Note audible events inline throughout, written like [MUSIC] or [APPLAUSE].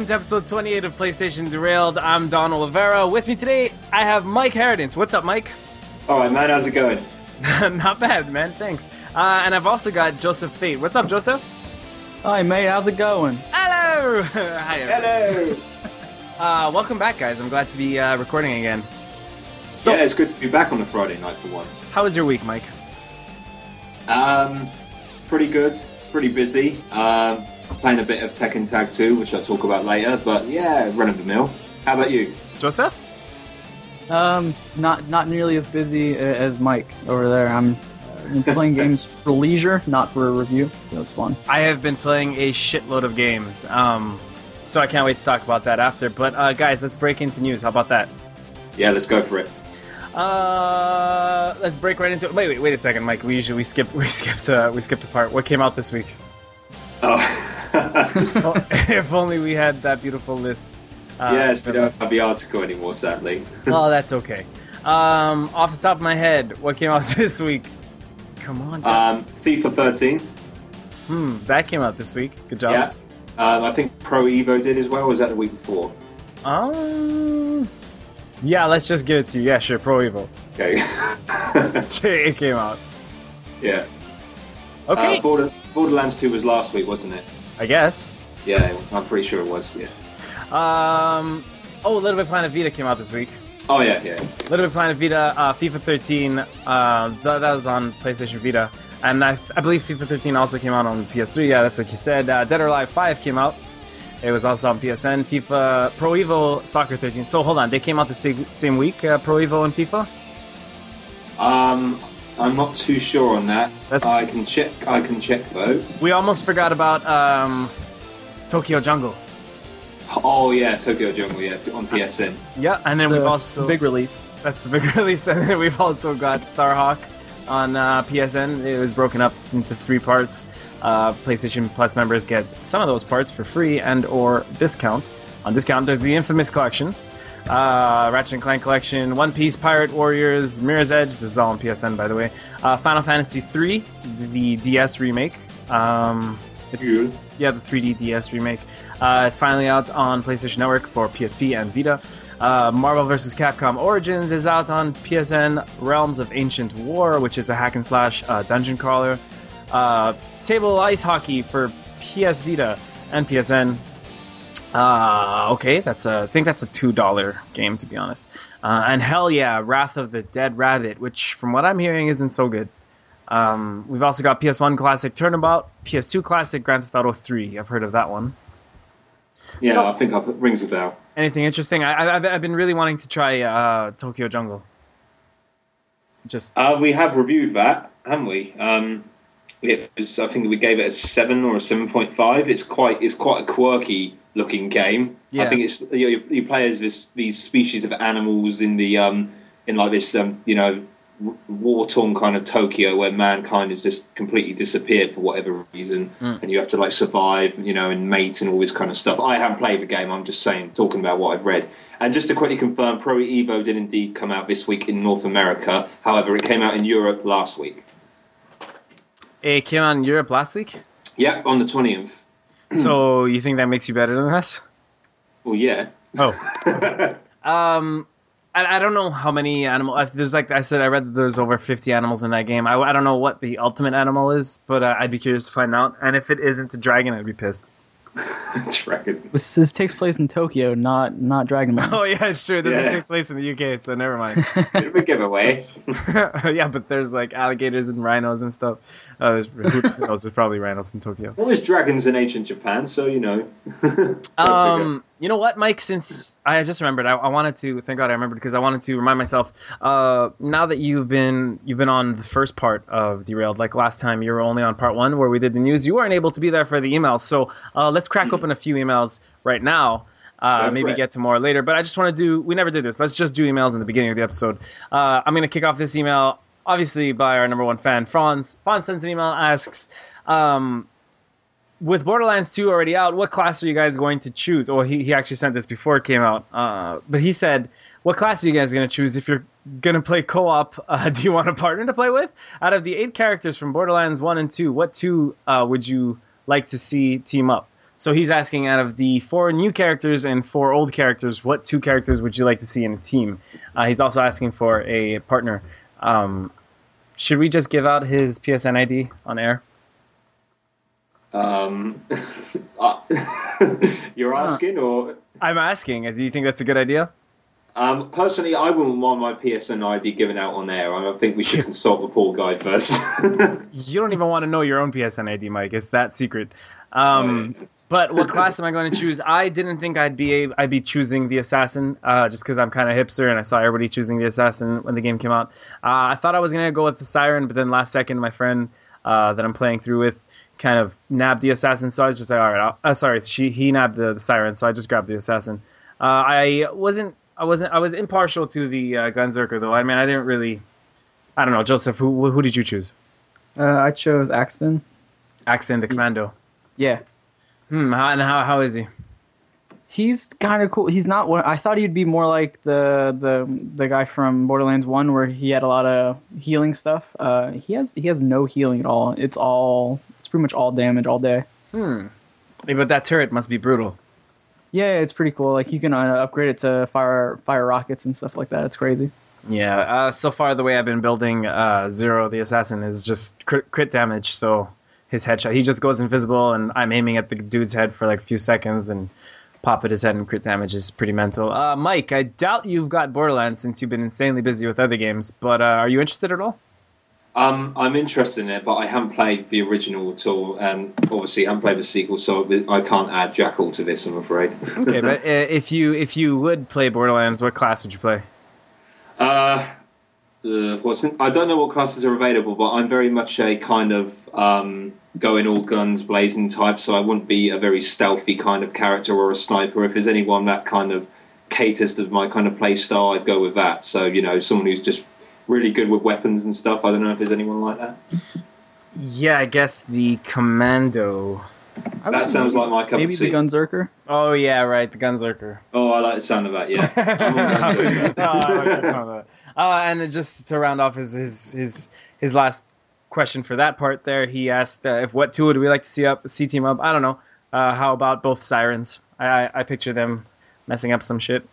everyone, welcome to episode 28 of PlayStation Derailed. I'm Don Oliveira. With me today, I have Mike Harridance. What's up, Mike? All right, man. How's it going? [LAUGHS] Not bad, man. Thanks. Uh, and I've also got Joseph Fate. What's up, Joseph? Hi, mate. How's it going? Hello. [LAUGHS] Hi. Hello. [LAUGHS] Uh, welcome back, guys. I'm glad to be uh, recording again. So, yeah, it's good to be back on a Friday night for once. how was your week, Mike? Um, pretty good. Pretty busy. Um, playing a bit of Tekken Tag 2, which I'll talk about later. But yeah, run of the mill. How about you? Joseph? Um, not not nearly as busy as Mike over there. I'm uh, playing [LAUGHS] games for leisure, not for a review, so it's fun. I have been playing a shitload of games. Um, so I can't wait to talk about that after. But uh, guys, let's break into news. How about that? Yeah, let's go for it. Uh, let's break right into it. Wait, wait, wait a second, Mike. We usually we skipped [LAUGHS] we skipped uh, we skipped a part. What came out this week? Oh. [LAUGHS] [LAUGHS] Well, if only we had that beautiful list. Uh, yes, we don't have the article anymore, sadly. [LAUGHS] Oh, that's okay. Um, off the top of my head, what came out [LAUGHS] this week? Come on. Um, FIFA 13. hmm, that came out this week. Good job. Yeah. Um, I think Pro Evo did as well. Or was that the week before? Um. Yeah, let's just give it to you. Yeah, sure. Pro Evo. Okay. it came out. yeah. Okay. Uh, Border, Borderlands 2 was last week, wasn't it? I guess. Yeah, I'm pretty sure it was. Yeah. Um. Oh, Little Big Planet Vita came out this week. Oh yeah, yeah. Little Big Planet Vita, uh, FIFA 13. Uh, th- that was on PlayStation Vita, and I, I believe FIFA 13 also came out on PS3. Yeah, that's what you said. Uh, Dead or Alive 5 came out. It was also on PSN. FIFA Pro Evo Soccer 13. So hold on, they came out the same, same week. Uh, Pro Evo and FIFA. Um, I'm not too sure on that. That's- I can check. I can check though. We almost forgot about um, Tokyo Jungle. Oh yeah, Tokyo Jungle. Yeah, on PSN. Yeah, and then The we've also big release. That's the big [LAUGHS] release, and then we've also got Starhawk on uh, PSN. It was broken up into three parts. Uh, PlayStation Plus members get some of those parts for free and or discount. On discount, there's the Infamous Collection, uh, Ratchet and Clank Collection, One Piece, Pirate Warriors, Mirror's Edge. This is all on PSN, by the way. Uh, Final Fantasy III, the DS remake. Um, it's Cool. yeah, the 3D DS remake. Uh, it's finally out on PlayStation Network for PSP and Vita. Uh, Marvel vs. Capcom Origins is out on PSN. Realms of Ancient War, which is a hack and slash uh, dungeon crawler. Uh, Table Ice Hockey for PS Vita and PSN. Uh, okay, that's a, I think that's a two dollar game to be honest. Uh, and hell yeah, Wrath of the Dead Rabbit, which from what I'm hearing isn't so good. Um, we've also got PS1 Classic Turnabout, PS2 Classic Grand Theft Auto 3. I've heard of that one. Yeah, So- I think I've, it rings a bell. Anything interesting? I, I, I've- I've been really wanting to try uh, Tokyo Jungle. Just Uh, we have reviewed that, haven't we? Um, it was, I think we gave it a seven or a seven point five. It's quite, it's quite a quirky looking game. Yeah. I think it's you, you- you play as this, these species of animals in the um, in like this um, you know war torn kind of Tokyo where mankind has just completely disappeared for whatever reason, Mm. and you have to like survive, you know, and mate and all this kind of stuff. I haven't played the game. I'm just saying, talking about what I've read. And just to quickly confirm, Pro Evo did indeed come out this week in North America. However, it came out in Europe last week. It came out in Europe last week. Yeah, on the twentieth. [CLEARS THROAT] so you think that makes you better than us? Well, yeah. Oh, [LAUGHS] um, I, I don't know how many animal. There's like I said, I read that there's over 50 animals in that game. I, I don't know what the ultimate animal is, but uh, I'd be curious to find out. And if it isn't a dragon, I'd be pissed. [LAUGHS] Dragon. This, this takes place in Tokyo, not not Dragon Ball. Oh yeah, it's true. This doesn't Yeah. take place in the UK, so never mind. [LAUGHS] Bit of a giveaway. [LAUGHS] yeah, but there's like alligators and rhinos and stuff. Uh, there's, who knows? There's probably rhinos in Tokyo. Well, there's dragons in ancient Japan, so you know. Um, you know what, Mike? Since I just remembered, I, I wanted to. Thank God I remembered because I wanted to remind myself. Uh, now that you've been you've been on the first part of derailed, like last time you were only on part one where we did the news. You weren't able to be there for the emails, so uh, let's crack open a few emails right now. Uh, maybe it. get to more later, but I just want to do. We never did this. Let's just do emails in the beginning of the episode. Uh, I'm going to kick off this email, obviously by our number one fan, Franz. Franz sends an email, asks, um, with Borderlands 2 already out, what class are you guys going to choose? Or he, he actually sent this before it came out. Uh, but he said, what class are you guys going to choose if you're going to play co-op? Uh, [LAUGHS] do you want a partner to play with? Out of the eight characters from Borderlands 1 and 2, what two uh, would you like to see team up? So he's asking out of the four new characters and four old characters, what two characters would you like to see in a team? Uh, he's also asking for a partner. Um, should we just give out his PSN ID on air? Um, [LAUGHS] uh, [LAUGHS] you're asking, or I'm asking. Do you think that's a good idea? Um, personally, I wouldn't want my PSN ID given out on air. I think we should [LAUGHS] consult the pool guide first. [LAUGHS] you don't even want to know your own PSN ID, Mike. It's that secret. Um, but what [LAUGHS] class am I going to choose? I didn't think I'd be I'd be choosing the assassin, uh, just because I'm kind of hipster and I saw everybody choosing the assassin when the game came out. Uh, I thought I was gonna go with the siren, but then last second, my friend uh, that I'm playing through with kind of nabbed the assassin, so I was just like, all right, uh, sorry, she he nabbed the, the, siren, so I just grabbed the assassin. Uh, I wasn't I wasn't I was impartial to the uh, Gunzerker though. I mean, I didn't really. I don't know, Joseph. Who who did you choose? Uh, I chose Axton. Axton, the commando. Yeah. Hmm. How, and how how is he? He's kind of cool. He's not one. I thought he'd be more like the the the guy from Borderlands One, where he had a lot of healing stuff. Uh, he has he has no healing at all. It's all it's pretty much all damage all day. Hmm. Yeah, but that turret must be brutal. Yeah, it's pretty cool. Like you can uh, upgrade it to fire fire rockets and stuff like that. It's crazy. Yeah. Uh, so far, the way I've been building uh, Zero the Assassin is just crit, crit damage. So his headshot, he just goes invisible, and I'm aiming at the dude's head for like a few seconds and pop at his head and crit damage is pretty mental. Uh, Mike, I doubt you've got Borderlands since you've been insanely busy with other games, but uh, are you interested at all? Um, I'm interested in it, but I haven't played the original at all, and obviously I haven't played the sequel, so I can't add Jackal to this. I'm afraid. okay, but uh, if you if you would play Borderlands, what class would you play? Uh, uh in, I don't know what classes are available, but I'm very much a kind of um, going all guns blazing type, so I wouldn't be a very stealthy kind of character or a sniper. If there's anyone that kind of caters to my kind of play style, I'd go with that. So you know, someone who's just really good with weapons and stuff. I don't know if there's anyone like that. Yeah, I guess the commando. That sounds like my cup Maybe of tea. the Gunzerker. Oh yeah, right, the Gunzerker. Oh, I like the sound of that. Yeah. [LAUGHS] [LAUGHS] oh, I like the sound of that. Uh, and just to round off his his his his last question for that part there, he asked uh, if what two would we like to see up see team up. I don't know. Uh, how about both sirens? I, I I picture them messing up some shit.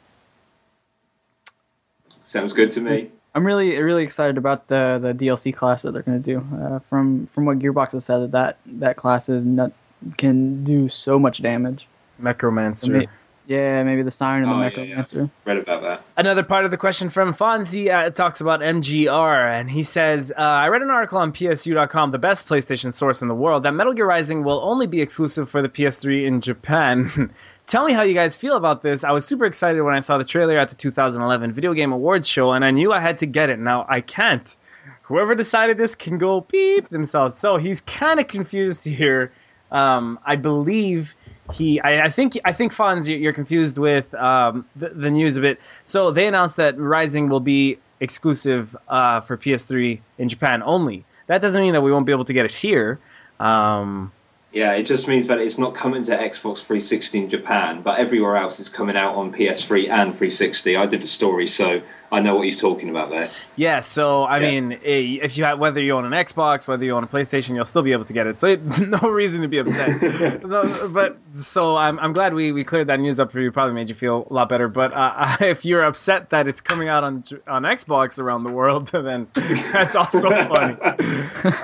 Sounds good to me. I'm really really excited about the the DLC class that they're going to do. Uh, from from what Gearbox has said, that that class is not, can do so much damage. Necromancer. Yeah, maybe the Siren and oh, the Necromancer. Yeah, yeah. Read about that. Another part of the question from Fonzie uh, talks about MGR, and he says, uh, I read an article on PSU.com, the best PlayStation source in the world, that Metal Gear Rising will only be exclusive for the PS3 in Japan. [LAUGHS] Tell me how you guys feel about this. I was super excited when I saw the trailer at the 2011 Video Game Awards show, and I knew I had to get it. Now I can't. Whoever decided this can go beep themselves. So he's kind of confused here. Um, I believe he I, I, think I think Fonz you're confused with um, the, the, news of it. So they announced that Rising will be exclusive uh, for PS3 in Japan only. That doesn't mean that we won't be able to get it here. Um, yeah, it just means that it's not coming to Xbox 360 in Japan, but everywhere else it's coming out on PS3 and 360. I did the story, so I know what he's talking about there. Yeah, so I yeah. mean, eh, if you have whether you own an Xbox, whether you own a PlayStation, you'll still be able to get it. So it's [LAUGHS] no reason to be upset. [LAUGHS] but so I'm, I'm glad we, we cleared that news up for you. Probably made you feel a lot better. But uh, [LAUGHS] if you're upset that it's coming out on on Xbox around the world, then that's also funny.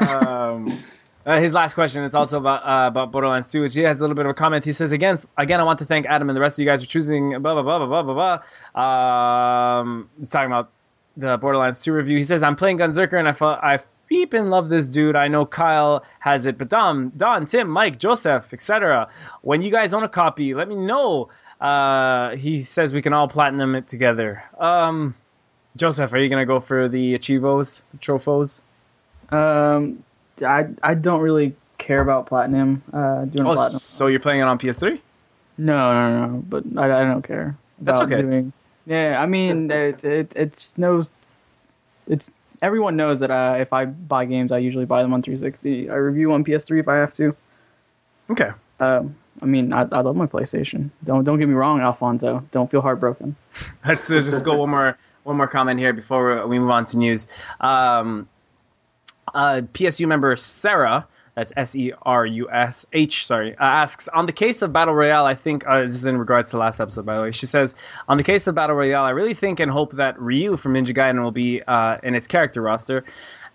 Um, uh, his last question is also about uh, about Borderlands 2, which he has a little bit of a comment. He says again, again, I want to thank Adam and the rest of you guys for choosing blah blah blah blah blah blah. Um, he's talking about the Borderlands 2 review. He says I'm playing Gunzerker and I I in love this dude. I know Kyle has it, but Dom, Don, Tim, Mike, Joseph, etc. When you guys own a copy, let me know. Uh, he says we can all platinum it together. Um, Joseph, are you gonna go for the Achievos, the Trophos? Um I I don't really care about platinum. Uh, doing oh, platinum. so you're playing it on PS3? No, no, no. But I, I don't care. That's okay. Doing, yeah, I mean, it, it it's knows it's everyone knows that uh, if I buy games, I usually buy them on 360. I review on PS3 if I have to. Okay. Um, I mean, I, I love my PlayStation. Don't don't get me wrong, Alfonso. Don't feel heartbroken. [LAUGHS] Let's uh, just go one more one more comment here before we move on to news. Um, uh, PSU member Sarah that's S E R U S H, sorry, uh, asks On the case of Battle Royale, I think, uh, this is in regards to last episode, by the way. She says, On the case of Battle Royale, I really think and hope that Ryu from Ninja Gaiden will be uh, in its character roster.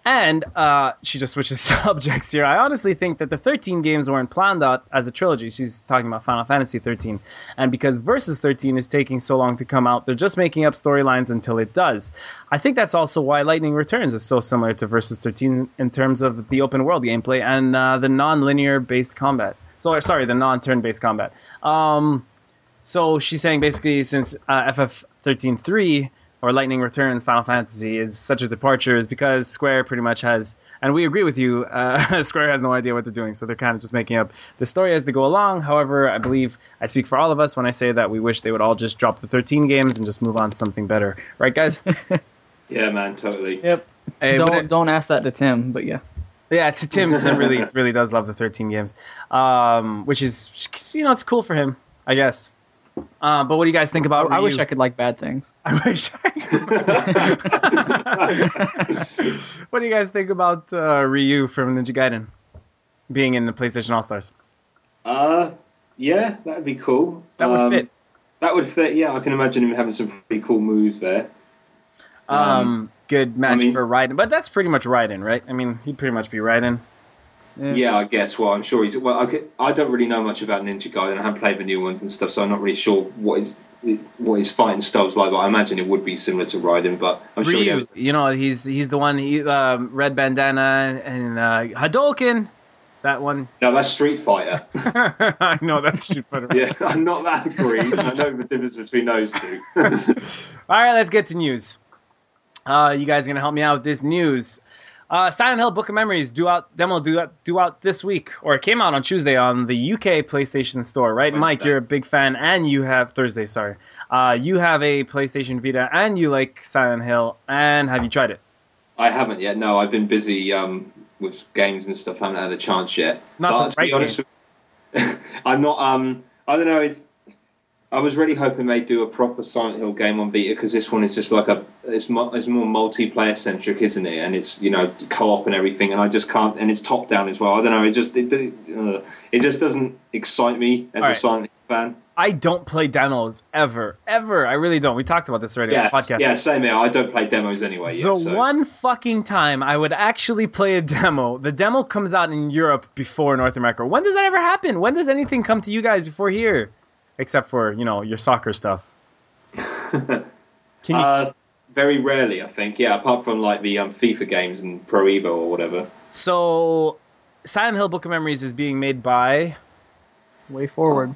And uh, she just switches [LAUGHS] subjects here. I honestly think that the 13 games weren't planned out as a trilogy. She's talking about Final Fantasy 13. And because Versus 13 is taking so long to come out, they're just making up storylines until it does. I think that's also why Lightning Returns is so similar to Versus 13 in terms of the open world gameplay and uh, the non linear based combat. So, sorry, the non turn based combat. Um, so she's saying basically since uh, FF 13.3 or Lightning Returns Final Fantasy is such a departure is because Square pretty much has, and we agree with you, uh, [LAUGHS] Square has no idea what they're doing, so they're kind of just making up the story as they go along. However, I believe I speak for all of us when I say that we wish they would all just drop the 13 games and just move on to something better. Right, guys? [LAUGHS] Yeah, man, totally. Yep. Hey, don't it- don't ask that to Tim, but yeah. Yeah, to Tim, Tim really [LAUGHS] really does love the 13 games, um, which is you know it's cool for him, I guess. Uh, but what do you guys think about? I wish Ryu? I could like bad things. [LAUGHS] I wish. I [LAUGHS] what do you guys think about uh, Ryu from Ninja Gaiden being in the PlayStation All Stars? Uh, yeah, that'd be cool. That would Um, fit. That would fit. Yeah, I can imagine him having some pretty cool moves there. Um, good match mean- for Raiden, but that's pretty much Raiden, right? I mean, he'd pretty much be Raiden. Yeah, I guess. Well, I'm sure he's. Well, I, I don't really know much about Ninja Gaiden. I haven't played the new ones and stuff, so I'm not really sure what his what his fighting style's like. But I imagine it would be similar to Raiden. But I'm sure Ryu, has. you know, he's he's the one. He um, red bandana and uh, Hadouken. That one. No, that's Street Fighter. [LAUGHS] [LAUGHS] I know that's Street Fighter. yeah, I'm not that green. I know the difference between those two. [LAUGHS] All right, let's get to news. Uh, you guys are gonna help me out with this news. Uh, Silent Hill Book of Memories due out demo due out, due out this week, or it came out on Tuesday on the UK PlayStation Store, right? Mike, you're a big fan, and you have Thursday. Sorry, uh, you have a PlayStation Vita, and you like Silent Hill, and have you tried it? I haven't yet. No, I've been busy um, with games and stuff. I haven't had a chance yet. Not but to be honest, with, [LAUGHS] I'm not. Um, I don't know. It's, I was really hoping they'd do a proper Silent Hill game on Vita because this one is just like a. It's, mo- it's more multiplayer centric, isn't it? And it's you know co-op and everything. And I just can't. And it's top down as well. I don't know. It just it uh, it just doesn't excite me as a. Silent Hill fan. I don't play demos ever, ever. I really don't. We talked about this already Yes, on the podcast. yeah, same here. I don't play demos anyway. The Yeah, so. one fucking time I would actually play a demo, the demo comes out in Europe before North America. When does that ever happen? When does anything come to you guys before here? Except for, you know, your soccer stuff. Can you, Uh, very rarely, I think. Yeah, apart from like the um, FIFA games and Pro Evo or whatever. so, Silent Hill Book of Memories is being made by. WayForward.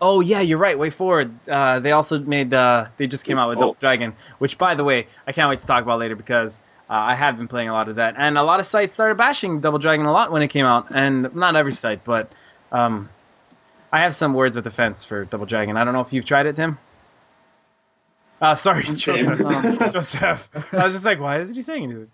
Oh yeah, you're right. WayForward. Uh, they also made. Uh, they just came out with Oh. Double Dragon, which, by the way, I can't wait to talk about later because uh, I have been playing a lot of that, and a lot of sites started bashing Double Dragon a lot when it came out, and not every site, but um, I have some words of defense for Double Dragon. I don't know if you've tried it, Tim. Uh, sorry, Joseph. Um, [LAUGHS] [LAUGHS] Joseph. I was just like, why isn't he saying anything?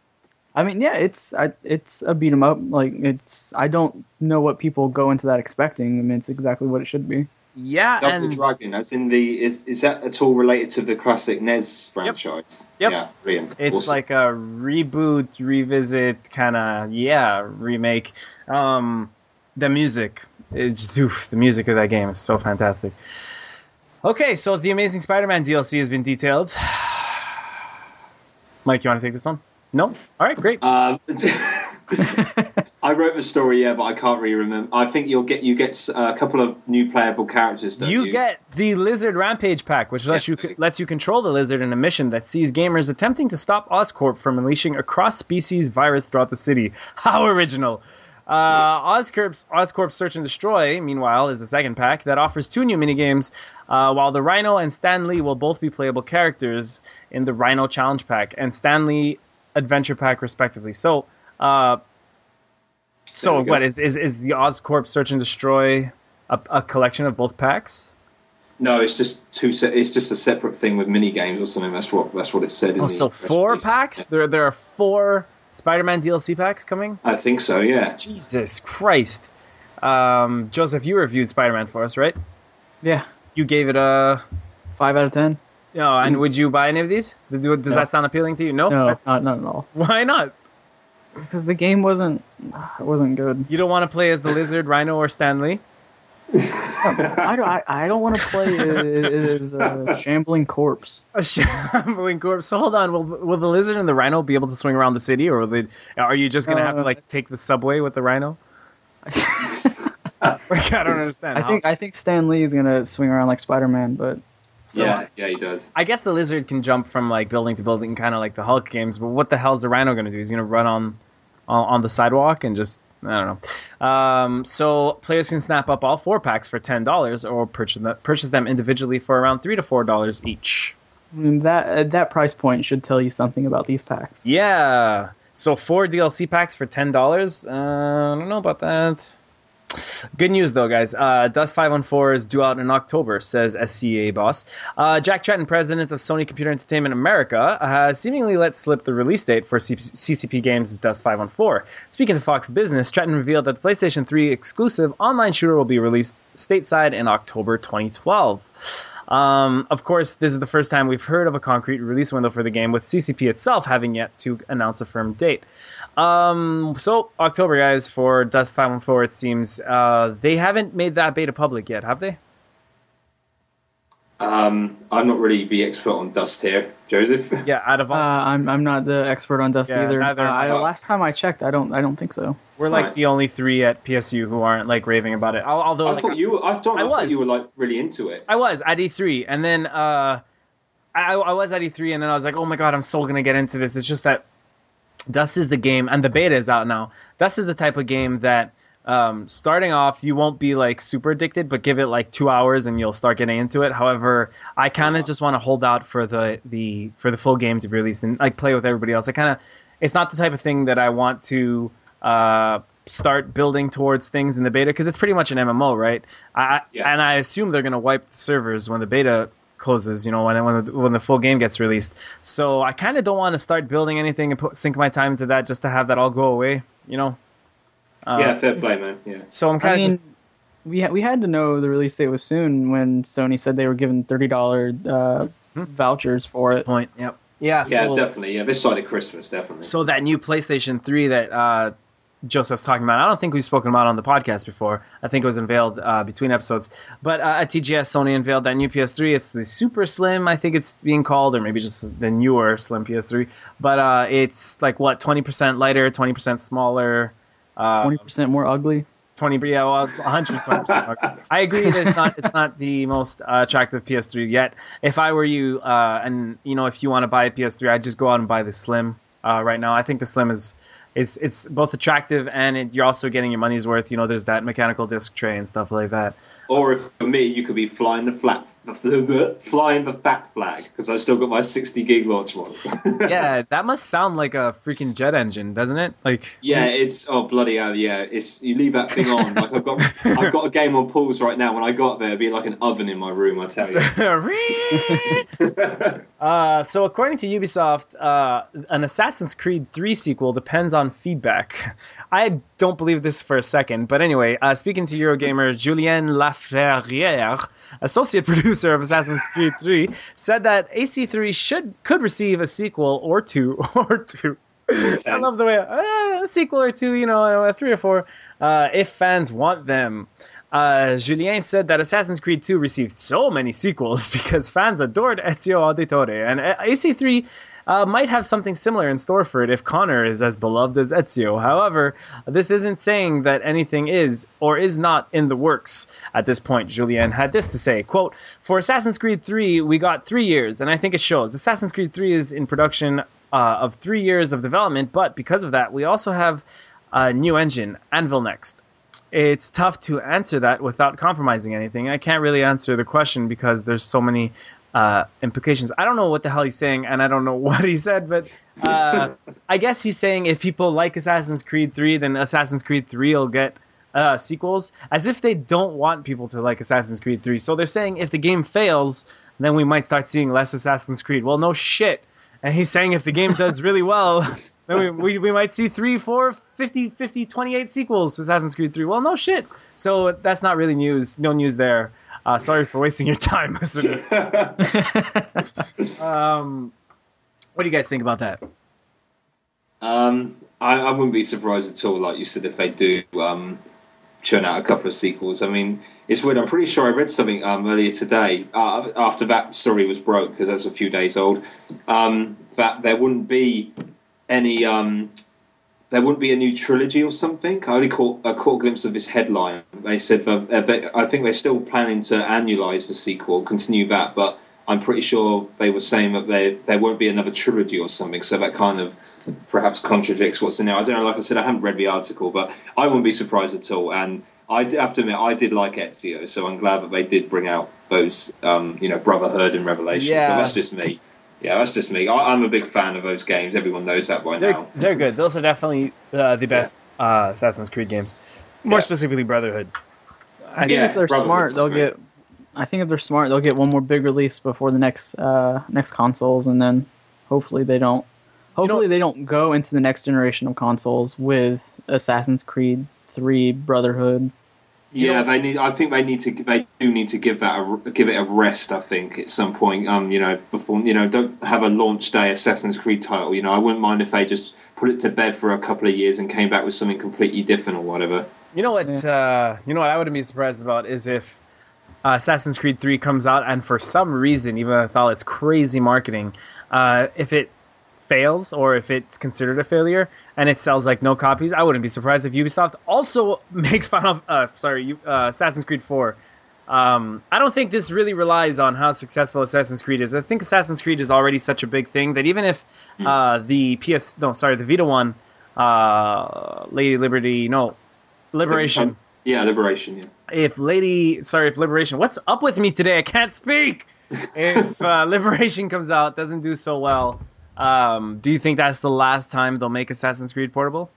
I mean, yeah, it's I, it's a beat 'em up. Like it's I don't know what people go into that expecting. I mean, it's exactly what it should be. Yeah, Double and Dragon, as in the is is that at all related to the classic NES franchise? Yep. Yeah, brilliant. It's Awesome. like a reboot, revisit, kind of yeah, remake. Um, the music, it's oof, the music of that game is so fantastic. Okay, so the Amazing Spider-Man DLC has been detailed. [SIGHS] Mike, you want to take this one? No. All right, great. Um, [LAUGHS] I wrote the story, yeah, but I can't really remember. I think you'll get you get uh, a couple of new playable characters. You, You get the Lizard Rampage pack, which lets you lets you control the lizard in a mission that sees gamers attempting to stop Oscorp from unleashing a cross-species virus throughout the city. How original! Uh, Oscorp's Oscorp Search and Destroy, meanwhile, is the second pack that offers two new minigames, uh, while the Rhino and Stan Lee will both be playable characters in the Rhino Challenge Pack and Stan Lee Adventure Pack, respectively. So, uh, so There we go. what is, is is the Oscorp Search and Destroy a, a collection of both packs? No, it's just two. Se- it's just a separate thing with mini games or something. That's what that's what it said. Oh, so four packs? There there are four Spider-Man DLC packs coming. I think so. Yeah. Jesus Christ! Um, Joseph, you reviewed Spider-Man for us, right? Yeah, You gave it a. five out of ten. No, and would you buy any of these? Does does No. that sound appealing to you? No. No, not not at all. Why not? because the game wasn't it wasn't good. You don't want to play as the lizard, Rhino, or Stan Lee. I don't. I, I don't want to play as a shambling corpse. [LAUGHS] A shambling corpse. So hold on. Will will the lizard and the rhino be able to swing around the city, or will they, are you just gonna have to Uh, like it's- take the subway with the rhino? [LAUGHS] Like, I don't understand. I how- think I think Stan Lee is gonna swing around like Spider Man, but So- yeah, yeah, he does. I guess the lizard can jump from like building to building, kind of like the Hulk games. But what the hell is the rhino gonna do? He's gonna run on on, on the sidewalk and just I don't know. Um, so players can snap up all four packs for ten dollars, or purchase them, purchase them individually for around three to four dollars each. That at that price point should tell you something about these packs. Yeah. So four DLC packs for ten dollars. Uh, I don't know about that. Good news though, guys. Uh, Dust 514 is due out in October, says SCEA boss. Uh, Jack Tretton, president of Sony Computer Entertainment America, has seemingly let slip the release date for C- CCP Games' Dust 514. Speaking to Fox Business, Tretton revealed that the PlayStation 3 exclusive online shooter will be released stateside in October 2012. Um, of course, this is the first time we've heard of a concrete release window for the game, with CCP itself having yet to announce a firm date. Um, so October, guys, for Dust 514, it seems uh, they haven't made that beta public yet, have they? Um, I'm not really the expert on Dust here, Joseph. [LAUGHS] Yeah, out of Uh, all, I'm I'm not the expert on Dust Yeah, either. neither Uh, I, I. last time I checked, I don't I don't think so. we're like right. the only three at PSU who aren't like raving about it. Although I like, thought you, were, I, thought, I I, thought was. you were like really into it. I was at E3, and then uh, I, I was at E3, and then I was like, oh my god, I'm so gonna get into this. It's just that Dust is the game, and the beta is out now. Dust is the type of game that um, starting off, you won't be like super addicted, but give it like two hours and you'll start getting into it. However, I kind of just want to hold out for the the for the full game to be released and like play with everybody else. I kind of it's not the type of thing that I want to uh, start building towards things in the beta because it's pretty much an MMO, right? I, Yeah. And I assume they're gonna wipe the servers when the beta closes, you know, when when the, when the full game gets released. So I kind of don't want to start building anything and put sink my time into that just to have that all go away, you know. Uh, yeah, fair play, man. Yeah. So I'm kind I of mean, just we ha- we had to know the release date was soon when Sony said they were giving thirty dollar uh, Hmm. vouchers for it. point. Yep. Yeah. Yeah, so, definitely. Yeah, this side of Christmas, definitely. so that new PlayStation 3 that uh, Joseph's talking about, I don't think we've spoken about on the podcast before. I think it was unveiled uh, between episodes. But uh, at TGS, Sony unveiled that new PS3. It's the Super Slim, I think it's being called, or maybe just the newer Slim PS3. But uh, it's like what, 20% lighter, 20% smaller. Uh, Twenty percent more ugly. 20 yeah well 120% ugly. [LAUGHS] i agree that it's not it's not the most uh, attractive ps3 yet if i were you uh, and you know if you want to buy a ps3 i'd just go out and buy the slim uh, right now i think the slim is it's it's both attractive and it, you're also getting your money's worth you know there's that mechanical disc tray and stuff like that Or if for me, you could be flying the flat, the, flying the fat flag because I still got my 60 gig launch one. [LAUGHS] yeah that must sound like a freaking jet engine doesn't it like Yeah, it's oh bloody hell, yeah. It's you leave that thing on. Like I've got I've got a game on pause right now. When I got there, it'd be like an oven in my room. I tell you. [LAUGHS] [LAUGHS] Uh, so according to Ubisoft, uh, an Assassin's Creed 3 sequel depends on feedback. I don't believe this for a second, but anyway, uh, speaking to Eurogamer, Julien Laferrière, associate producer of Assassin's Creed 3, said that AC3 should could receive a sequel or two [LAUGHS] or two. I love the way uh, a sequel or two, you know, three or four, uh, if fans want them. Uh, Julien said that Assassin's Creed 2 received so many sequels [LAUGHS] because fans adored Ezio Auditore, and uh, AC3 uh, might have something similar in store for it if Connor is as beloved as Ezio. However, this isn't saying that anything is or is not in the works at this point. Julien had this to say, quote, For Assassin's Creed 3, we got three years, and I think it shows. Assassin's Creed 3 is in production uh, of three years of development, but because of that, we also have a new engine, Anvil Next it's tough to answer that without compromising anything. I can't really answer the question because there's so many uh, implications. I don't know what the hell he's saying, and I don't know [LAUGHS] what he said, but uh, I guess he's saying if people like Assassin's Creed 3, then Assassin's Creed 3 will get uh, sequels, as if they don't want people to like Assassin's Creed 3. So they're saying if the game fails, then we might start seeing less Assassin's Creed. Well, no shit. And he's saying if the game does really well, [LAUGHS] then we, we, we might see 3, 4, 50, 50, 28 sequels to Assassin's Creed 3. Well, no shit. So that's not really news. No news there. Uh, sorry for wasting your time, [LAUGHS] listeners. [LAUGHS] Um, what do you guys think about that? um, I, I wouldn't be surprised at all, like you said, if they do um, churn out a couple of sequels. I mean, it's weird. I'm pretty sure I read something um, earlier today uh, after that story was broke because that's a few days old. Um, that there wouldn't be any. Um, there wouldn't be a new trilogy or something. I only caught, I caught a glimpse of this headline. They said that, uh, they, I think they're still planning to annualize the sequel, continue that, but I'm pretty sure they were saying that there there won't be another trilogy or something. So that kind of perhaps contradicts what's in there. I don't know. Like I said, I haven't read the article, but I wouldn't be surprised at all. And I have to admit, I did like Ezio, so I'm glad that they did bring out those, um, you know, Brotherhood and Revelation. Yeah. But that's just me. Yeah, that's just me. I, I'm a big fan of those games. Everyone knows that by They're now. they're good. Those are definitely uh, the best uh, Assassin's Creed games. More Yeah. specifically, Brotherhood. I think Yeah, if they're smart, they'll great. get. I think if they're smart, they'll get one more big release before the next uh, next consoles, and then hopefully they don't. Hopefully they don't go into the next generation of consoles with Assassin's Creed 3 Brotherhood. Yeah, they need. I think they need to. They do need to give that a, give it a rest. I think at some point. Um, you know, before you know, don't have a launch day Assassin's Creed title. You know, I wouldn't mind if they just put it to bed for a couple of years and came back with something completely different or whatever. You know what? Uh, you know what I wouldn't be surprised about is if uh, Assassin's Creed 3 comes out and for some reason, even with all its crazy marketing, uh, if it fails or if it's considered a failure and it sells like no copies, I wouldn't be surprised if Ubisoft also [LAUGHS] makes Final, uh, sorry, uh, Assassin's Creed 4. Um, I don't think this really relies on how successful Assassin's Creed is. I think Assassin's Creed is already such a big thing that even if uh, the PS, no, sorry, the Vita one, uh, Lady Liberty, no, Liberation Yeah, Liberation. Yeah. if Lady, sorry, if Liberation, what's up with me today? I can't speak. [LAUGHS] If uh, Liberation comes out, doesn't do so well, um, do you think that's the last time they'll make Assassin's Creed portable?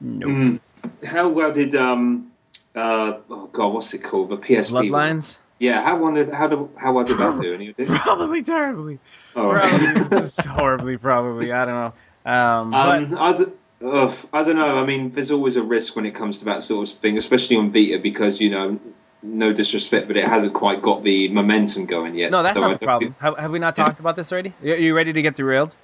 No. Mm. How well did um uh oh god what's it called the PSP one? Bloodlines? Yeah, how one did how did how well did that do? Any it? [LAUGHS] Probably terribly. Oh. Probably [LAUGHS] just horribly. Probably. I don't know. Um, but Um, I, d- ugh, I don't know. I mean, there's always a risk when it comes to that sort of thing, especially on Vita, because you know, no disrespect, but it hasn't quite got the momentum going yet. no, that's So I not the don't problem. Have, have we not talked about this already? Are you ready to get derailed?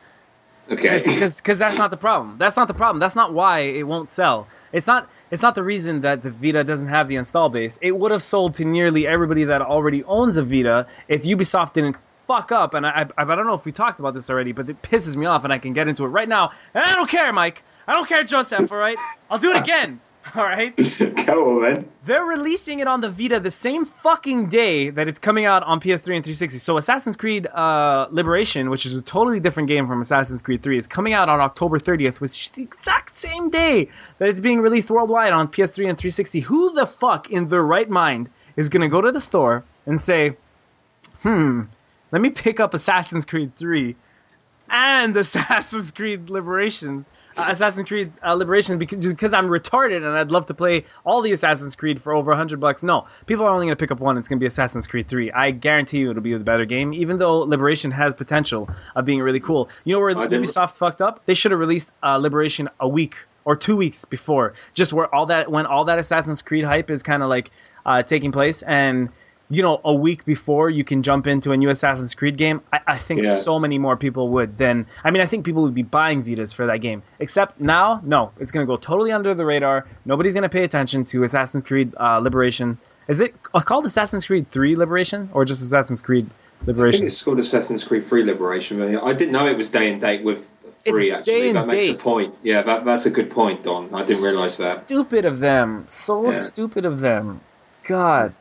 Okay. because that's not the problem. That's not the problem. That's not why it won't sell. It's not it's not the reason that the Vita doesn't have the install base. It would have sold to nearly everybody that already owns a Vita if Ubisoft didn't fuck up. And I, I I don't know if we talked about this already, but it pisses me off, and I can get into it right now. And I don't care, Mike. I don't care, Joseph. All right, I'll do it again. [LAUGHS] All right. [LAUGHS] Go on, then. They're releasing it on the Vita the same fucking day that it's coming out on PS3 and 360. So Assassin's Creed uh, Liberation, which is a totally different game from Assassin's Creed 3, is coming out on October 30th, which is the exact same day that it's being released worldwide on PS3 and 360. Who the fuck in their right mind is going to go to the store and say, hmm, let me pick up Assassin's Creed 3 and [LAUGHS] Assassin's Creed Liberation, uh, Assassin's Creed uh, Liberation because just because I'm retarded and I'd love to play all the Assassin's Creed for over 100 bucks. No, people are only going to pick up one. It's going to be Assassin's Creed 3. I guarantee you it'll be the better game, even though Liberation has potential of being really cool. You know where didn't- Ubisoft's fucked up? They should have released uh, Liberation a week or two weeks before, just where all that when all that Assassin's Creed hype is kind of like uh, taking place and. You know, a week before you can jump into a new Assassin's Creed game. I, I think Yeah. so many more people would than I mean I think people would be buying Vitas for that game. Except now, no, it's gonna go totally under the radar. Nobody's gonna pay attention to Assassin's Creed uh, Liberation. Is it uh, called Assassin's Creed 3 Liberation or just Assassin's Creed I think Liberation? it's called Assassin's Creed 3 Liberation. I didn't know it was day and date with It's three. day Actually, and that makes a point. Yeah, that, that's a good point, Don. I didn't realise that. Stupid of them. So Yeah. stupid of them. God.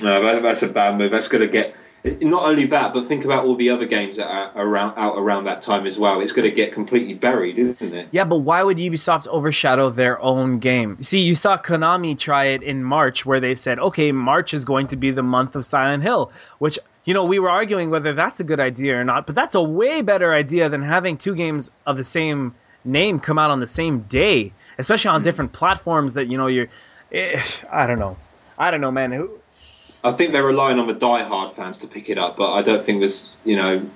No, that, that's a bad move. That's going to get. Not only that, but think about all the other games that are around out around that time as well. It's going to get completely buried, isn't it? Yeah, but why would Ubisoft overshadow their own game? See, you saw Konami try it in March where they said, okay, March is going to be the month of Silent Hill, which, you know, we were arguing whether that's a good idea or not, but that's a way better idea than having two games of the same name come out on the same day, especially on different platforms that, you know, you're. Eh, I don't know. I don't know, man. Who, I think they're relying on the die-hard fans to pick it up, but I don't think there's, you know,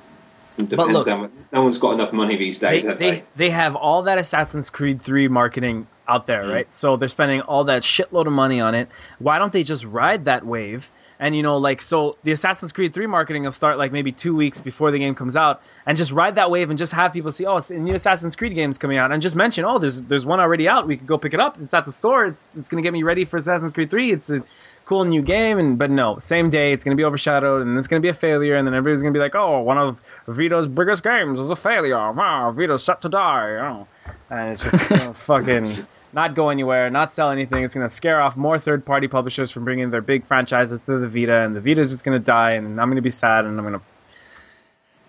depends. look- on, no one's got enough money these they, days, have they, they? they have all that Assassin's Creed 3 marketing out there, mm. right? So they're spending all that shitload of money on it. Why don't they just ride that wave And you know, like so, the Assassin's Creed 3 marketing will start like maybe two weeks before the game comes out, and just ride that wave and just have people see, oh, it's a new Assassin's Creed game's coming out, and just mention, oh, there's there's one already out. We could go pick it up. It's at the store. It's it's gonna get me ready for Assassin's Creed 3. It's a cool new game, and but no, same day it's gonna be overshadowed, and it's gonna be a failure, and then everybody's gonna be like, oh, one of Vita's biggest games was a failure. Wow, Vita's set to die. Oh. And it's just gonna [LAUGHS] fucking not go anywhere, not sell anything. It's going to scare off more third party publishers from bringing their big franchises to the Vita, and the Vita is just going to die, and I'm going to be sad, and I'm going to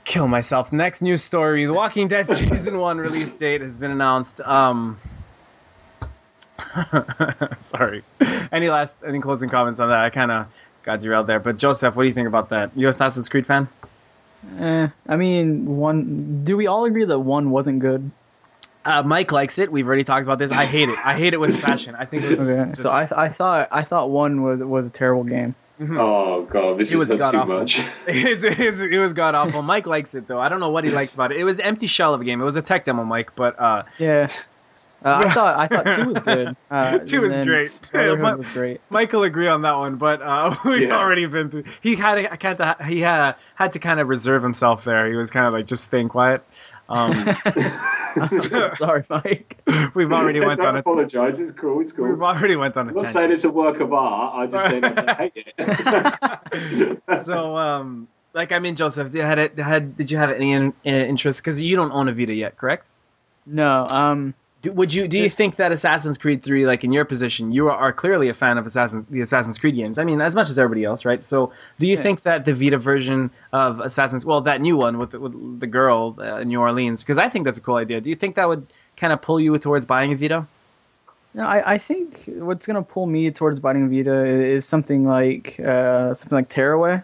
kill myself. Next news story The Walking Dead [LAUGHS] Season 1 release date has been announced. Um, [LAUGHS] sorry. Any last, any closing comments on that? I kind of got derailed there. But Joseph, what do you think about that? You Assassin's Creed fan? Eh, I mean, one. Do we all agree that one wasn't good? Uh, Mike likes it. We've already talked about this. I hate it. I hate it with passion. I think it was. Okay, just, so I, I thought I thought one was was a terrible game. Oh god, this It was is too god-awful. much. [LAUGHS] it's, it's, it was god awful. Mike likes it though. I don't know what he likes about it. It was an empty shell of a game. It was a tech demo, Mike, but uh, Yeah. Uh, I thought I thought two was good. [LAUGHS] Uh, Two was great. Brotherhood My- was great. Mike will agree on that one. But uh, [LAUGHS] we've Yeah. already been through. He had I can't. He had had to kind of reserve himself there. He was kind of like just staying quiet. Um, [LAUGHS] Sorry, Mike. we've already went Don't on a. apologise. It's cool. It's cool. We've already went on a I'm not saying it's a work of art. I just saying I hate it. so um like i mean joseph did you had it had did you have any in, uh, interest because you don't own a vita yet correct No. Um. Do, would you do you think that assassin's creed 3 like in your position you are, are clearly a fan of assassin's the assassin's creed games? I mean as much as everybody else right? So do you Yeah. think that the vita version of assassin's well that new one with the, with the girl uh, in new orleans because i think that's a cool idea. Do you think that would kind of pull you towards buying a vita? No, I, I think what's gonna pull me towards biting Vita is something like uh, something like Tearaway,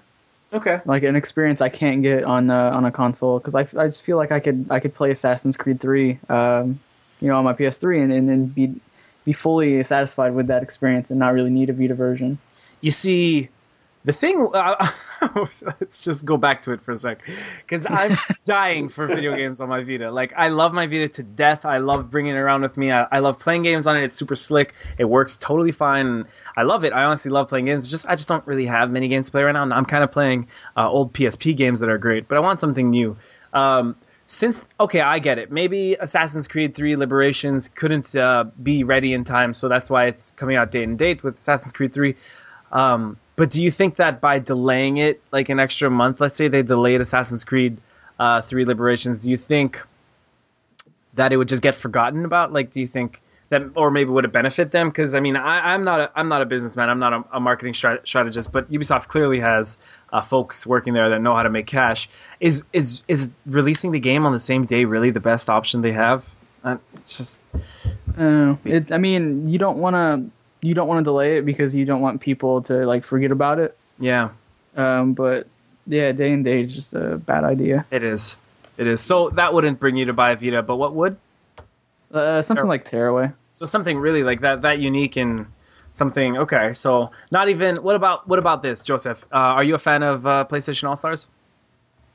okay. Like an experience I can't get on uh, on a console because I, I just feel like I could I could play Assassin's Creed 3, um, you know, on my PS3 and, and then be be fully satisfied with that experience and not really need a Vita version. you see the thing [LAUGHS] uh, let's just go back to it for a sec. Because i'm [LAUGHS] dying for video games on my vita. Like i love my vita to death. I love bringing it around with me. I, I love playing games on it. It's super slick. It works totally fine i love it. I honestly love playing games. It's just i just don't really have many games to play right now. I'm kind of playing uh, old psp games that are great but i want something new. Um, since okay i get it. Maybe assassin's creed 3 liberations couldn't uh, be ready in time so that's why it's coming out date and date with assassin's creed 3 um, but do you think that by delaying it like an extra month let's say they delayed assassin's creed uh, 3 liberations do you think that it would just get forgotten about? Like do you think that or maybe would it benefit them? Because i mean I, i'm not a, i'm not a businessman. I'm not a, a marketing strat- strategist but ubisoft clearly has uh, folks working there that know how to make cash. Is is is releasing the game on the same day really the best option they have? Uh, it's just Uh, it, I mean, you don't want to you don't want to delay it because you don't want people to like forget about it. yeah. Um, but yeah, day and day is just a bad idea. it is. It is. So that wouldn't bring you to buy a vita but what would? Uh, something like Tearaway. So something really like that that unique and something okay. So not even what about what about this, Joseph? Uh, are you a fan of uh, PlayStation All Stars?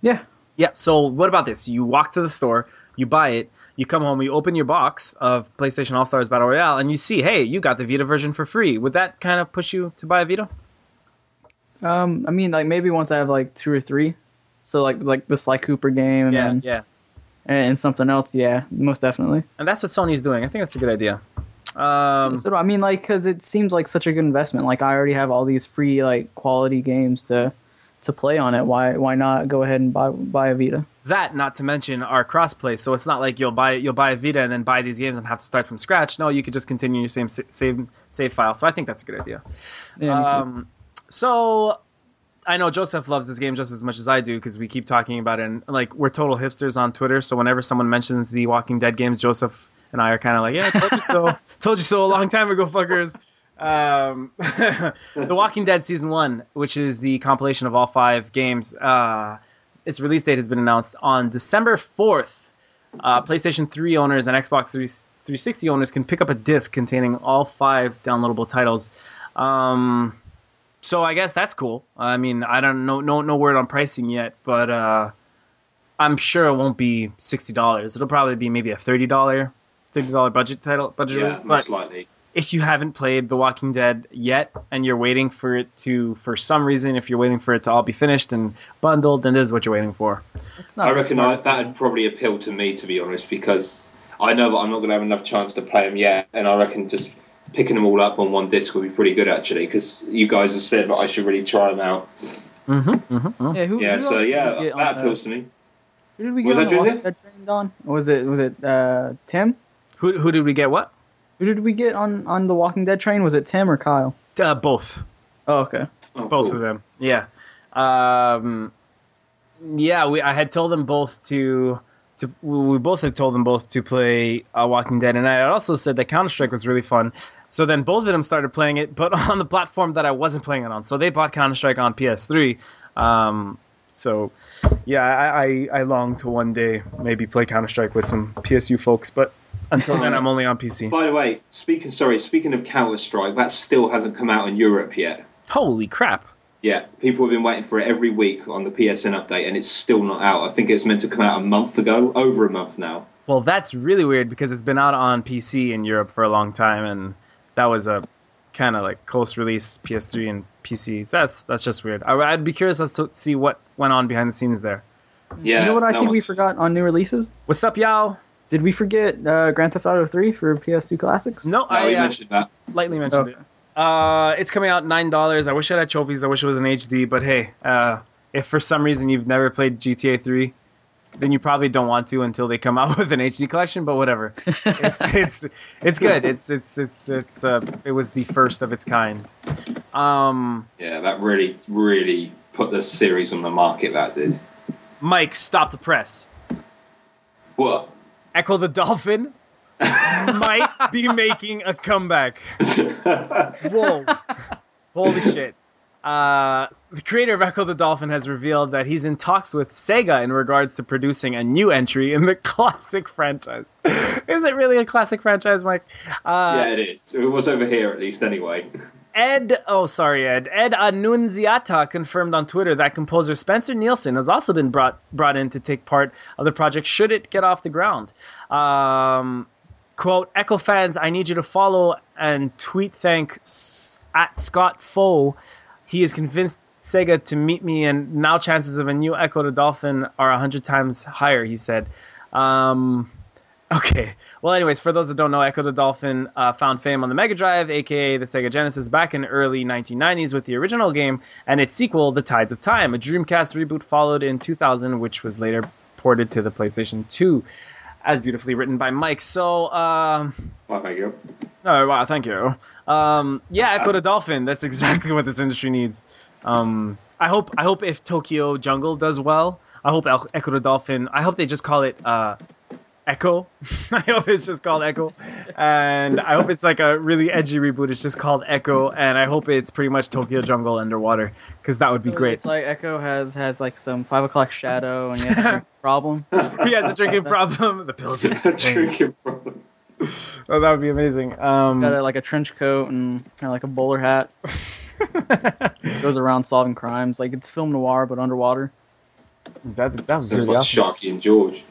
Yeah. Yeah. So what about this? You walk to the store, you buy it, you come home, you open your box of PlayStation All Stars Battle Royale, and you see, hey, you got the Vita version for free. Would that kind of push you to buy a Vita? Um, I mean, like maybe once I have like two or three, so like like the Sly Cooper game and Yeah, then, yeah. And something else. Yeah, most definitely. And that's what Sony's doing. I think that's a good idea. Um, so I mean, like, because it seems like such a good investment. Like I already have all these free like quality games to to play on it. Why why not go ahead and buy buy a Vita? that not to mention our crossplay so it's not like you'll buy you'll buy a vita and then buy these games and have to start from scratch no you could just continue your same save save file so i think that's a good idea Yeah, um, so i know joseph loves this game just as much as i do because we keep talking about it and like we're total hipsters on twitter so whenever someone mentions the walking dead games joseph and i are kind of like yeah I told you so [LAUGHS] told you so a long time ago fuckers um, [LAUGHS] the walking dead season one which is the compilation of all five games uh, its release date has been announced on December 4th. Uh, PlayStation 3 owners and Xbox 3, 360 owners can pick up a disc containing all five downloadable titles. Um, so I guess that's cool. I mean, I don't know, no, no word on pricing yet, but uh, I'm sure it won't be sixty dollars. It'll probably be maybe a thirty dollar, thirty dollar budget title budget yeah, release. But most likely. if you haven't played The Walking Dead yet and you're waiting for it to, for some reason, if you're waiting for it to all be finished and bundled, then this is what you're waiting for. It's not I reckon I, that would probably appeal to me, to be honest, because I know that I'm not going to have enough chance to play them yet, and I reckon just picking them all up on one disc would be pretty good, actually, because you guys have said that I should really try them out. Mm-hmm, mm-hmm, Yeah, who, Yeah, who so yeah, we on that appeals to me. Who did we get Was on that the Walking Joseph? Dead train, Don? Was it was it uh, Tim? Who, who did we get? What? Who did we get on on the Walking Dead train? Was it Tim or Kyle? Uh, both. Oh, okay. Oh, both cool. of them. Yeah. Um, yeah, we I had told them both to to we both had told them both to play uh, Walking Dead, and I had also said that Counter Strike was really fun. So then both of them started playing it, but [LAUGHS] on the platform that I wasn't playing it on. So they bought Counter Strike on PS3. Um, so yeah, I, I I long to one day maybe play Counter Strike with some PSU folks, but until then I'm only on PC. By the way, speaking sorry, speaking of Counter Strike, that still hasn't come out in Europe yet. Holy crap! Yeah, people have been waiting for it every week on the PSN update, and it's still not out. I think it's meant to come out a month ago, over a month now. Well, that's really weird because it's been out on PC in Europe for a long time, and that was a kind of like close release PS3 and PC. That's that's just weird. I, I'd be curious as to see what went on behind the scenes there. Yeah, you know what I no think we forgot on new releases? What's up, y'all? Did we forget uh, Grand Theft Auto 3 for PS2 Classics? No, No, I you uh, mentioned that. lightly mentioned Okay. it. Uh, it's coming out nine dollars. I wish I had trophies. I wish it was an HD. But hey, uh, if for some reason you've never played GTA 3, then you probably don't want to until they come [LAUGHS] out with an HD collection. But whatever, it's [LAUGHS] it's it's good. It's it's it's it's uh, it was the first of its kind. Um, Yeah, that really, really put the series on the market. That did. Mike, stop the press. What? Echo the Dolphin might be [LAUGHS] making a comeback. [LAUGHS] Whoa. Holy shit. Uh, the creator of Echo the Dolphin has revealed that he's in talks with Sega in regards to producing a new entry in the [LAUGHS] classic franchise. Is it really a classic franchise, Mike? Uh, yeah, it is. It was over here at least, anyway. Ed, oh sorry, Ed. Ed Annunziata confirmed on Twitter that composer Spencer Nielsen has also been brought brought in to take part of the project should it get off the ground. Um, quote: Echo fans, I need you to follow and tweet thank at Scott Foe. He is convinced Sega to meet me, and now chances of a new Echo the Dolphin are a hundred times higher. He said. Um, [LAUGHS] Okay. Well, anyways, for those that don't know, Echo the Dolphin uh, found fame on the Mega Drive, aka the Sega Genesis, back in early 1990s with the original game and its sequel, The Tides of Time. A Dreamcast reboot followed in 2000, which was later ported to the PlayStation 2, as beautifully written by Mike. So, um, Well, thank you. Oh wow, thank you. Um, yeah, Echo the Dolphin. That's exactly what this industry needs. Um, I hope I hope if Tokyo Jungle does well, I hope Echo the Dolphin. I hope they just call it uh, Echo. [LAUGHS] I hope it's just called Echo, and I hope it's like a really edgy reboot. It's just called Echo, and I hope it's pretty much Tokyo Jungle underwater because that would be great. It's like Echo has has like some five o'clock shadow and you have a [LAUGHS] drink problem. he has a drinking [LAUGHS] problem. The pills. Are [LAUGHS] Drinking problem. oh, that would be amazing. He's Um, got a, like a trench coat and kind of like a bowler hat. Goes around solving crimes. Like it's film noir but underwater. that, that was Sounds really like awesome. Sharky and George.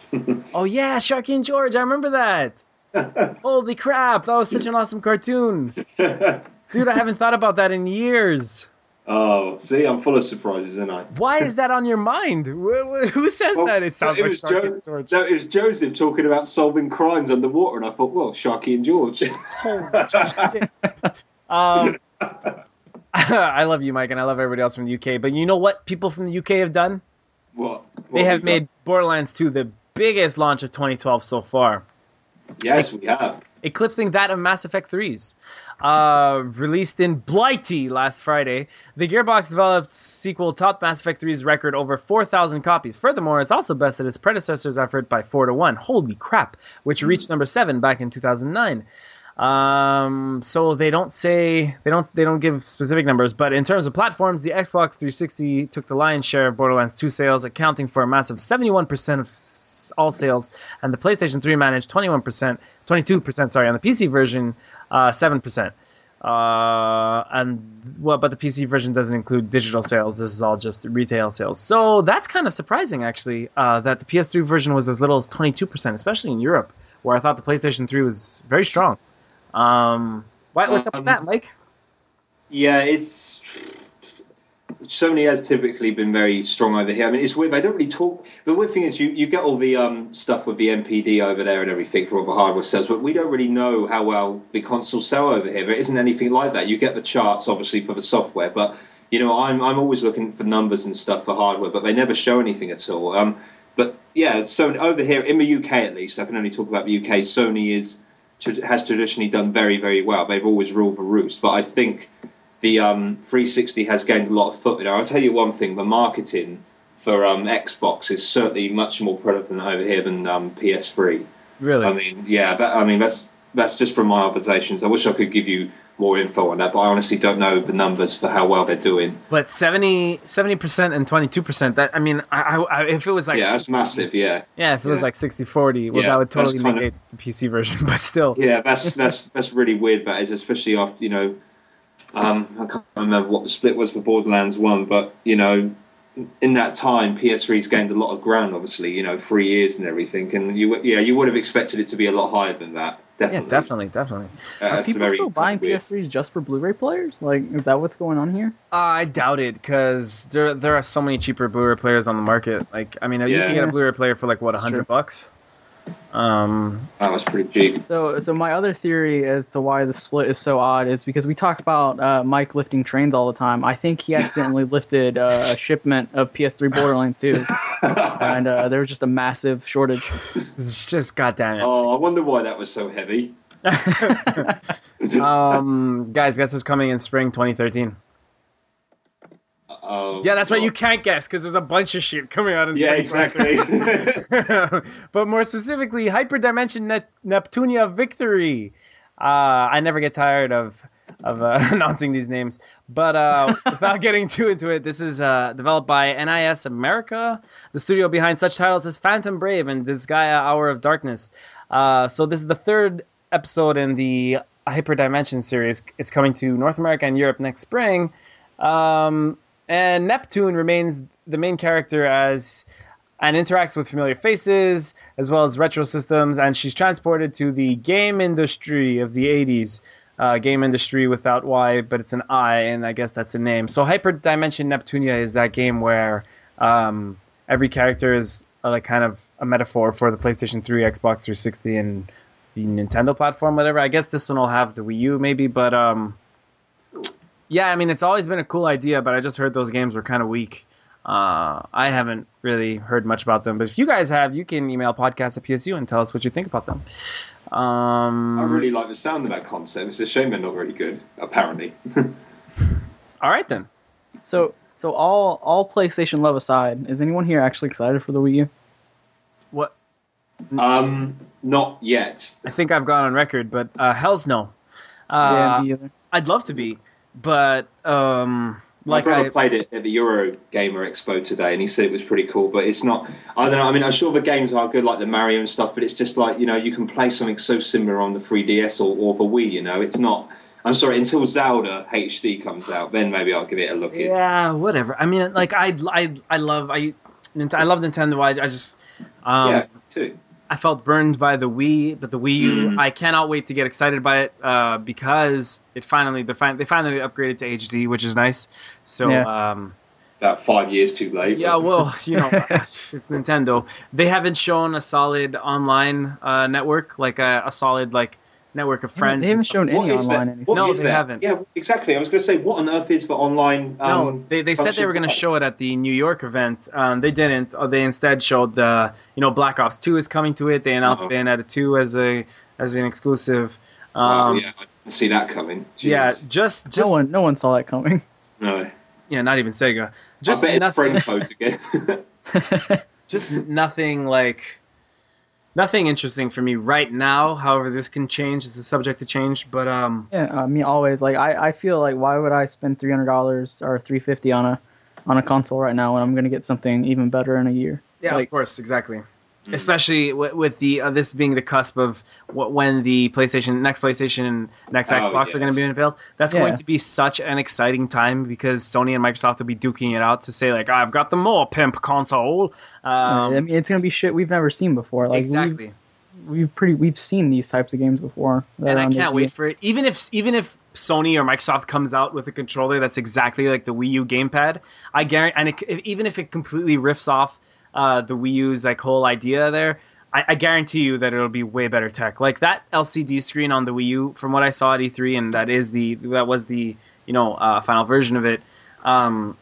Oh yeah, Sharky and George. I remember that. [LAUGHS] Holy crap, that was such an awesome cartoon. Dude, I haven't thought about that in years. oh, see, I'm full of surprises, aren't I? Why is that on your mind? Wh- wh- Who says Well, that? It sounds it like Sharky Jo- George. No, it was Joseph talking about solving crimes underwater, and I thought, well, Sharky and George. Holy shit. Um, [LAUGHS] I love you, Mike, and I love everybody else from the UK. But you know what people from the UK have done? what? What They have got? made Borderlands 2 the biggest launch of 2012 so far. Yes, we have. eclipsing that of Mass Effect 3's. Uh, released in Blighty last Friday, the Gearbox developed sequel topped Mass Effect 3's record over 4,000 copies. Furthermore, it's also bested its predecessor's effort by 4 to 1. Holy crap! Which reached number 7 back in 2009. Um, so they don't say they don't they don't give specific numbers, but in terms of platforms, the Xbox 360 took the lion's share of Borderlands 2 sales, accounting for a massive 71% of all sales, and the PlayStation 3 managed 21%, 22%, sorry, on the PC version, uh, 7%. Uh, and well, but the PC version doesn't include digital sales. This is all just retail sales. So that's kind of surprising, actually, uh, that the PS3 version was as little as 22%, especially in Europe, where I thought the PlayStation 3 was very strong. Um, What, what's up with Um, that, Mike? Yeah, it's Sony has typically been very strong over here. I mean, it's weird. They don't really talk. The weird thing is, you, you get all the um, stuff with the NPD over there and everything for all the hardware sales, but we don't really know how well the consoles sell over here. There isn't anything like that. You get the charts, obviously, for the software, but you know, I'm I'm always looking for numbers and stuff for hardware, but they never show anything at all. Um, but yeah, so over here in the UK at least, I can only talk about the UK. Sony is has traditionally done very very well. They've always ruled the roost, but I think the um, 360 has gained a lot of foot. I'll tell you one thing: the marketing for um, Xbox is certainly much more prevalent over here than um, PS3. Really? I mean, yeah, that, I mean that's that's just from my observations. I wish I could give you more info on that, but I honestly don't know the numbers for how well they're doing. but 70 percent and twenty two percent. That I mean, I, I, if it was like yeah, that's 60 massive. Yeah, Yeah, if it was Yeah. like 60-40, well, Yeah, that would totally kind of- negate the PC version. [LAUGHS] But still, yeah, that's that's that's really weird. That is, especially after you know, um, I can't remember what the split was for Borderlands One, but you know, in that time, PS3's gained a lot of ground. Obviously, you know, three years and everything, and you yeah, you would have expected it to be a lot higher than that. Yeah, Definitely, definitely, definitely. Uh, Are people still buying weird. PS3s just for Blu-ray players? Like, is that what's going on here? I doubt it because there there are so many cheaper Blu-ray players on the market. Like, I mean, you can get a Blu-ray player for like what, a hundred bucks. Um, That was pretty cheap. So, so my other theory as to why the split is so odd is because we talked about uh, Mike lifting trains all the time. I think he accidentally [LAUGHS] lifted uh, a shipment of PS3 Borderlands [LAUGHS] 2, and uh, there was just a massive shortage. it's just goddamn it. Oh, I wonder why that was so heavy. [LAUGHS] um, guys, guess what's coming in spring 2013? Yeah, that's why you can't guess because there's a bunch of shit coming out in Yeah, exactly. [LAUGHS] but more specifically, Hyperdimension Net- Neptunia Victory. Uh, I never get tired of of uh, [LAUGHS] announcing these names, but uh, [LAUGHS] without getting too into it, this is uh, developed by NIS America, the studio behind such titles as Phantom Brave and Disgaea Hour of Darkness. Uh, so this is the third episode in the Hyperdimension series. It's coming to North America and Europe next spring. Um, and Neptune remains the main character as and interacts with familiar faces as well as retro systems, and she's transported to the game industry of the 80s. Uh, game industry without Y, but it's an I, and I guess that's a name. So Hyperdimension Neptunia is that game where um, every character is uh, like kind of a metaphor for the PlayStation 3, Xbox 360, and the Nintendo platform, whatever. I guess this one will have the Wii U maybe, but um, yeah, I mean it's always been a cool idea, but I just heard those games were kind of weak. Uh, I haven't really heard much about them, but if you guys have, you can email podcast at PSU and tell us what you think about them. Um, I really like the sound of that concept. It's a shame they're not very good, apparently. [LAUGHS] all right then. So, so all all PlayStation love aside, is anyone here actually excited for the Wii U? What um, not yet. I think I've gone on record, but uh, hell's no. Uh, me either. I'd love to be, but um, My like brother I, played it at the Euro Gamer Expo today, and he said it was pretty cool. But it's not. I don't know. I mean, I'm sure the games are good, like the Mario and stuff. But it's just like you know, you can play something so similar on the 3DS or, or the Wii. You know, it's not. I'm sorry. Until Zelda HD comes out, then maybe I'll give it a look. in. yeah, whatever. I mean, like I, I, I love I, I love Nintendo. I, I just, um, yeah, too. I felt burned by the Wii, but the Wii U, Mm. I cannot wait to get excited by it uh, because it finally they, fin- they finally upgraded to HD, which is nice. So Yeah. um, About five years too late. yeah, but- well, you know, [LAUGHS] [LAUGHS] it's Nintendo. They haven't shown a solid online uh, network, like a, a solid like network of friends. they haven't shown any is online that? anything. What No, they that? haven't. Yeah, exactly. I was going to say, what on earth is the online? Um, No, they, they said they were going to show it at the New York event. Um, they didn't. Uh, They instead showed the you know Black Ops 2 is coming to it. They announced Uh-oh. Bayonetta 2 as a as an exclusive. Um, Oh, yeah, I didn't see that coming. Jeez. yeah, just no just one, no one saw that coming. No. yeah, not even Sega. Just I bet it's nothing, friend [LAUGHS] codes again. [LAUGHS] [LAUGHS] just nothing like nothing interesting for me right now. However, this can change. It's a subject to change, but um, Yeah, I mean, always like I, I feel like why would I spend three hundred dollars or three fifty on a on a console right now when I'm gonna get something even better in a year? yeah, Like- of course, exactly. Mm. Especially w- with the uh, this being the cusp of wh- when the PlayStation next PlayStation and next Oh, Xbox are going to be unveiled. That's Yeah. going to be such an exciting time because Sony and Microsoft will be duking it out to say like I've got the more pimp console. Um, I mean, it's gonna be shit we've never seen before. Like exactly. we've, we've pretty we've seen these types of games before. that and I can't wait for it. Even if even if Sony or Microsoft comes out with a controller that's exactly like the Wii U gamepad, I guarantee, and it, even if it completely riffs off uh, the Wii U's like whole idea there, I, I guarantee you that it'll be way better tech. Like that LCD screen on the Wii U, from what I saw at E3, and that is the that was the you know uh, final version of it. Um,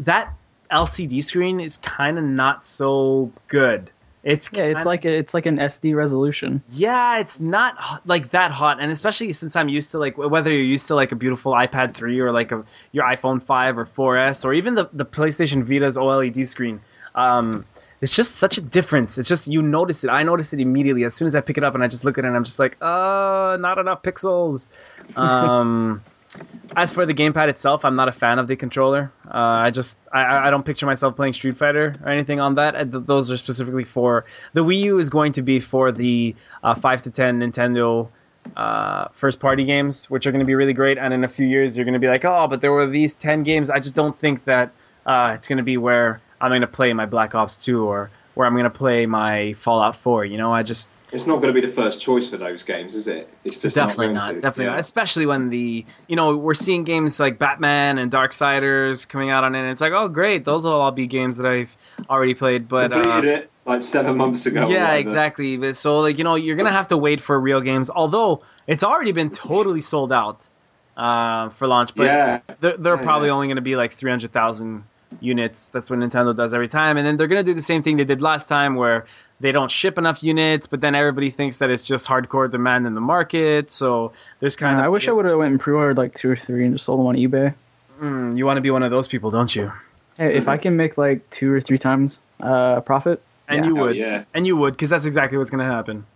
that LCD screen is kind of not so good. It's Yeah, it's like a, it's like an SD resolution. yeah, it's not like that hot, and especially since I'm used to like whether you're used to like a beautiful iPad 3 or like a your iPhone 5 or 4S or even the the PlayStation Vita's OLED screen. Um, it's just such a difference. It's just you notice it. I notice it immediately as soon as I pick it up and I just look at it and I'm just like, uh, not enough pixels. Um, [LAUGHS] as for the gamepad itself, I'm not a fan of the controller. Uh, I just I- I, I don't picture myself playing Street Fighter or anything on that. And th- those are specifically for the Wii U is going to be for the uh, five to ten Nintendo uh, first party games, which are going to be really great. And in a few years, you're going to be like, oh, but there were these ten games. I just don't think that uh, it's going to be where I'm going to play my Black Ops 2 or where I'm going to play my Fallout 4. You know, I just It's not going to be the first choice for those games, is it? It's just definitely not. not, going to. definitely Yeah. not. Especially when the you know we're seeing games like Batman and Darksiders coming out on it. And it's like, oh great, those will all be games that I've already played. But uh, it like seven months ago. yeah, exactly. But so like you know you're gonna have to wait for real games. Although it's already been totally sold out uh, for launch, but Yeah. they're, they're Yeah, probably only gonna be like three hundred thousand units. That's what Nintendo does every time, and then they're gonna do the same thing they did last time, where they don't ship enough units, but then everybody thinks that it's just hardcore demand in the market. So there's kind Uh, of I wish I would have went and pre-ordered like two or three and just sold them on eBay. Mm, you want to be one of those people, don't you? Hey, if I can make like two or three times uh, profit, And Yeah. you Oh, would, yeah. and you would, because that's exactly what's going to happen.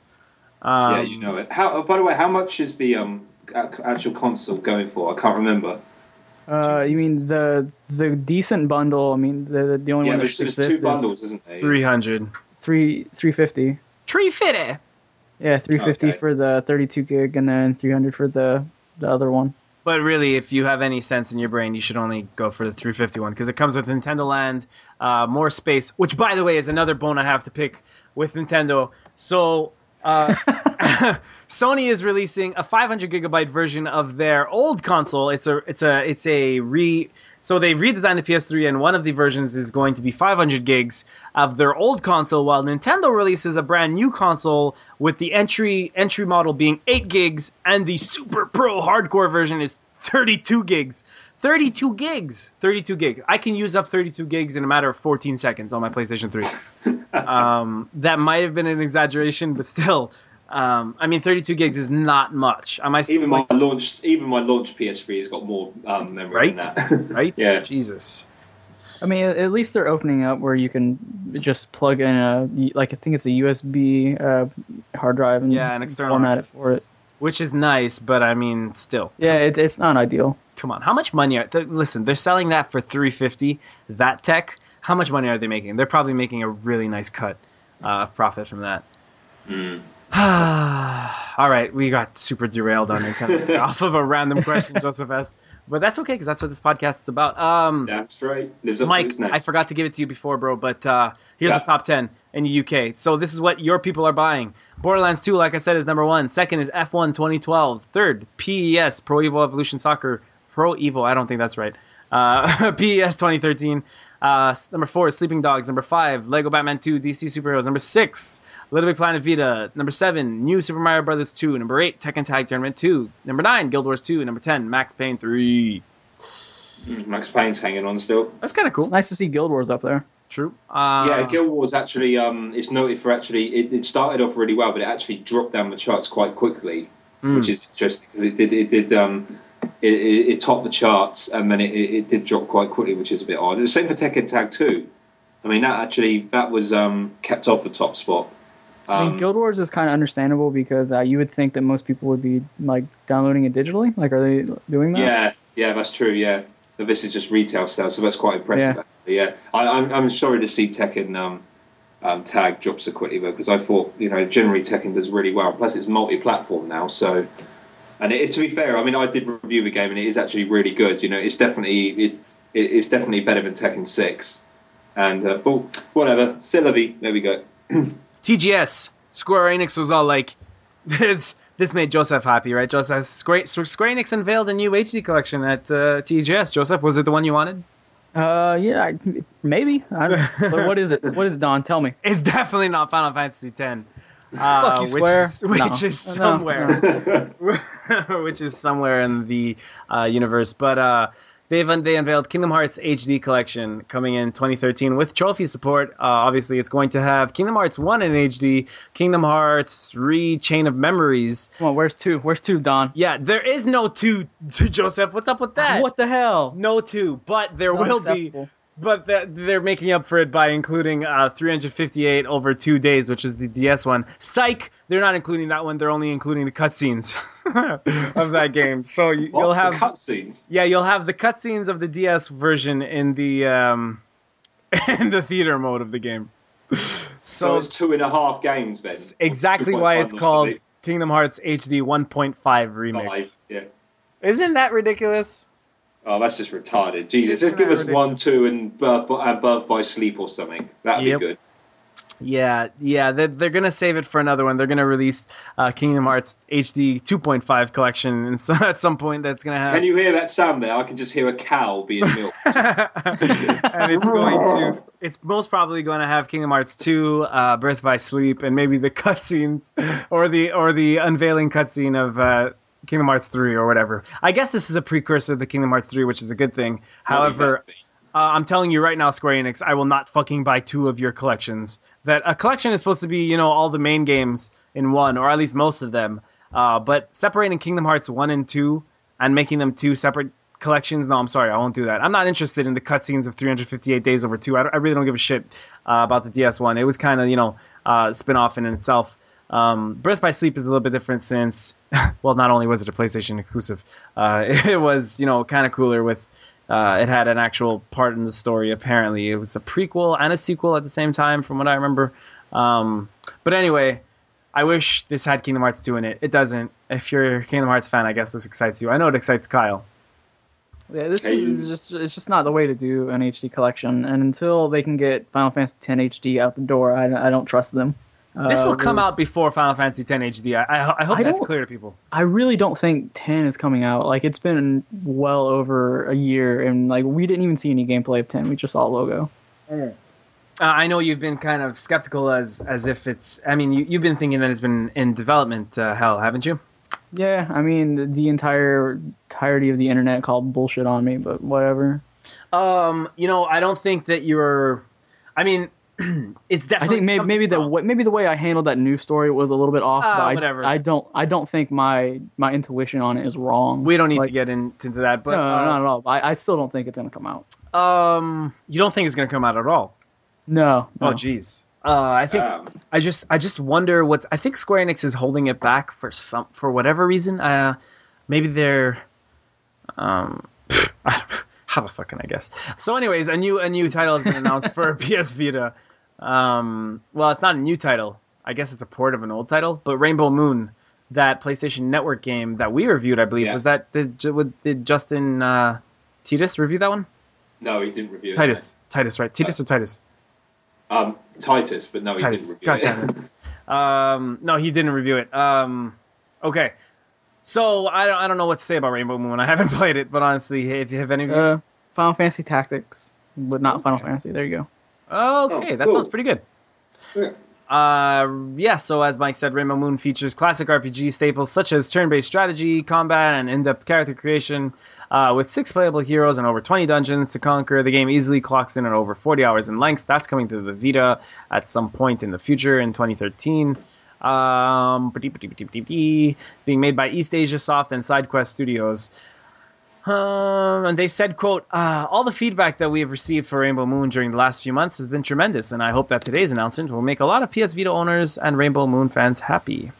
Um, yeah, you know it. How? oh, by the way, how much is the um actual console going for? I can't remember. Uh, you mean the the decent bundle? I mean the the only yeah, one that there's, there's exists two bundles, isn't there? three hundred. is three three fifty. Tree fitty. Yeah, three fifty Okay. for the thirty two gig, and then three hundred for the the other one. But really, if you have any sense in your brain, you should only go for the 350 one because it comes with Nintendo Land, uh, more space. Which, by the way, is another bone I have to pick with Nintendo. So, uh, [LAUGHS] [LAUGHS] Sony is releasing a 500 gigabyte version of their old console. It's a it's a it's a re so they redesigned the PS3 and one of the versions is going to be 500 gigs of their old console while Nintendo releases a brand new console with the entry entry model being 8 gigs and the Super Pro hardcore version is 32 gigs. 32 gigs. 32 gig. I can use up 32 gigs in a matter of 14 seconds on my PlayStation 3 [LAUGHS] um, that might have been an exaggeration, but still, um, I mean, 32 gigs is not much. I might Even my like, launch, even my launch PS3 has got more um, memory Right? than that. [LAUGHS] right? Yeah. Jesus. I mean, at at least they're opening up where you can just plug in a like I think it's a USB uh, hard drive and Yeah, an external format it for it. Which is nice, but I mean, still, Yeah, it, it's not ideal. come on. How much money are? Th- listen, they're selling that for 350. That tech. How much money are they making? They're probably making a really nice cut uh, of profit from that. Mm. [SIGHS] All right, we got super derailed on Nintendo [LAUGHS] off of a random question Joseph asked, but that's okay because that's what this podcast is about. Um, straight. Lives Mike. I forgot to give it to you before, bro, but uh, here's Yeah. the top 10 in the UK. So this is what your people are buying. Borderlands 2, like I said, is number one. Second is F1 2012. Third, PES, Pro Evo Evolution Soccer. Pro Evo, I don't think that's right. Uh, [LAUGHS] PES 2013. Uh, number four is Sleeping Dogs. Number five, Lego Batman 2 DC Superheroes. Number six, Little Big Planet Vita. Number seven, New Super Mario Brothers 2. Number eight, Tekken Tag Tournament 2. Number nine, Guild Wars 2. Number 10, Max Payne 3. Mm, Max Payne's hanging on still. That's kind of It's cool. nice to see Guild Wars up there. True. Uh, yeah, Guild Wars actually um, it's noted for actually it, it started off really well, but it actually dropped down the charts quite quickly, mm. which is interesting because it did it did um, it, it, it topped the charts and then it, it, it did drop quite quickly, which is a bit odd. The same for Tekken Tag 2. I mean that actually that was um, kept off the top spot. I Um, mean, Guild Wars is kind of understandable because uh, you would think that most people would be like downloading it digitally. Like, are they doing that? Yeah, yeah, that's true. Yeah, but this is just retail sales, so that's quite impressive. Yeah. Actually. Yeah, I, I'm I'm sorry to see Tekken um, um, tag drop so quickly though, because I thought you know generally Tekken does really well. Plus, it's multi-platform now, so. And it, to be fair, I mean, I did review the game, and it is actually really good. You know, it's definitely it's it's definitely better than Tekken Six. And uh, but whatever, still. There we go. [CLEARS THROAT] TGS. Square Enix was all like, [LAUGHS] this, this made Joseph happy, right? Joseph, Square, Square Enix unveiled a new HD collection at uh, TGS. Joseph, was it the one you wanted? Uh, yeah, I, maybe. I don't, but [LAUGHS] what is it? What is it, Don? Tell me. It's definitely not Final Fantasy X. Uh, Fuck you, which is, [LAUGHS] which No. is No, somewhere, [LAUGHS] [LAUGHS] which is somewhere in the uh, universe. But uh, they've un- they unveiled Kingdom Hearts HD collection coming in 2013 with trophy support. Uh, obviously, it's going to have Kingdom Hearts 1 in HD, Kingdom Hearts 3 Chain of Memories. Come on, where's two? Where's two, Don? Yeah, there is no two, Joseph. What's up with that? What the hell? No two, but there It's will be. But they're making up for it by including uh, 358 over two days, which is the DS one. Psych! They're not including that one. They're only including the cutscenes [LAUGHS] of that game. So you, The have cutscenes. yeah, you'll have the cutscenes of the DS version in the um, [LAUGHS] in the theater mode of the game. So, So, it's two and a half games then. exactly why it's called. Kingdom Hearts HD 1.5 remix. Five, Yeah. Isn't that ridiculous? Oh, that's just retarded. Jesus, just give us one, two, and Birth by, and Birth by Sleep or something. That'd Yep. be good. Yeah, yeah, they're, they're gonna save it for another one. They're gonna release uh, Kingdom Hearts HD 2.5 collection, and so [LAUGHS] at some point that's gonna happen. Can you hear that sound there? I can just hear a cow being milked. [LAUGHS] and it's going to it's most probably going to have Kingdom Hearts 2, uh, Birth by Sleep, and maybe the cutscenes or the or the unveiling cutscene of uh, Kingdom Hearts 3 or whatever. I guess this is a precursor to Kingdom Hearts 3, which is a good thing. However, uh, I'm telling you right now, Square Enix, I will not fucking buy two of your collections. That a collection is supposed to be, you know, all the main games in one, or at least most of them. Uh, but separating Kingdom Hearts 1 and 2 and making them two separate collections, no, I'm sorry, I won't do that. I'm not interested in the cutscenes of 358 Days Over 2. I, I really don't give a shit uh, about the DS one. It was kind of, you know, uh, spin off in itself. Um, Birth by Sleep is a little bit different since, [LAUGHS] well, not only was it a PlayStation exclusive, uh, [LAUGHS] it was, you know, kind of cooler with uh, it had an actual part in the story. Apparently, it was a prequel and a sequel at the same time, from what I remember. Um, but anyway, I wish this had Kingdom Hearts 2 in it. It doesn't. If you're a Kingdom Hearts fan, I guess this excites you. I know it excites Kyle. Yeah, this Hey. is just it's just not the way to do an HD collection. And until they can get Final Fantasy X HD out the door, I, I don't trust them. This will Uh, come out before Final Fantasy X HD. I, I, I hope I that's clear to people. I really don't think 10 is coming out. Like it's been well over a year, and like we didn't even see any gameplay of 10. We just saw a logo. Uh, I know you've been kind of skeptical as as if it's. I mean, you, you've been thinking that it's been in development uh, hell, haven't you? Yeah, I mean the entire entirety of the internet called bullshit on me, but whatever. Um, you know, I don't think that you're. I mean, [CLEARS THROAT] it's definitely. I definitely. think maybe maybe the wrong. maybe the way I handled that news story was a little bit off. Ah, but I, whatever. I don't I don't think my my intuition on it is wrong. We don't need Like, to get in, into that, but no, uh, not at all. I, I still don't think it's gonna come out. um, you don't think it's gonna come out at all? No. no. Oh, jeez. Uh, I think Um, I just I just wonder what I think Square Enix is holding it back for some for whatever reason. Uh, maybe they're um. [LAUGHS] How the fuck can I guess? So, anyways, a new a new title has been announced for [LAUGHS] PS Vita. Um, well, it's not a new title. I guess it's a port of an old title. But Rainbow Moon, that PlayStation Network game that we reviewed, I believe, Yeah. was that did, did Justin uh, Titus review that one? no, he didn't review it. Titus, Titus, right? Titus or Titus? Um, Titus, but no, he didn't review God it. damn it. Um, no, he didn't review it. Um, okay. So I don't, I don't know what to say about Rainbow Moon. I haven't [LAUGHS] played it, but honestly, if you have any Uh, Final Fantasy Tactics, but not Final Fantasy. There you go. okay, oh, that cool. sounds pretty good. Yeah. Uh, yeah. So as Mike said, Rainbow Moon features classic RPG staples such as turn-based strategy, combat, and in-depth character creation. Uh, with six playable heroes and over 20 dungeons to conquer, the game easily clocks in at over 40 hours in length. That's coming to the Vita at some point in the future in 2013. Um, being made by East Asia Soft and SideQuest Studios. Um, and they said, "quote uh, All the feedback that we have received for Rainbow Moon during the last few months has been tremendous, and I hope that today's announcement will make a lot of PS Vita owners and Rainbow Moon fans happy."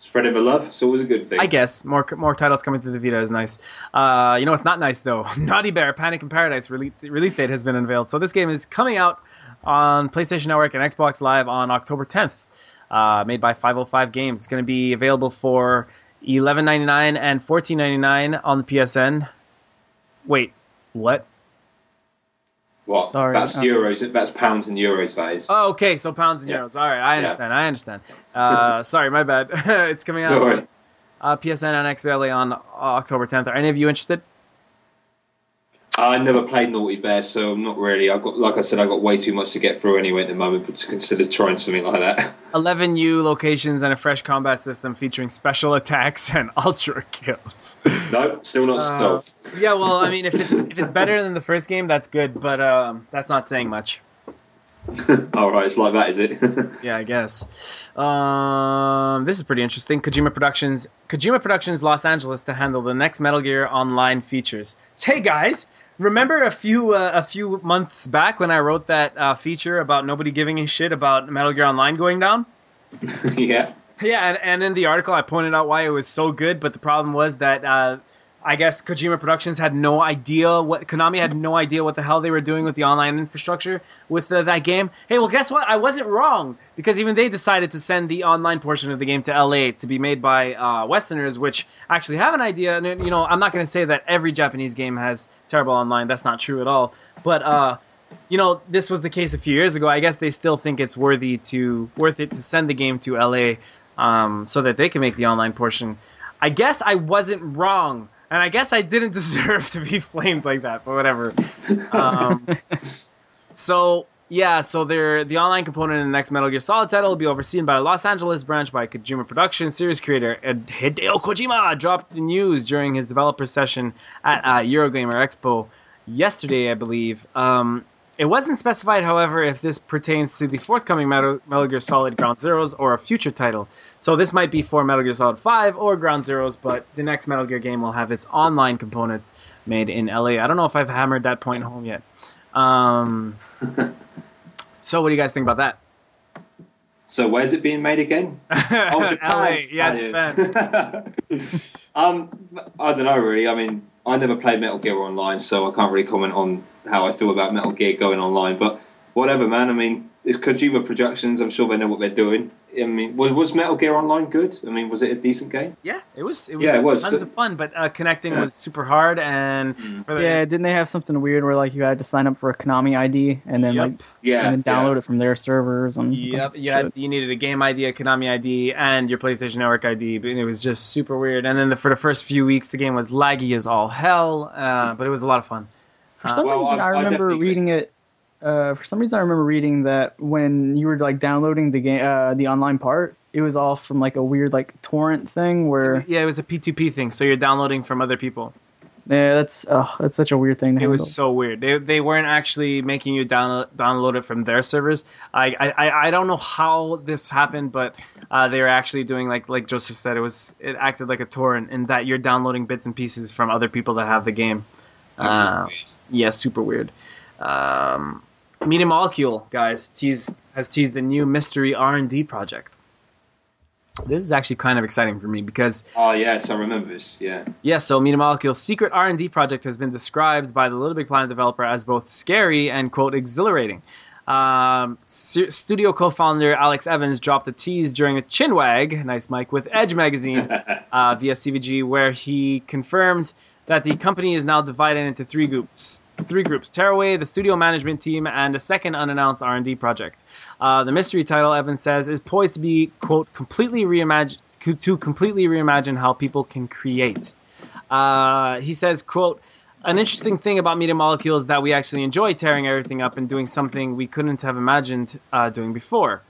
Spreading the love, it's always a good thing. I guess more more titles coming to the Vita is nice. Uh, you know, it's not nice though. [LAUGHS] Naughty Bear: Panic in Paradise release release date has been unveiled. So this game is coming out on PlayStation Network and Xbox Live on October 10th. Uh, made by 505 Games. It's going to be available for 11.99 and 14.99 on the PSN. Wait, what? What? Sorry, that's uh, euros. That's pounds and euros. That is. Oh, okay. So pounds and Yeah. euros. All right, I understand. I understand. Uh, [LAUGHS] sorry, my bad. [LAUGHS] it's coming out Don't on uh, PSN and XBLA on October 10th. Are any of you interested? I never played Naughty Bear, so I'm not really. I've got, like I said, I've got way too much to get through anyway at the moment. But to consider trying something like that. [LAUGHS] 11 new locations and a fresh combat system featuring special attacks and [LAUGHS] ultra kills. no, still not Uh, sold. yeah, well, I mean, if, it, if it's better [LAUGHS] than the first game, that's good, but um, that's not saying much. All right, it's like that, is it? Yeah, I guess. Um, this is pretty interesting. Kojima Productions, Kojima Productions Los Angeles to handle the next Metal Gear Online features. So, hey guys, remember a few uh, a few months back when I wrote that uh, feature about nobody giving a shit about Metal Gear Online going down? [LAUGHS] yeah. Yeah, and, and in the article I pointed out why it was so good, but the problem was that uh, I guess Kojima Productions had no idea what Konami had no idea what the hell they were doing with the online infrastructure with uh, that game. Hey, well, guess what? I wasn't wrong because even they decided to send the online portion of the game to LA to be made by uh, Westerners, which actually have an idea. And you know, I'm not going to say that every Japanese game has terrible online. That's not true at all. But uh, you know, this was the case a few years ago. I guess they still think it's worthy to worth it to send the game to LA um, so that they can make the online portion. I guess I wasn't wrong, and I guess I didn't [LAUGHS] deserve to be flamed like that, but whatever. Um, [LAUGHS] so yeah, so the online component in the next Metal Gear Solid title will be overseen by a Los Angeles branch by Kojima Productions. Series creator Ed- Hideo Kojima dropped the news during his developer session at uh, Eurogamer Expo yesterday, I believe. Um, it wasn't specified, however, if this pertains to the forthcoming Metal, Metal Gear Solid Ground Zeroes or a future title. So this might be for Metal Gear Solid 5 or Ground Zeroes, but the next Metal Gear game will have its online component made in LA. I don't know if I've hammered that point home yet. Um, [LAUGHS] so what do you guys think about that? So where's it being made again? [LAUGHS] Oh, Japan. LA, yeah, Japan. [LAUGHS] Um, I don't know really. I mean, I never played Metal Gear Online, so I can't really comment on how I feel about Metal Gear going online. But whatever, man. I mean, it's Kojima Productions. I'm sure they know what they're doing. I mean, was, was Metal Gear Online good? I mean, was it a decent game? Yeah, it was. It was, Yeah, it was. tons of fun, but uh, connecting was super hard. And Mm. the- yeah, didn't they have something weird where like you had to sign up for a Konami ID and then Yep. like Yeah. and then download yeah. it from their servers and Yep, you, you needed a game ID, a Konami ID, and your PlayStation Network ID, and it was just super weird. And then the, for the first few weeks, the game was laggy as all hell, uh, but it was a lot of fun. For some Well, reason, I- I, I remember definitely agree. reading it. Uh, for some reason, I remember reading that when you were like downloading the game, uh, the online part, it was all from like a weird like torrent thing where Yeah, it was a P2P thing, so you're downloading from other people. yeah, that's oh, that's such a weird thing. To It handle. was so weird. They, they weren't actually making you download download it from their servers. I I, I don't know how this happened, but uh, they were actually doing like like Joseph said. It was it acted like a torrent in that you're downloading bits and pieces from other people that have the game. Uh, yeah, super weird. Um, Media Molecule, guys, teased, has teased a new mystery R and D project. This is actually kind of exciting for me because Oh yes, I remember this. Yeah. yeah, so Media Molecule's secret R and D project has been described by the Little Big Planet developer as both scary and quote exhilarating. Um, studio co-founder Alex Evans dropped a tease during a chinwag, nice mic, with Edge magazine [LAUGHS] uh, via CVG, where he confirmed that the company is now divided into three groups. Three groups: Tearaway, the studio management team, and a second unannounced R&D project. Uh, the mystery title, Evans says, is poised to be quote completely reimagine to completely reimagine how people can create. Uh, he says, quote. An interesting thing about Media Molecule is that we actually enjoy tearing everything up and doing something we couldn't have imagined uh, doing before.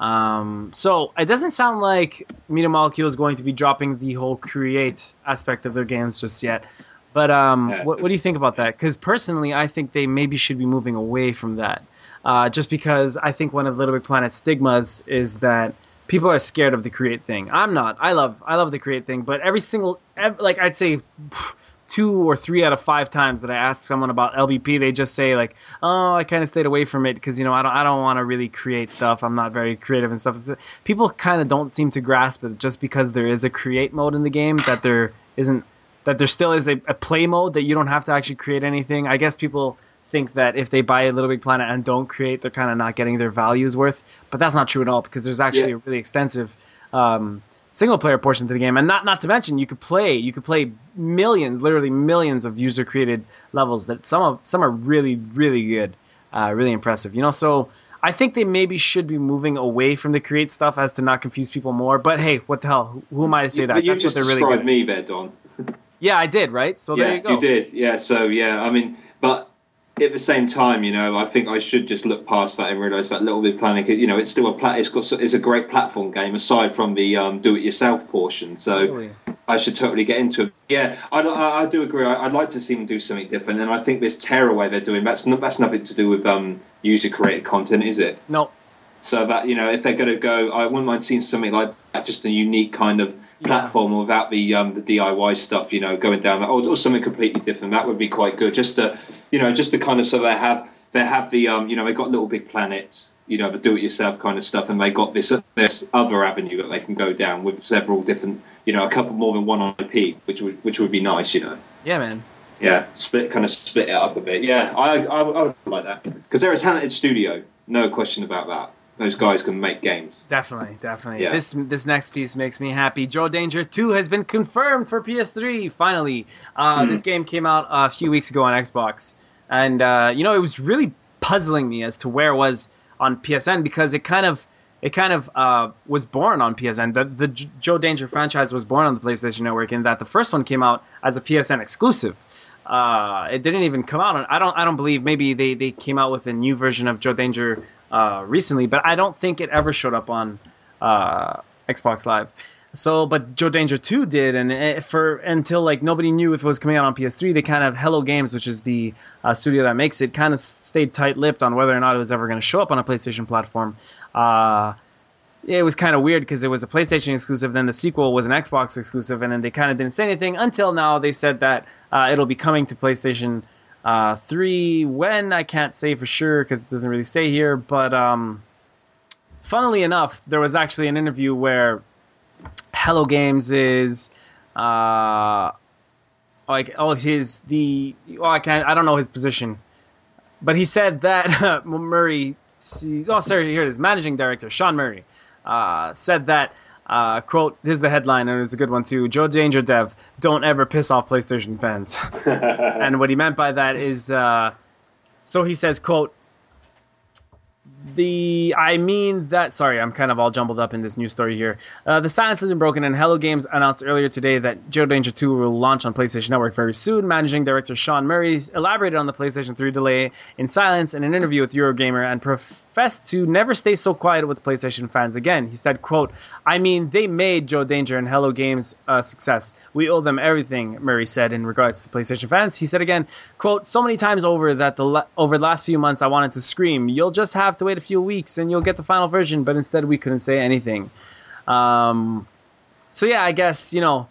Um, so it doesn't sound like Media Molecule is going to be dropping the whole create aspect of their games just yet. But um, Yeah. what, what do you think about that? Because personally, I think they maybe should be moving away from that. Uh, just because I think one of Little Big Planet's stigmas is that people are scared of the create thing. I'm not. I love I love the create thing, but every single ev- like I'd say pff, two or three out of five times that I ask someone about LBP, they just say like, "Oh, I kind of stayed away from it because you know I don't I don't want to really create stuff. I'm not very creative and stuff." It's, people kind of don't seem to grasp it just because there is a create mode in the game that there isn't that there still is a, a play mode that you don't have to actually create anything. I guess people think that if they buy a Little Big Planet and don't create, they're kind of not getting their values worth. But that's not true at all because there's actually Yeah. a really extensive um, single player portion to the game, and not not to mention you could play you could play millions, literally millions of user created levels that some of some are really really good, uh, really impressive. You know, so I think they maybe should be moving away from the create stuff as to not confuse people more. But hey, what the hell? Who, am I to say that? You That's just what they're really described good. me there, Don. Yeah, I did, right? So yeah, there you go. You did. Yeah, so yeah, I mean, but at the same time, you know, I think I should just look past that and realise that Little Big Planet, you know, it's still a plat. It's got it's a great platform game aside from the um, do-it-yourself portion. So Really. I should totally get into it. Yeah, I, I, I do agree. I, I'd like to see them do something different, and I think this tearaway they're doing that's not, that's nothing to do with um, user-created content, is it? No, So that you know, if they're going to go, I wouldn't mind seeing something like that, just a unique kind of platform without the um, the DIY stuff. You know, going down that, or, or something completely different. That would be quite good. Just to, you know, just to kind of so they have they have the um, you know, they got little big planets. You know, the do-it-yourself kind of stuff, and they got this this other avenue that they can go down with several different, you know, a couple more than one IP, which would which would be nice. You know. yeah, man. Yeah, split kind of split it up a bit. Yeah, I I, I would like that because they're a talented studio, no question about that. Those guys can make games. Definitely, definitely. Yeah. This this next piece makes me happy. Joe Danger 2 has been confirmed for PS3. Finally, uh, Hmm. this game came out a few weeks ago on Xbox, and uh, you know it was really puzzling me as to where it was on PSN because it kind of it kind of uh, was born on PSN. The the J- Joe Danger franchise was born on the PlayStation Network in that the first one came out as a PSN exclusive. Uh, it didn't even come out on. I don't. I don't believe. Maybe they, they came out with a new version of Joe Danger uh, recently, but I don't think it ever showed up on uh, Xbox Live. So, but Joe Danger 2 did, and it, for until like nobody knew if it was coming out on PS3, they kind of Hello Games, which is the uh, studio that makes it, kind of stayed tight-lipped on whether or not it was ever going to show up on a PlayStation platform. Uh, it was kind of weird because it was a PlayStation exclusive, then the sequel was an Xbox exclusive, and then they kind of didn't say anything until now. They said that uh, it'll be coming to PlayStation uh, 3 when I can't say for sure because it doesn't really say here. But um, funnily enough, there was actually an interview where Hello Games is uh, like oh he's the oh I can't I don't know his position, but he said that [LAUGHS] Murray oh sorry here it is managing director Sean Murray uh, said that uh, quote this is the headline and it's a good one too. Joe Danger Dev don't ever piss off PlayStation fans. [LAUGHS] And what he meant by that is uh, so he says quote the I mean that sorry I'm kind of all jumbled up in this news story here. Uh, the silence has been broken, and Hello Games announced earlier today that Joe Danger 2 will launch on PlayStation Network very soon. Managing director Sean Murray elaborated on the PlayStation 3 delay in silence in an interview with Eurogamer and professed to never stay so quiet with PlayStation fans again. He said, "quote I mean they made Joe Danger and Hello Games a success. We owe them everything." Murray said in regards to PlayStation fans. He said again, "quote So many times over that the over the last few months I wanted to scream, you'll just have to wait a few weeks and you'll get the final version, but instead we couldn't say anything." Um, so yeah, I guess you know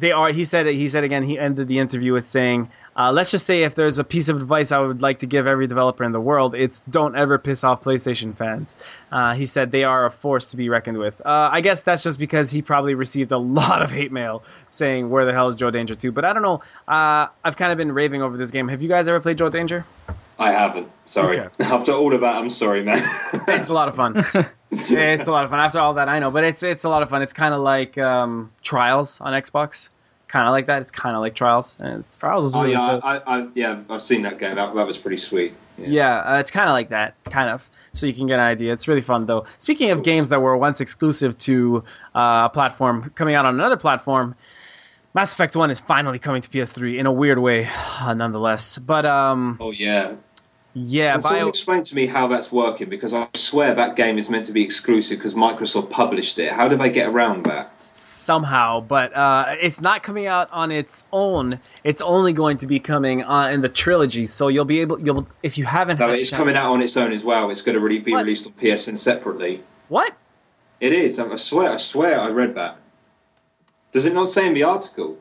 they are. He said. He said again. He ended the interview with saying, uh, "Let's just say if there's a piece of advice I would like to give every developer in the world, it's don't ever piss off PlayStation fans." Uh, he said they are a force to be reckoned with. Uh, I guess that's just because he probably received a [LAUGHS] lot of hate mail saying, "Where the hell is Joe Danger 2?" But I don't know. Uh, I've kind of been raving over this game. Have you guys ever played Joe Danger? I haven't. Sorry. Okay. [LAUGHS] After all of that, I'm sorry, man. [LAUGHS] It's a lot of fun. [LAUGHS] it's a lot of fun. After all that, I know, but it's it's a lot of fun. It's kind of like um, Trials on Xbox. Kind of like that. It's kind of like Trials. It's, Trials is oh really yeah, good. I, I, yeah, I've seen that game. That, that was pretty sweet. Yeah, uh, it's kind of like that, kind of. So you can get an idea. It's really fun, though. Speaking of games that were once exclusive to uh, a platform, coming out on another platform, Mass Effect One is finally coming to PS3 in a weird way, [SIGHS] nonetheless. But um, Oh yeah. Yeah, Can someone Bio. explain to me how that's working? Because I swear that game is meant to be exclusive because Microsoft published it. How do they get around that? somehow, but uh, it's not coming out on its own. It's only going to be coming uh, in the trilogy. So you'll be able, you'll if you haven't. No, it's coming out on its own as well. It's going to really be What? released on PSN separately. What? It is. I swear. I swear. I read that. Does it not say in the article?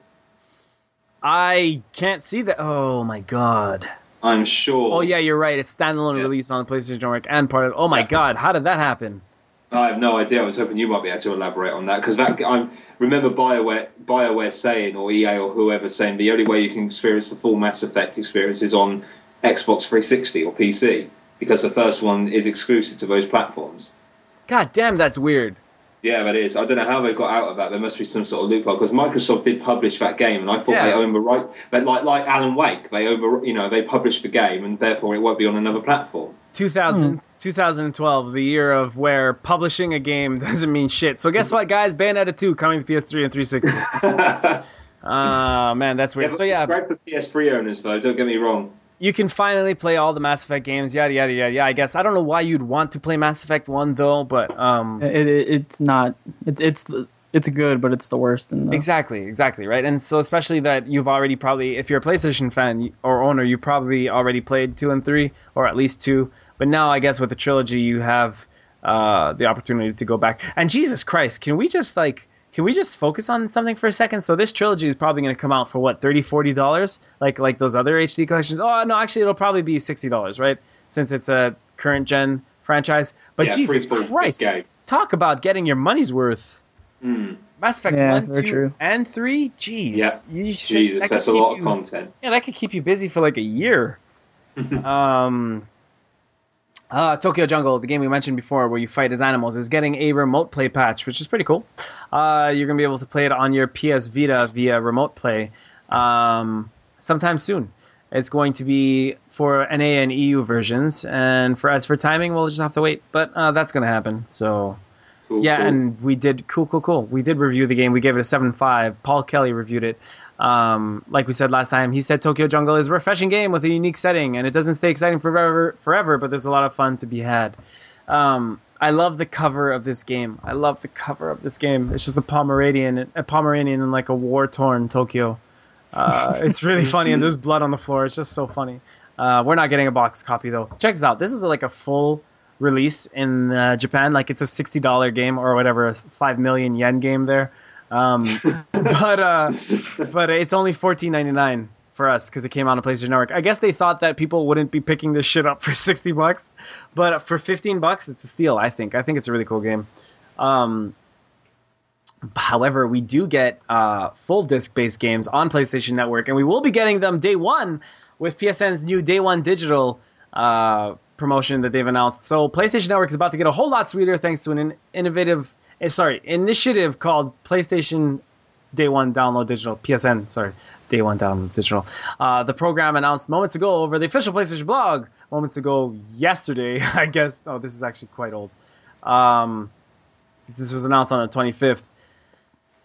I can't see that. Oh my god. I'm sure. Oh yeah, you're right. It's standalone Yeah. release on PlayStation Network and part of. Oh my Yeah. god, how did that happen? I have no idea. I was hoping you might be able to elaborate on that because that I remember Bioware, Bioware saying or EA or whoever saying the only way you can experience the full Mass Effect experience is on Xbox 360 or PC because the first one is exclusive to those platforms. God damn, that's weird. Yeah, that is. I don't know how they got out of that. There must be some sort of loophole because Microsoft did publish that game, and I thought Yeah. they owned the right. But like like Alan Wake, they over you know they published the game, and therefore it won't be on another platform. 2000, 2012, the year of where publishing a game [LAUGHS] doesn't mean shit. So guess what, guys? Bayonetta 2 coming to PS3 and 360. [LAUGHS] Ah, man, that's weird. So yeah, it's great for PS3 owners though. Don't get me wrong. You can finally play all the Mass Effect games. Yada yada yada. Yeah, I guess I don't know why you'd want to play Mass Effect One though, but um, It, it it's not. It, it's it's good, but it's the worst. In the, Exactly, exactly, right? And so, especially that you've already probably, if you're a PlayStation fan or owner, you probably already played two and three, or at least two. But now, I guess with the trilogy, you have uh, the opportunity to go back. And Jesus Christ, can we just like, can we just focus on something for a second? So this trilogy is probably going to come out for what, 30 40 dollars, like like those other HD collections. Oh no, actually, it'll probably be sixty dollars, right? Since it's a current gen franchise. But yeah, Jesus Christ, talk about getting your money's worth. Mm, Mass Effect Yeah, 1, 2, true. and 3? Jeez. Yeah. You should, Jesus, that that's a keep lot you, of content. Yeah, that could keep you busy for like a year. [LAUGHS] um, uh, Tokyo Jungle, the game we mentioned before where you fight as animals, is getting a remote play patch, which is pretty cool. Uh, you're going to be able to play it on your PS Vita via remote play um, sometime soon. It's going to be for NA and EU versions, and for as for timing, we'll just have to wait. But uh, that's going to happen. So Cool, yeah, cool. and we did cool, cool, cool. We did review the game. We gave it a seven five. Paul Kelly reviewed it. Um, like we said last time, he said Tokyo Jungle is a refreshing game with a unique setting, and it doesn't stay exciting forever, forever, but there's a lot of fun to be had. Um, I love the cover of this game. I love the cover of this game. It's just a Pomeranian, a Pomeranian in like a war torn Tokyo. Uh, it's really [LAUGHS] funny, and there's blood on the floor. It's just so funny. Uh, we're not getting a box copy though. Check this out. This is like a full release in uh, Japan. Like it's a sixty dollar game or whatever, a five million yen game there. Um, [LAUGHS] but uh, but it's only fourteen ninety nine for us because it came out on PlayStation Network. I guess they thought that people wouldn't be picking this shit up [LAUGHS] for sixty bucks, but for fifteen bucks, it's a steal. I think. I think it's a really cool game. Um, However, we do get uh, full disc based games on PlayStation Network, and we will be getting them day one with PSN's new Day One Digital uh, promotion that they've announced. So, PlayStation Network is about to get a whole lot sweeter thanks to an in- innovative, sorry, initiative called PlayStation Day One Download Digital, PSN, sorry, Day One Download Digital. Uh, the program announced moments ago over the official PlayStation blog, moments ago yesterday, [LAUGHS] I guess. Oh, this is actually quite old. Um, this was announced on the 25th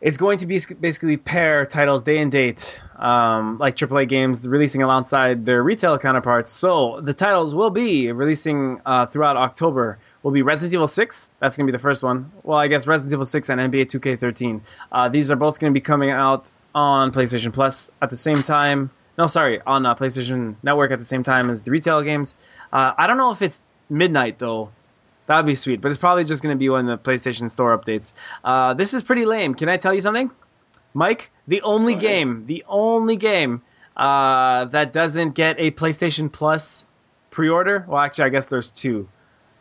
it's going to be basically pair titles day and date, um, like AAA games releasing alongside their retail counterparts. So the titles will be releasing uh, throughout October. Will be Resident Evil 6. That's going to be the first one. Well, I guess Resident Evil 6 and NBA 2K13. Uh, these are both going to be coming out on PlayStation Plus at the same time. No, sorry, on uh, PlayStation Network at the same time as the retail games. Uh, I don't know if it's midnight though. That would be sweet, but it's probably just going to be when the PlayStation Store updates. Uh, this is pretty lame. Can I tell you something, Mike? The only game, the only game uh, that doesn't get a PlayStation Plus pre-order. Well, actually, I guess there's two.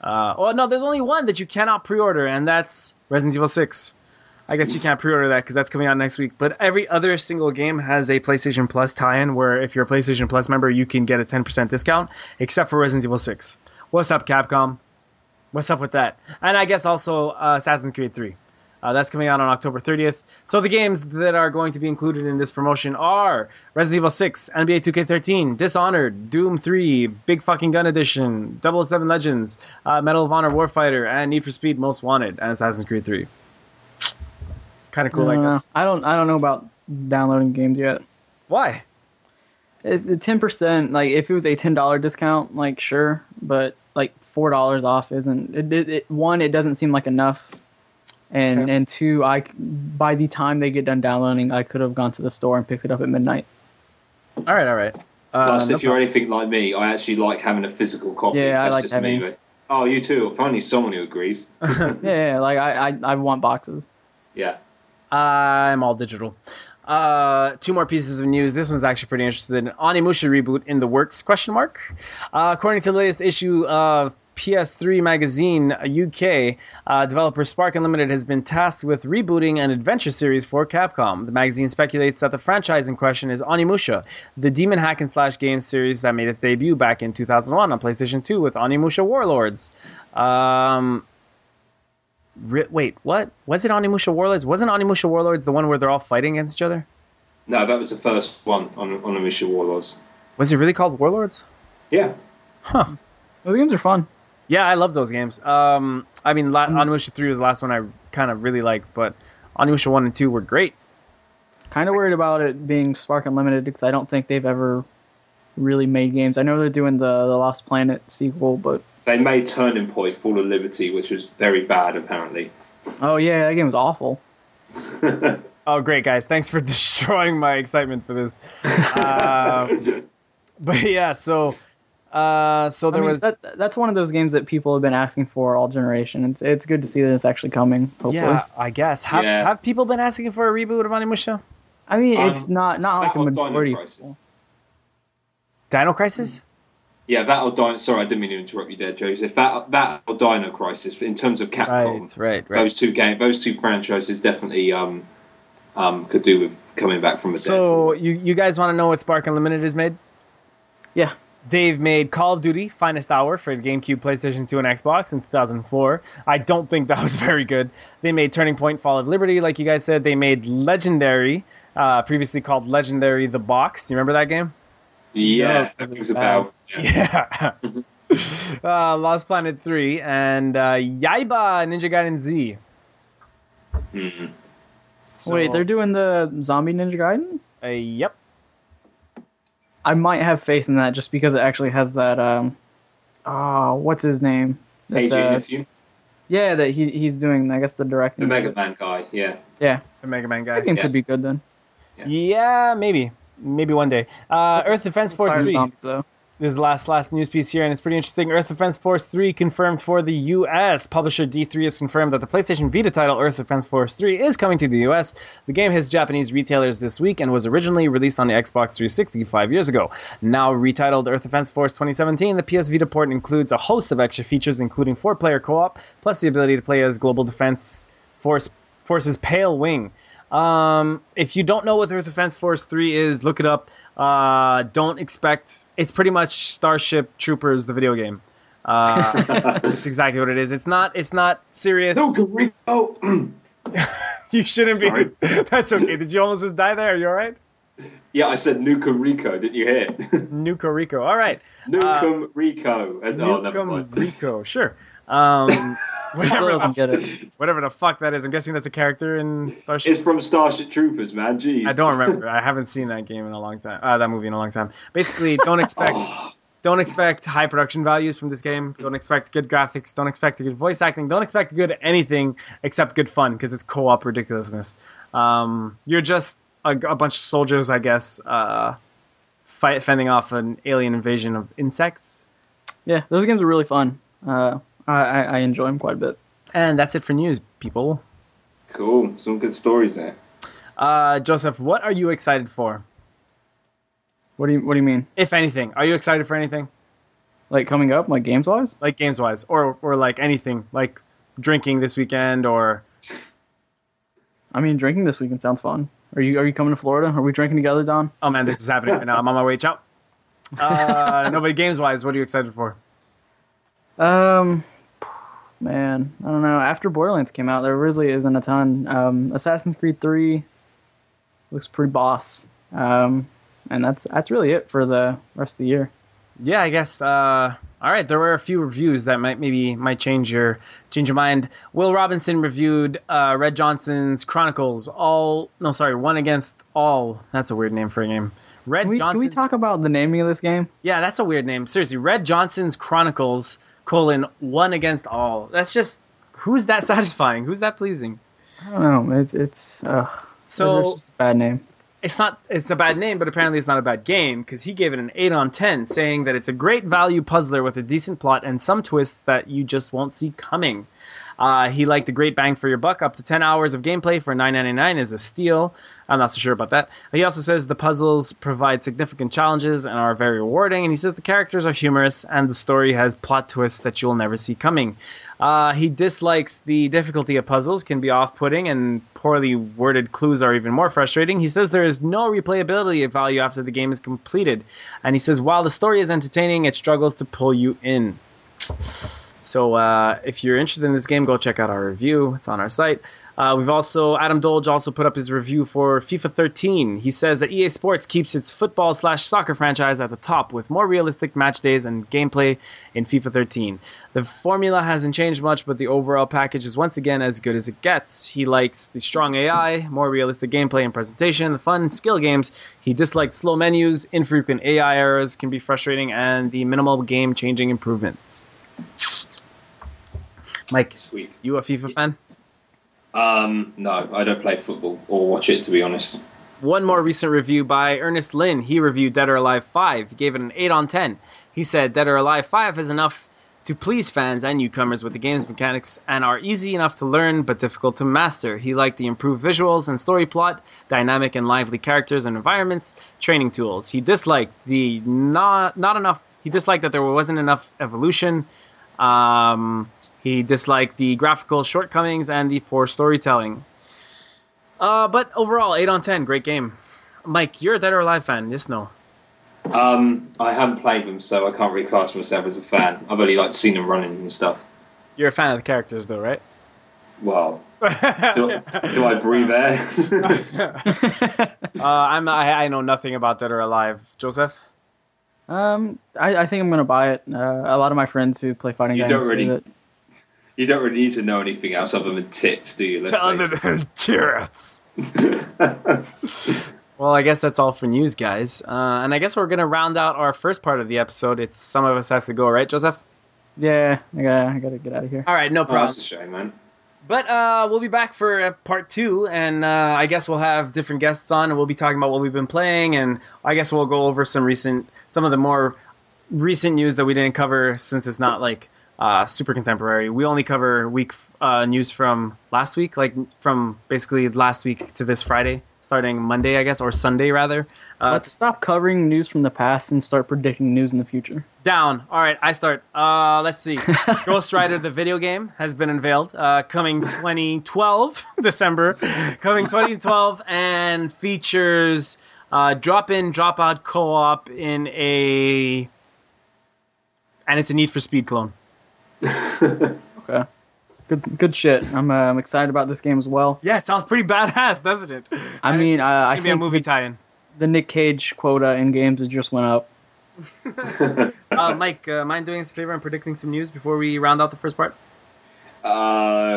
Uh, well, no, there's only one that you cannot pre-order, and that's Resident Evil 6. I guess you can't pre-order that because that's coming out next week. But every other single game has a PlayStation Plus tie-in, where if you're a PlayStation Plus member, you can get a 10% discount, except for Resident Evil 6. What's up, Capcom? What's up with that? And I guess also uh, Assassin's Creed 3. Uh, that's coming out on October 30th. So the games that are going to be included in this promotion are Resident Evil 6, NBA 2K13, Dishonored, Doom 3, Big Fucking Gun Edition, 007 Legends, uh, Medal of Honor Warfighter, and Need for Speed Most Wanted, and Assassin's Creed 3. Kind of cool, I Uh, guess. I don't. I don't know about downloading games yet. Why? It's ten percent. Like if it was a ten dollar discount, like sure, but like four dollars off isn't. It, it, it, one, it doesn't seem like enough, and Okay. and two, I by the time they get done downloading, I could have gone to the store and picked it up at midnight. All right, all right. Uh, Plus, no if you're anything like me, I actually like having a physical copy. Yeah, I like just having- me. But, oh, you too. Finally, someone who agrees. [LAUGHS] yeah, yeah, like I, I I want boxes. Yeah. I'm all digital. Uh, two more pieces of news. This one's actually pretty interesting. Onimusha reboot in the works? Question mark. Uh, according to the latest issue of PS3 Magazine UK, uh, developer Spark Unlimited has been tasked with rebooting an adventure series for Capcom. The magazine speculates that the franchise in question is Onimusha, the demon hack and slash game series that made its debut back in 2001 on PlayStation 2 with Onimusha Warlords. Um, Ri- wait, what? Was it Onimusha Warlords? Wasn't Onimusha Warlords the one where they're all fighting against each other? No, that was the first one on on Onimusha Warlords. Was it really called Warlords? Yeah. Huh. Those games are fun. Yeah, I love those games. Um, I mean, La- Mm. Onimusha 3 was the last one I kind of really liked, but Onimusha 1 and 2 were great. Kind of worried about it being Spark Unlimited because I don't think they've ever really made games. I know they're doing the the Lost Planet sequel, but They made Turning Point Fall of Liberty, which was very bad apparently. oh yeah, that game was awful. [LAUGHS] Oh, great, guys. Thanks for [LAUGHS] destroying my excitement for this. Um, [LAUGHS] but yeah, so. Uh, so I there mean, was that, that's one of those games that people have been asking for all generation. It's it's good to see that it's actually coming. Hopefully, yeah i guess have, Yeah. have people been asking for a reboot of onimusha I mean Um, it's not not like a or Dino majority. of Crisis. dino crisis Yeah, that or Dino. Sorry, I didn't mean to interrupt you there, Joseph. That that or Dino Crisis in terms of Capcom. right right right Those two game, those two franchises definitely um um could do with coming back from the dead. so you, you guys want to know what spark unlimited is made Yeah, They've made Call of Duty Finest Hour for GameCube, PlayStation 2, and Xbox in 2004. I don't think that [LAUGHS] was very good. They made Turning Point Fall of Liberty, like you guys said. They made Legendary, uh, previously called Legendary The Box. Do you remember that game? Yeah, No, that 'cause rings it's a. Yeah. [LAUGHS] uh, Lost Planet 3 and uh, Yaiba Ninja Gaiden Z. Mhm. So, wait, they're doing the Zombie Ninja Gaiden. uh, yep. I might have faith in that just because it actually has that. Um, oh, what's his name? AJ It's, uh, Inafune, yeah, that he he's doing. I guess the directing. the Mega. Man guy. Yeah. Yeah, The Mega Man guy. that game Yeah. could be good then. Yeah, maybe. Maybe one day. Uh, Earth Defense Force Fire 3. Zombies, though. This last last news piece here, and it's pretty interesting. Earth Defense Force 3 confirmed for the US. Publisher D3 has confirmed that the PlayStation Vita title Earth Defense Force 3 is coming to the US. The game hits Japanese retailers this week and was originally released on the Xbox 360 five years ago. Now retitled Earth Defense Force 2017, the PS Vita port includes a host of extra features, including four-player co-op, plus the ability to play as Global Defense Force Force's Pale Wing. Um, if you don't know what Earth Defense Force 3 is, look it up. Uh, don't expect. It's pretty much Starship Troopers, the video game. Uh, [LAUGHS] that's exactly what it is. It's not. It's not serious. No, Rico. [LAUGHS] You shouldn't Sorry. be. [LAUGHS] That's okay. Did you almost just die there? Are you all right? yeah, I said Nuka Rico. Didn't you hear? Nuka Rico. All right. Nukem Rico. Oh, never Nuka mind. Rico. Sure. Um, Still [LAUGHS] whatever, doesn't the, get it. [LAUGHS] whatever the fuck that is. I'm guessing that's a character in Starship. It's from Starship Troopers, man. Jeez. I don't remember. I haven't seen that game in a long time. Uh, that movie in a long time. Basically, don't expect [LAUGHS] Oh, don't expect high production values from this game. Don't expect good graphics. Don't expect good voice acting. Don't expect good anything except good fun because it's co-op ridiculousness. Um, you're just a, a bunch of soldiers, I guess, uh, fight fending off an alien invasion of insects. Yeah, those games are really fun. Uh, I, I I enjoy them quite a bit. And that's it for news, people. cool. Some good stories there. Uh, Joseph, what are you excited for? What do you What do you mean? If anything, are you excited for anything? Like coming up, like games wise? like games wise, or or like anything, like drinking this weekend, or I mean, drinking this weekend sounds fun. Are you Are you coming to Florida? Are we drinking together, Don? oh man, this is happening right now. I'm on my way. Ciao. [LAUGHS] Uh, no, but games wise, what are you excited for? Um, man, I don't know. After Borderlands came out, there really isn't a ton. Um, Assassin's Creed Three looks pretty boss. Um, and that's that's really it for the rest of the year. Yeah, I guess. Uh, all right, there were a few reviews that might maybe might change your change your mind. Will Robinson reviewed uh, Red Johnson's Chronicles. All no, sorry, one against all. That's a weird name for a game. Red Can we, can we talk about the naming of this game? Yeah, that's a weird name. Seriously, Red Johnson's Chronicles colon one against all. That's just who's that [LAUGHS] satisfying? Who's that pleasing? I don't know. It's it's uh, So it's just a bad name. it's not it's a bad name, but apparently it's not a bad game because he gave it an eight on ten, saying that it's a great value puzzler with a decent plot and some twists that you just won't see coming. Uh, he liked the great bang for your buck. Up to 10 hours of gameplay for 9.99 is a steal. I'm not so sure about that. He also says the puzzles provide significant challenges and are very rewarding. And he says the characters are humorous and the story has plot twists that you'll never see coming. Uh, he dislikes the difficulty of puzzles, can be off-putting, and poorly worded clues are even more frustrating. He says there is no replayability of value after the game is completed, and he says while the story is entertaining, it struggles to pull you in. So uh, if you're interested in this game, go check out our review. It's on our site. Uh, we've also Adam Dolge also put up his review for FIFA 13. He says that EA Sports keeps its football slash soccer franchise at the top with more realistic match days and gameplay in FIFA 13. The formula hasn't changed much, but the overall package is once again as good as it gets. He likes the strong AI, more realistic gameplay and presentation, the fun skill games. He disliked slow menus, infrequent AI errors can be frustrating, and the minimal game changing improvements. Mike, Sweet. you a FIFA fan? Um, no, I don't play football or watch it to be honest. One more recent review by Ernest Lin. He reviewed Dead or Alive 5. He gave it an 8 on 10. He said Dead or Alive 5 is enough to please fans and newcomers with the game's mechanics and are easy enough to learn but difficult to master. He liked the improved visuals and story plot, dynamic and lively characters and environments, training tools. He disliked the not not enough. He disliked that there wasn't enough evolution. Um, he disliked the graphical shortcomings and the poor storytelling. Uh, but overall, 8 on 10, great game. Mike, you're a Dead or Alive fan, yes, no? Um, I haven't played them, so I can't really class myself as a fan. I've only like seen them running and stuff. You're a fan of the characters, though, right? Well, [LAUGHS] do, do I breathe air? [LAUGHS] uh, I'm, I, I know nothing about Dead or Alive. Joseph? Um, I, I think I'm gonna buy it. Uh, a lot of my friends who play fighting You games don't say really- that you don't really need to know anything else other than tits, do you? Let's face it. Cheers. Well, I guess that's all for news, guys. Uh, and I guess we're going to round out our first part of the episode. It's some of us have to go, right, Joseph? yeah, I gotta, I gotta get out of here. All right, no Oh, problem. that's a shame, man. But uh, we'll be back for uh, part two, and uh, I guess we'll have different guests on, and we'll be talking about what we've been playing, and I guess we'll go over some recent, some of the more recent news that we didn't cover since it's not like uh, super contemporary. We only cover week uh, news from last week, like from basically last week to this Friday, starting Monday, I guess, or Sunday rather. Uh, Let's stop covering news from the past and start predicting news in the future. down. All right, I start. Uh, let's see. [LAUGHS] Ghost Rider the video game has been unveiled, uh, coming 2012 [LAUGHS] December, coming 2012, and features uh, drop-in, drop-out co-op in a, and it's a Need for Speed clone. Okay. Good, good shit. I'm, uh, I'm excited about this game as well. Yeah, it sounds pretty badass, doesn't it? I mean, uh, it's I gonna be a movie the, tie-in. the Nick Cage quota in games has just went up. [LAUGHS] Uh, Mike, uh, mind doing us a favor and predicting some news before we round out the first part? Uh,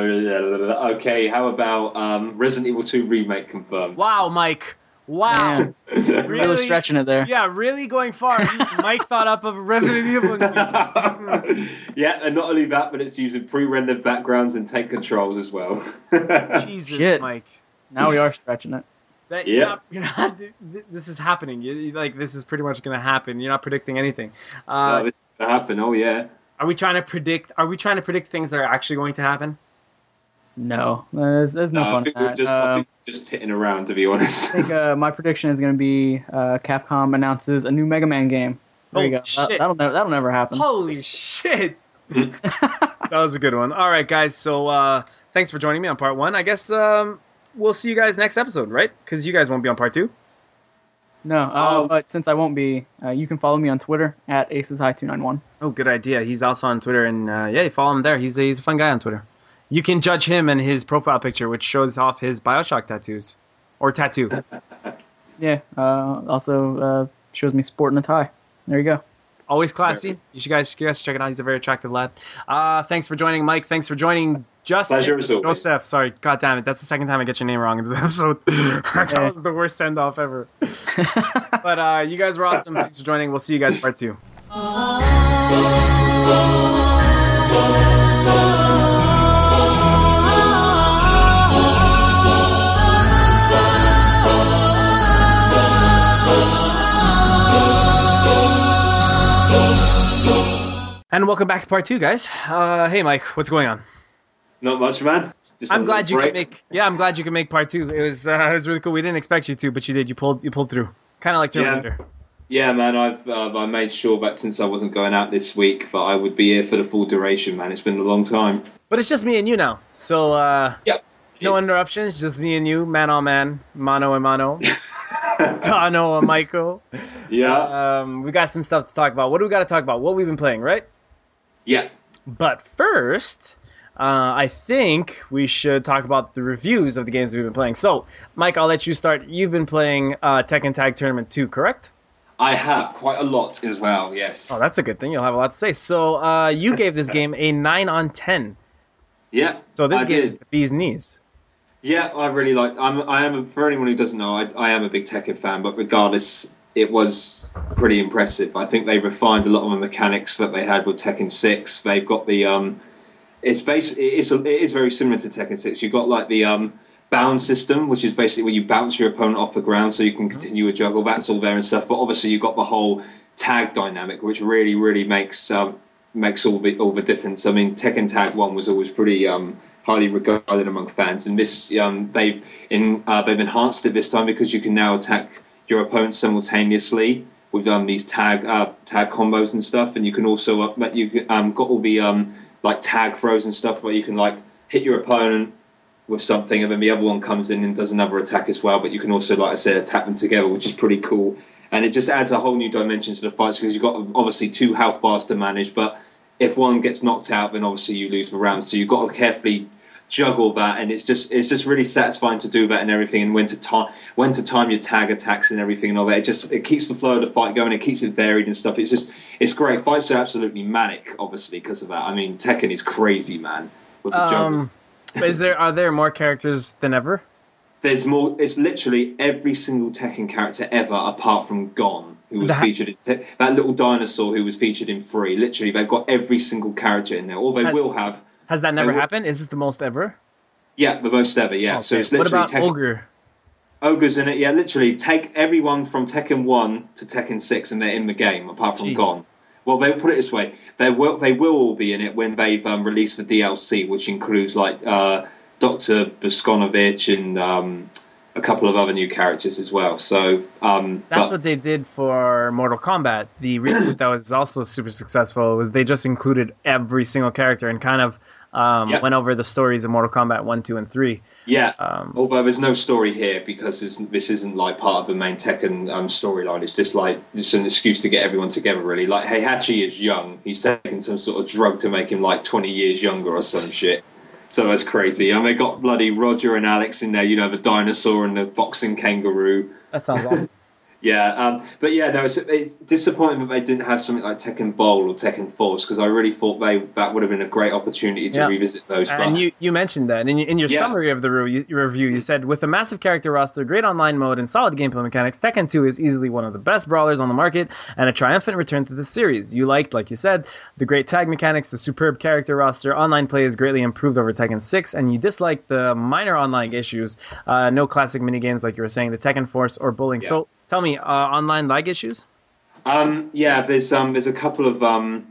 okay, how about um, Resident Evil 2 remake confirmed? Wow, Mike. Wow. Man, Really? really stretching it there. Yeah, really going far. Mike thought up of Resident Evil [LAUGHS] yeah, and not only that, but it's using pre-rendered backgrounds and tank controls as well. [LAUGHS] Jesus, Shit. Mike. Now we are stretching it. That, Yeah. you're not, you're not, [LAUGHS] this is happening. You, you- like this is pretty much going to happen. You're not predicting anything. Uh, no, this is gonna happen. Oh yeah. are we trying to predict? Are we trying to predict things that are actually going to happen? No, there's, there's no Uh, I fun in think we're that. just, I Um, think we're just hitting around, to be honest. I think uh, my prediction is going to be uh, Capcom announces a new Mega Man game. There you Holy go. That, shit. that'll never that'll never happen. Holy shit! [LAUGHS] that was a good one. All right, guys. So uh, thanks for joining me on part one. I guess um, we'll see you guys next episode, right? Because you guys won't be on part two. No, uh, Um, but since I won't be, uh, you can follow me on Twitter at aceshigh291. Oh, good idea. He's also on Twitter, and uh, yeah, you follow him there. He's a, he's a fun guy on Twitter. You can judge him and his profile picture, which shows off his Bioshock tattoos or tattoo. [LAUGHS] Yeah. Uh, also uh, shows me sporting a tie. There you go. Always classy. You should guys, you guys check it out. He's a very attractive lad. Uh, thanks for joining, Mike. Thanks for joining, Justin. Pleasure as always. Joseph. Sorry, God damn it. That's the second time I get your name wrong in this [LAUGHS] episode. that was the worst send off ever. [LAUGHS] but uh, you guys were awesome. Thanks for joining. We'll see you guys part two. And welcome back to part two, guys. Uh, hey, Mike, what's going on? Not much, man. Just I'm glad you little could make. Yeah, I'm glad you could make part two. It was uh, it was really cool. We didn't expect you to, but you did. You pulled you pulled through. Kind of like Yeah. Terminator. Yeah, man. I've uh, I made sure that since I wasn't going out this week, that I would be here for the full duration, man. It's been a long time. But it's just me and you now. So uh, Yep. no interruptions. Just me and you, man on man, mano and mano, [LAUGHS] Tano and Michael. yeah. Um, we got some stuff to talk about. What do we got to talk about? What we've been playing, right? Yeah. But first, uh, I think we should talk about the reviews of the games we've been playing. So, Mike, I'll let you start. You've been playing uh, Tekken Tag Tournament 2, correct? I have quite a lot as well. Yes. Oh, that's a good thing. You'll have a lot to say. So, uh, you gave this game a nine on ten. Yeah. So this I game did. is the bee's knees. Yeah, I really like. I'm. I am. A, for anyone who doesn't know, I, I am a big Tekken fan. But regardless, it was pretty impressive. I think they refined a lot of the mechanics that they had with Tekken Six. They've got the. Um, it's basically it's it is very similar to Tekken Six. You've got like the um bound system, which is basically where you bounce your opponent off the ground so you can continue a juggle. That's all there and stuff. But obviously you've got the whole tag dynamic, which really really makes um, makes all the all the difference. I mean, Tekken Tag One was always pretty um, highly regarded among fans, and this um, they've in uh, they've enhanced it this time because you can now attack your opponent simultaneously with um, these tag uh, tag combos and stuff, and you can also uh, you um, got all the um, like tag throws and stuff where you can like hit your opponent with something, and then the other one comes in and does another attack as well. But you can also, like I said, attack them together, which is pretty cool. And it just adds a whole new dimension to the fights because you've got obviously two health bars to manage. But if one gets knocked out, then obviously you lose the round. So you've got to carefully juggle that, and it's just it's just really satisfying to do that and everything, and when to time when to time your tag attacks and everything and all that. It just it keeps the flow of the fight going. It keeps it varied and stuff. It's just it's great. Fights are absolutely manic, obviously because of that. I mean, Tekken is crazy, man. With the juggles. Um, is there are there more characters than ever? There's more. It's literally every single Tekken character ever, apart from Gon, who was That- featured in Te- that little dinosaur who was featured in three. Literally, they've got every single character in there. Or they will have. Has that never will- happened? Is it the most ever? Yeah, the most ever. Yeah. So Okay. it's what literally about Tekken. Ogre? Ogres in it. Yeah, literally take everyone from Tekken one to Tekken six, and they're in the game, apart from Jeez. Gon. Well, they put it this way: they will they will all be in it when they've um, released the DLC, which includes like uh, Doctor Bosconovitch and um, a couple of other new characters as well. So um, That's but- what they did for Mortal Kombat. The reboot that was also super successful was they just included every single character and kind of um, Yep. went over the stories of Mortal Kombat one, two, and three. Yeah. Um, Although there's no story here because this, this isn't like part of the main Tekken um, storyline. It's just like just an excuse to get everyone together, really. Like Heihachi is young. He's taking some sort of drug to make him like 20 years younger or some shit. So that's crazy. And they got bloody Roger and Alex in there. You know, the dinosaur and the boxing kangaroo. That sounds awesome. [LAUGHS] Yeah, um, but yeah, no, it's, it's disappointing that they didn't have something like Tekken Bowl or Tekken Force because I really thought they that would have been a great opportunity to Yeah. revisit those. and but- you, you mentioned that in your, in your Yeah. summary of the re- review. You said with a massive character roster, great online mode, and solid gameplay mechanics, Tekken 2 is easily one of the best brawlers on the market and a triumphant return to the series. You liked, like you said, the great tag mechanics, the superb character roster, online play is greatly improved over Tekken 6, and you disliked the minor online issues, uh, no classic minigames like you were saying, the Tekken Force or bowling. Yeah. So tell me, uh, online lag issues? Um, yeah, there's um, there's a couple of um,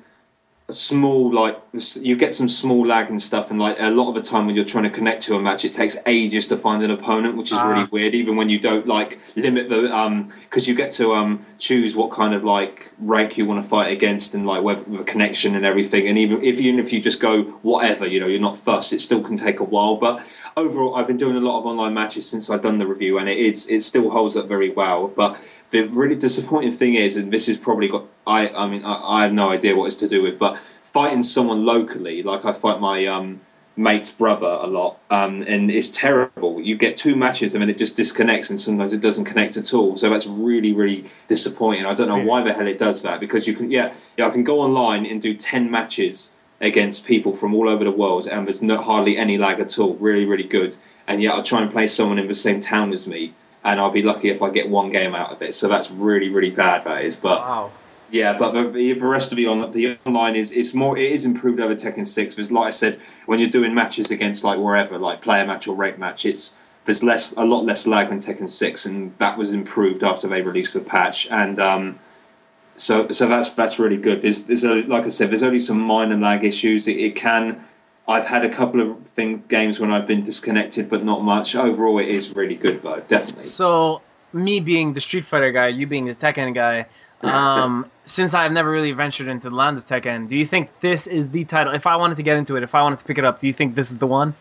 small like you get some small lag and stuff, and like a lot of the time when you're trying to connect to a match, it takes ages to find an opponent, which is Ah. really weird. Even when you don't like limit the um, because you get to um choose what kind of like rank you want to fight against and like whether the connection and everything, and even if even if you just go whatever, you know, you're not fussed, it still can take a while, but. Overall, I've been doing a lot of online matches since I've done the review, and it is it still holds up very well. But the really disappointing thing is, and this is probably got I I mean I, I have no idea what it's to do with, but fighting someone locally, like I fight my um, mate's brother a lot, um, and it's terrible. You get two matches and then it just disconnects, and sometimes it doesn't connect at all. So that's really really disappointing. I don't know why the hell it does that because you can yeah yeah I can go online and do ten matches against people from all over the world, and there's no hardly any lag at all. Really really good. And yet I'll try and play someone in the same town as me. And I'll be lucky if I get one game out of it. So that's really, really bad. That is, but Wow. yeah, but the, the rest of the on the online is it's more it is improved over Tekken Six. Because like I said, when you're doing matches against like wherever, like player match or rate match, it's there's less a lot less lag than Tekken Six, and that was improved after they released the patch. And um, so so that's that's really good. There's there's a, like I said, there's only some minor lag issues. It, it can. I've had a couple of thing, games when I've been disconnected, but not much. Overall, it is really good though, definitely. So, me being the Street Fighter guy, you being the Tekken guy, um, [LAUGHS] since I've never really ventured into the land of Tekken, do you think this is the title? If I wanted to get into it, if I wanted to pick it up, do you think this is the one?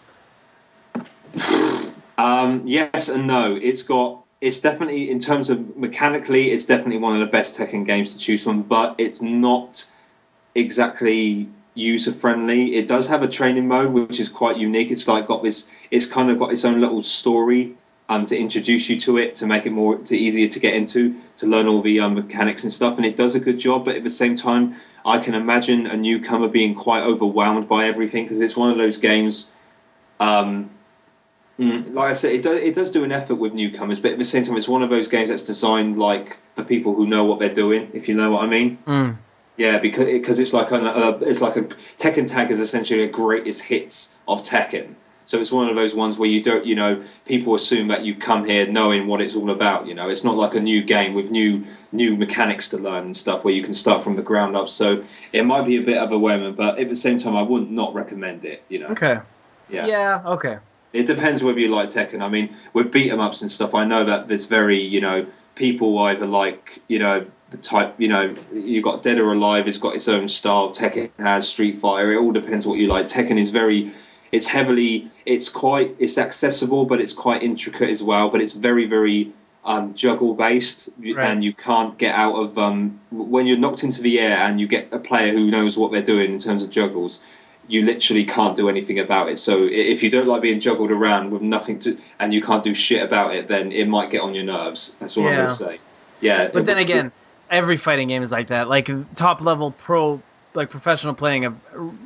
[SIGHS] Um, yes and no. It's got. It's definitely in terms of mechanically, it's definitely one of the best Tekken games to choose from. But it's not exactly user friendly. It does have a training mode which is quite unique. It's like got this. It's kind of got its own little story um, to introduce you to it, to make it more to easier to get into, to learn all the um, mechanics and stuff. And it does a good job. But at the same time, I can imagine a newcomer being quite overwhelmed by everything because it's one of those games. Um, mm, like I said, it does it does do an effort with newcomers, but at the same time, it's one of those games that's designed like for people who know what they're doing. If you know what I mean. Mm. Yeah, because because it's like a, a it's like a Tekken Tag is essentially a greatest hits of Tekken. So it's one of those ones where you don't, you know, people assume that you come here knowing what it's all about. You know, it's not like a new game with new new mechanics to learn and stuff where you can start from the ground up. So it might be a bit overwhelming, but at the same time, I would not not recommend it. You know. Okay. Yeah. Yeah. Okay. It depends whether you like Tekken. I mean, with beat 'em ups and stuff, I know that it's very, you know, people either like, you know, the type, you know, you've got Dead or Alive, it's got its own style. Tekken has Street Fighter. It all depends what you like. Tekken is very, it's heavily, it's quite, it's accessible, but it's quite intricate as well. But it's very, very um, juggle based, Right. and you can't get out of um, when you're knocked into the air and you get a player who knows what they're doing in terms of juggles. You literally can't do anything about it. So if you don't like being juggled around with nothing to, and you can't do shit about it, then it might get on your nerves. That's all I'm gonna say. Yeah. But then again, every fighting game is like that. Like top level pro, like professional playing of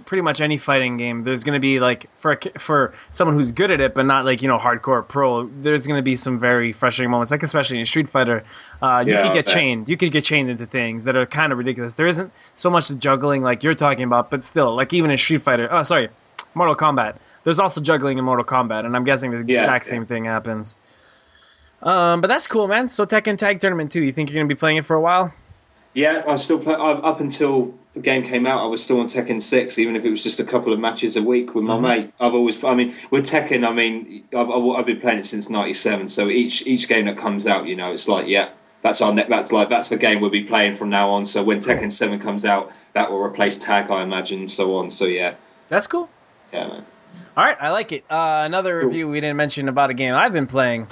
pretty much any fighting game, there's going to be like for a, for someone who's good at it, but not like you know hardcore pro. There's going to be some very frustrating moments, like especially in Street Fighter. Uh, you Yeah, could get chained. You could get chained into things that are kind of ridiculous. There isn't so much juggling like you're talking about, but still, like even in Street Fighter. Oh, sorry, Mortal Kombat. There's also juggling in Mortal Kombat, and I'm guessing the Yeah, exact yeah. same thing happens. Um, but that's cool, man. So Tekken Tag Tournament 2, you think you're gonna be playing it for a while? Yeah, I'm still play. I, up until the game came out, I was still on Tekken Six, even if it was just a couple of matches a week with my Mm-hmm. mate. I've always, I mean, with Tekken, I mean, I've, I've I've been playing it since '97. So each each game that comes out, you know, it's like, yeah, that's our ne- that's like that's the game we'll be playing from now on. So when Tekken Seven comes out, that will replace Tag, I imagine, so on. So yeah, That's cool. yeah, man. All right, I like it. Uh, another Cool. review we didn't mention about a game I've been playing.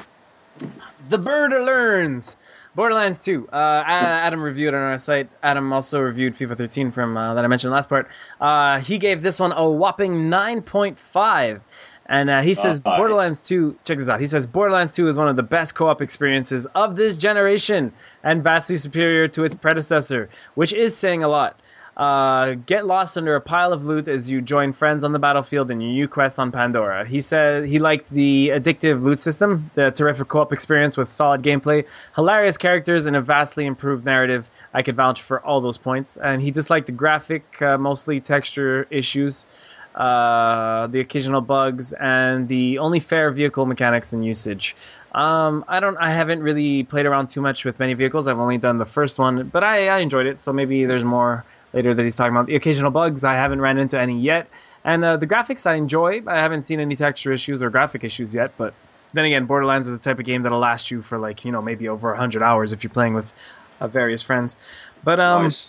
The Borderlands. Borderlands 2. Uh, Adam reviewed on our site. Adam also reviewed FIFA 13 from uh, that I mentioned last part. Uh, he gave this one a whopping 9.5. And uh, he says Nice. Borderlands 2, check this out. He says Borderlands 2 is one of the best co op experiences of this generation and vastly superior to its predecessor, which is saying a lot. Uh, get lost under a pile of loot as you join friends on the battlefield in your new quest on Pandora. He said he liked the addictive loot system, the terrific co-op experience with solid gameplay, hilarious characters, and a vastly improved narrative. I could vouch for all those points. And he disliked the graphic, uh, mostly texture issues, uh, the occasional bugs, and the only fair vehicle mechanics and usage. Um, I don't. I haven't really played around too much with many vehicles. I've only done the first one, but I, I enjoyed it. So maybe there's more later that he's talking about. The occasional bugs, I haven't ran into any yet, and uh, the graphics I enjoy. I haven't seen any texture issues or graphic issues yet, but then again, Borderlands is the type of game that'll last you for like you know maybe over hundred hours if you're playing with uh, various friends. But um, nice.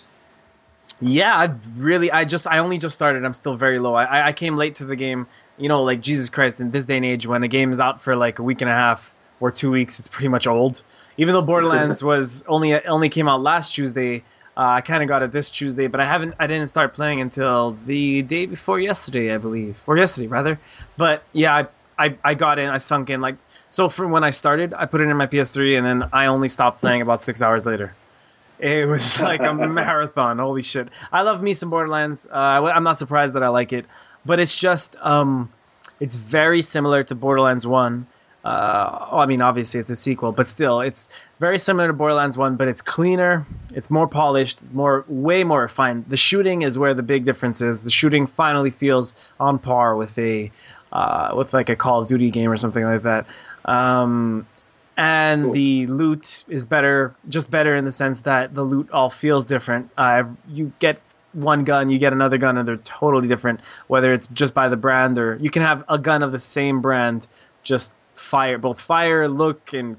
yeah, I really, I just, I only just started. I'm still very low. I, I- I came late to the game. You know, like Jesus Christ, in this day and age, when a game is out for like a week and a half or two weeks, it's pretty much old. Even though Borderlands [LAUGHS] was only only came out last Tuesday, uh, I kind of got it this Tuesday, but I haven't, I didn't start playing until the day before yesterday, I believe, or yesterday rather. But yeah, I, I, I got in, I sunk in. Like, so from when I started, I put it in my PS3, and then I only stopped playing about six hours later. It was [LAUGHS] like a marathon. Holy shit! I love me some Borderlands. Uh, I'm not surprised that I like it, but it's just um, it's very similar to Borderlands One. Uh, I mean, obviously it's a sequel, but still, it's very similar to Borderlands One, but it's cleaner, it's more polished, it's more, way more refined. The shooting is where the big difference is. The shooting finally feels on par with a, uh, with like a Call of Duty game or something like that. Um, and Cool. the loot is better, just better in the sense that the loot all feels different. Uh, you get one gun, you get another gun, and they're totally different. Whether it's just by the brand or you can have a gun of the same brand, just fire, both fire, look, and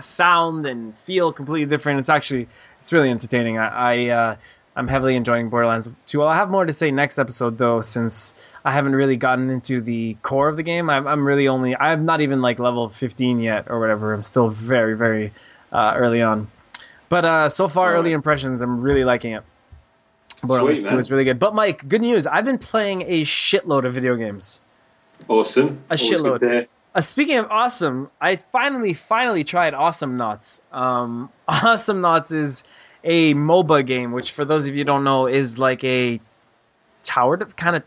sound and feel completely different. It's actually it's really entertaining. I, I uh, I'm heavily enjoying Borderlands 2. Well, I'll have more to say next episode though, since I haven't really gotten into the core of the game. I'm, I'm really only I'm not even like level 15 yet or whatever. I'm still very very uh, early on. But uh, so far, early impressions, I'm really liking it. Borderlands Sweet, 2 man. is really good. But Mike, good news. I've been playing a shitload of video games. Awesome. A Always shitload. Uh, speaking of awesome, I finally, finally tried Awesomenauts. Um, [LAUGHS] Awesomenauts is a MOBA game, which for those of you don't know is like a tower, de- kind of,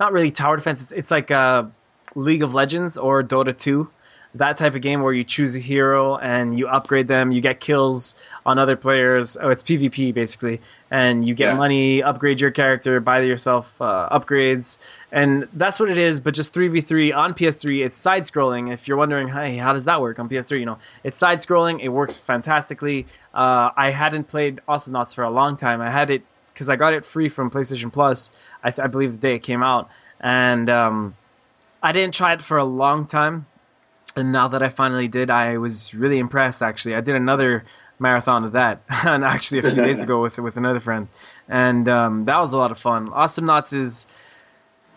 not really tower defense. It's, it's like a League of Legends or Dota 2. That type of game where you choose a hero and you upgrade them, you get kills on other players. Oh, it's PvP basically, and you get Yeah. money, upgrade your character, buy yourself uh, upgrades, and that's what it is. But just 3v3 on PS3. It's side scrolling. If you're wondering, hey, how does that work on PS3? You know, it's side scrolling. It works fantastically. Uh, I hadn't played Awesomenauts for a long time. I had it because I got it free from PlayStation Plus. I, th- I believe the day it came out, and um, I didn't try it for a long time. And now that I finally did, I was really impressed. Actually, I did another marathon of that, [LAUGHS] and actually a few days [LAUGHS] ago with with another friend, and um, that was a lot of fun. Awesomenauts is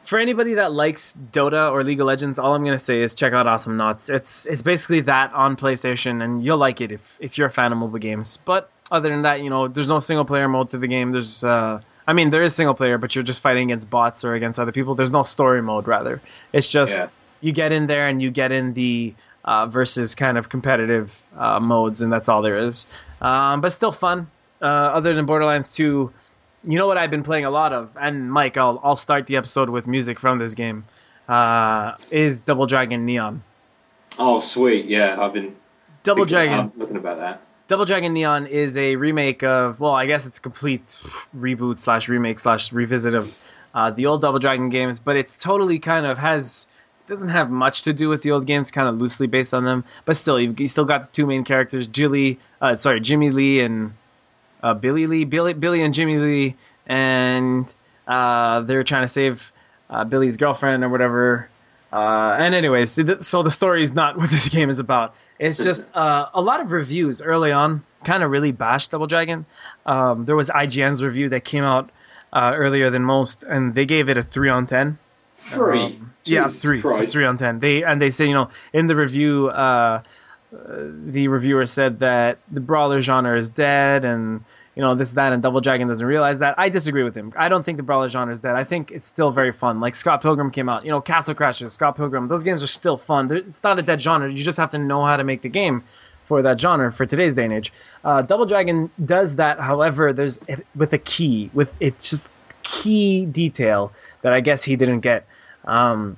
for anybody that likes Dota or League of Legends. All I'm gonna say is check out Awesomenauts. It's it's basically that on PlayStation, and you'll like it if if you're a fan of MOBA games. But other than that, you know, there's no single player mode to the game. There's uh, I mean, there is single player, but you're just fighting against bots or against other people. There's no story mode, rather. It's just Yeah. You get in there and you get in the uh, versus kind of competitive uh, modes, and that's all there is. Um, but still fun. Uh, other than Borderlands 2, you know what I've been playing a lot of, and Mike, I'll I'll start the episode with music from this game. Uh, is Double Dragon Neon. Oh, sweet. Yeah, I've been Double Dragon. Looking about that. Double Dragon Neon is a remake of, well, I guess it's a complete reboot slash remake slash revisit of uh, the old Double Dragon games, but it's totally kind of has doesn't have much to do with the old games, kind of loosely based on them, but still, you, you still got the two main characters, Jilly, uh, sorry, Jimmy Lee and uh, Billy Lee, Billy, Billy and Jimmy Lee, and uh, they're trying to save uh, Billy's girlfriend or whatever. Uh, and anyways, so the- so the story is not [LAUGHS] what this game is about. It's just uh, a lot of reviews early on kind of really bashed Double Dragon. Um, there was IGN's review that came out uh, earlier than most, and they gave it a three on ten. Three. Um, yeah, three, Christ. three on ten. They and they say you know in the review, uh, uh, the reviewer said that the brawler genre is dead, and you know this that, and Double Dragon doesn't realize that. I disagree with him. I don't think the brawler genre is dead. I think it's still very fun. Like Scott Pilgrim came out, you know, Castle Crashers, Scott Pilgrim. Those games are still fun. They're, it's not a dead genre. You just have to know how to make the game for that genre for today's day and age. Uh, Double Dragon does that. However, there's with a key, with it's just key detail that I guess he didn't get. Um,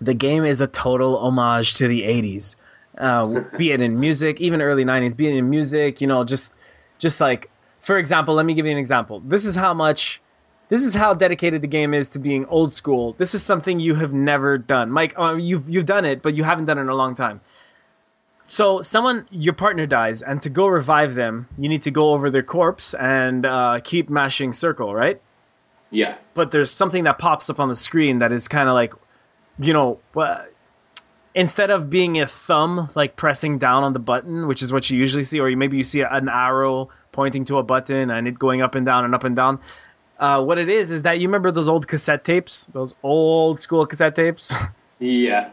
the game is a total homage to the 80s, uh, be it in music, even early 90s, be it in music, you know, just just like for example, let me give you an example. This is how much this is how dedicated the game is to being old school. This is something you have never done. Mike, uh, you've you've done it, but you haven't done it in a long time. So someone, your partner dies, and to go revive them, you need to go over their corpse and uh, keep mashing circle, right? Yeah. But there's something that pops up on the screen that is kind of like, you know, wha- instead of being a thumb like pressing down on the button, which is what you usually see, or maybe you see an arrow pointing to a button and it going up and down and up and down. Uh, what it is is that you remember those old cassette tapes, those old school cassette tapes. [LAUGHS] Yeah.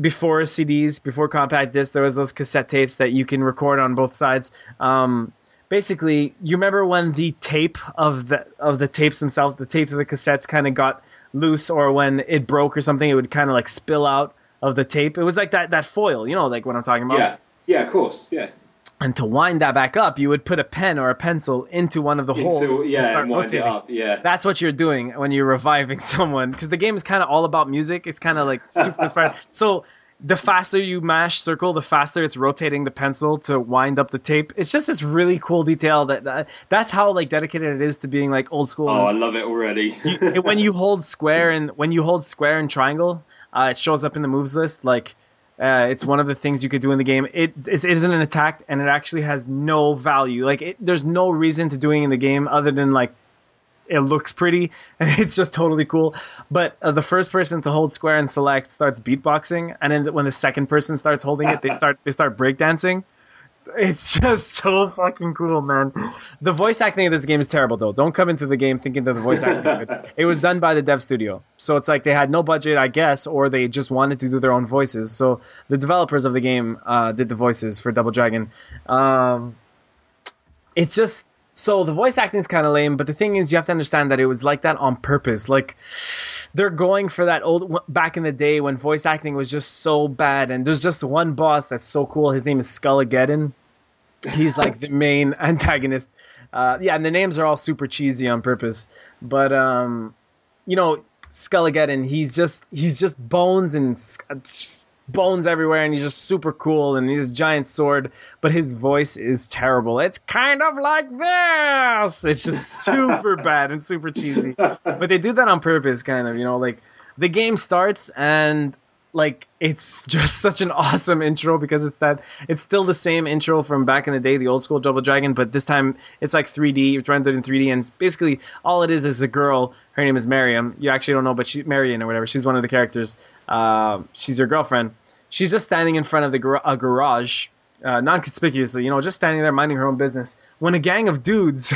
Before CDs, before compact discs, there was those cassette tapes that you can record on both sides. Um, basically, you remember when the tape of the of the tapes themselves, the tape of the cassettes, kind of got loose, or when it broke or something, it would kind of like spill out of the tape. It was like that that foil, you know, like what I'm talking about. Yeah. Yeah, of course. Yeah. And to wind that back up, you would put a pen or a pencil into one of the holes Into, and yeah, start and wind it rotating. up. Yeah. That's what you're doing when you're reviving [LAUGHS] someone because the game is kind of all about music. It's kind of like super inspired. [LAUGHS] So the faster you mash circle, the faster it's rotating the pencil to wind up the tape. It's just this really cool detail that, that that's how like dedicated it is to being like old school. Oh, I love it already. [LAUGHS] You- when you hold square and when you hold square and triangle, uh, it shows up in the moves list. Like uh, it's one of the things you could do in the game. It, it isn't an attack, and it actually has no value. Like it, there's no reason to doing in the game other than like it looks pretty and [LAUGHS] it's just totally cool. But uh, the first person to hold square and select starts beatboxing, and then when the second person starts holding it, they start they start breakdancing. It's just so fucking cool, man. The voice acting of this game is terrible, though. Don't come into the game thinking that the voice acting is good. [LAUGHS] It was done by the dev studio, so it's like they had no budget, I guess, or they just wanted to do their own voices. So the developers of the game uh, did the voices for Double Dragon. Um, it's just so the voice acting is kind of lame, but the thing is, you have to understand that it was like that on purpose. Like they're going for that old back in the day when voice acting was just so bad, and there's just one boss that's so cool. His name is Skullmageddon. He's like the main [LAUGHS] antagonist. Uh, yeah, and the names are all super cheesy on purpose, but um, you know, Skullmageddon, he's just he's just bones and just bones everywhere and he's just super cool and he's a giant sword, but his voice is terrible. It's kind of like this. It's just [LAUGHS] super bad and super cheesy. But they do that on purpose, kind of, you know, like the game starts and like it's [LAUGHS] just such an awesome intro because it's that it's still the same intro from back in the day, the old school Double Dragon, but this time it's like 3D, it's rendered in 3D, and basically all it is is a girl. Her name is Mariam. You actually don't know, but she's Marion or whatever. She's one of the characters. Uh, she's your girlfriend. She's just standing in front of the a garage, uh, non-conspicuously, you know, just standing there minding her own business. When a gang of dudes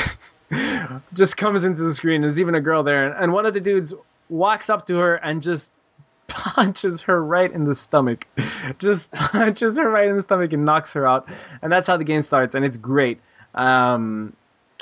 [LAUGHS] just comes into the screen, there's even a girl there, and one of the dudes walks up to her and just punches her right in the stomach. Just punches her right in the stomach and knocks her out. And that's how the game starts, and it's great. Um,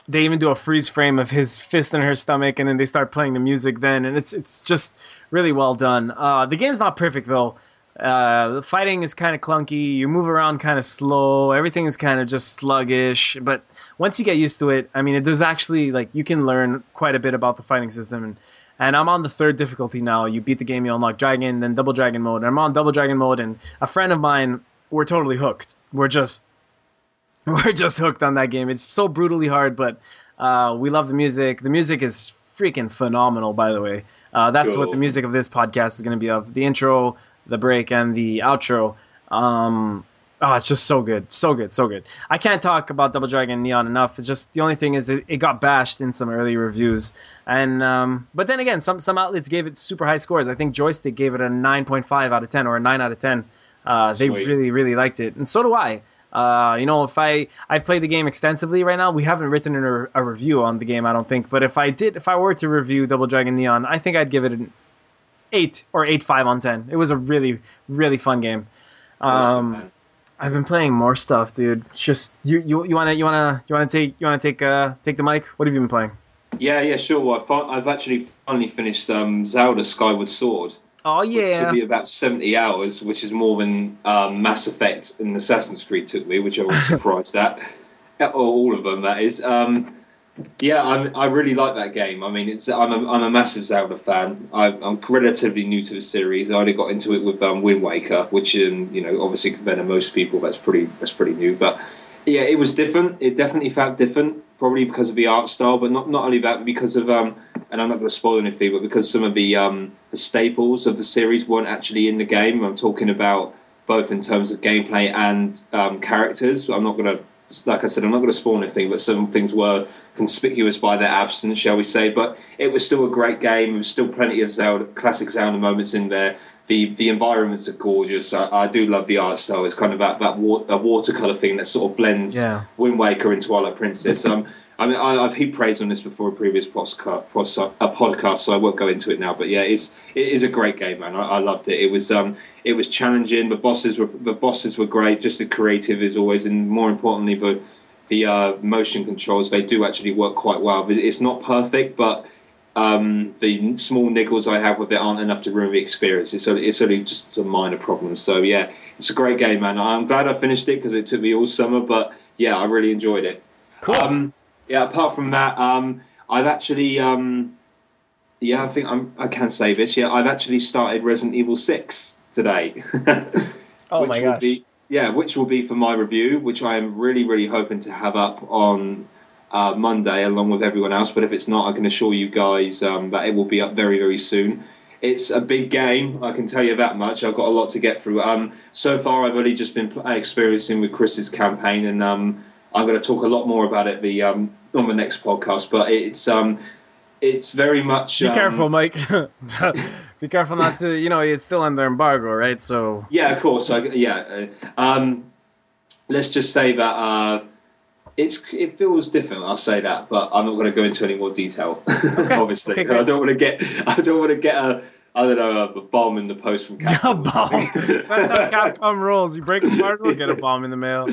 they even do a freeze frame of his fist in her stomach, and then they start playing the music then, and it's it's just really well done. Uh, the game's not perfect though. Uh, the fighting is kind of clunky. You move around kind of slow. Everything is kind of just sluggish. But once you get used to it, I mean, there's actually like you can learn quite a bit about the fighting system. And and I'm on the third difficulty now. You beat the game, you unlock Dragon, then Double Dragon mode. And I'm on Double Dragon mode, and a friend of mine, we're totally hooked. We're just, [LAUGHS] we're just hooked on that game. It's so brutally hard, but uh, we love the music. The music is freaking phenomenal, by the way. Uh, that's cool. what the music of this podcast is going to be of. The intro, the break, and the outro. Um, Oh, it's just so good, so good, so good. I can't talk about Double Dragon Neon enough. It's just the only thing is it, it got bashed in some early reviews, and um, but then again, some some outlets gave it super high scores. I think Joystick gave it a 9.5 out of 10 or a 9 out of 10. Uh, they really really liked it, and so do I. Uh, you know, if I I played the game extensively right now, we haven't written a, a, review on the game, I don't think. But if I did, if I were to review Double Dragon Neon, I think I'd give it an eight or eight five on ten. It was a really really fun game. Um, I've been playing more stuff, dude. It's just you, you, you wanna, you wanna, you wanna take, you wanna take, uh, take the mic. What have you been playing? Yeah, yeah, sure. Well, I've actually finally finished um, Zelda Skyward Sword. Oh yeah. Took me about seventy hours, which is more than um, Mass Effect and Assassin's Creed took me, which I was [LAUGHS] surprised at. All of them, that is. Um, yeah, I'm, i really like that game. I mean, it's I'm a, I'm a massive Zelda fan. I, am relatively new to the series. I only got into it with um, Wind Waker, which um, you know obviously compared to most people, that's pretty that's pretty new. But yeah, it was different. It definitely felt different, probably because of the art style, but not not only that, because of um, and I'm not going to spoil anything, but because some of the um the staples of the series weren't actually in the game. I'm talking about both in terms of gameplay and um, characters. I'm not going to like I said, I'm not going to spoil anything, but some things were conspicuous by their absence, shall we say. But it was still a great game. There was still plenty of Zelda, classic Zelda moments in there. The the environments are gorgeous. I, I do love the art style. It's kind of that that water, watercolor thing that sort of blends yeah. Wind Waker and Twilight Princess. Um, I mean, I, have heaped praise on this before a previous podcast, a podcast, so I won't go into it now. But yeah, it's it is a great game, man. I, I loved it. It was um, it was challenging. The bosses were the bosses were great. Just the creative is always, and more importantly, the the uh, motion controls they do actually work quite well. It's not perfect, but um, the small niggles I have with it aren't enough to ruin the experience. It's only, it's only just a minor problem. So yeah, it's a great game, man. I'm glad I finished it because it took me all summer, but yeah, I really enjoyed it. Cool. Um, yeah, apart from that, um, I've actually, um, yeah, I think I'm, I can say this. Yeah, I've actually started Resident Evil Six today. [LAUGHS] oh my gosh! Be, yeah, which will be for my review, which I am really, really hoping to have up on uh, Monday along with everyone else. But if it's not, I can assure you guys um, that it will be up very, very soon. It's a big game, I can tell you that much. I've got a lot to get through. Um, so far, I've only just been experiencing with Chris's campaign, and um, I'm going to talk a lot more about it the um, on the next podcast. But it's um, it's very much. Be um, careful, Mike. [LAUGHS] Be careful not to. You know, it's still under embargo, right? So. Yeah, of course. I, yeah. Um, let's just say that uh, it's it feels different. I'll say that, but I'm not going to go into any more detail. Okay. [LAUGHS] obviously, okay, I don't want to get I don't want to get a I don't know, a bomb in the post from [LAUGHS] A Capcom. or bomb. That's how Capcom rolls. You break apart, we'll get a bomb in the mail.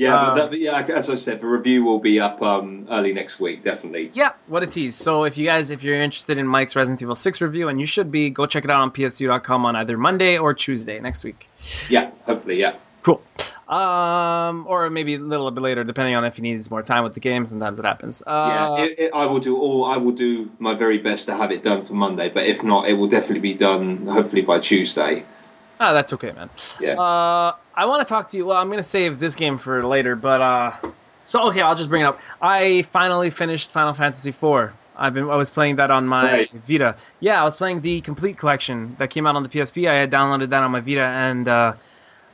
Yeah, Uh, but, that, yeah, as I said, the review will be up um, early next week, definitely. Yeah, what a tease. So if you guys, if you're interested in Mike's Resident Evil 6 review, and you should be, go check it out on PSU.com on either Monday or Tuesday next week. Yeah, hopefully, yeah. Cool. Um, or maybe a little bit later, depending on if he needs more time with the game. Sometimes it happens. Uh, Yeah, it, it, I will do all. I will do my very best to have it done for Monday, but if not, it will definitely be done hopefully by Tuesday. ah, that's okay, man. Yeah. Uh, I want to talk to you. Well, I'm gonna save this game for later, but uh, so okay, I'll just bring it up. I finally finished Final Fantasy IV. I've been I was playing that on my Right. Vita. Yeah, I was playing the complete collection that came out on the PSP. I had downloaded that on my Vita, and uh,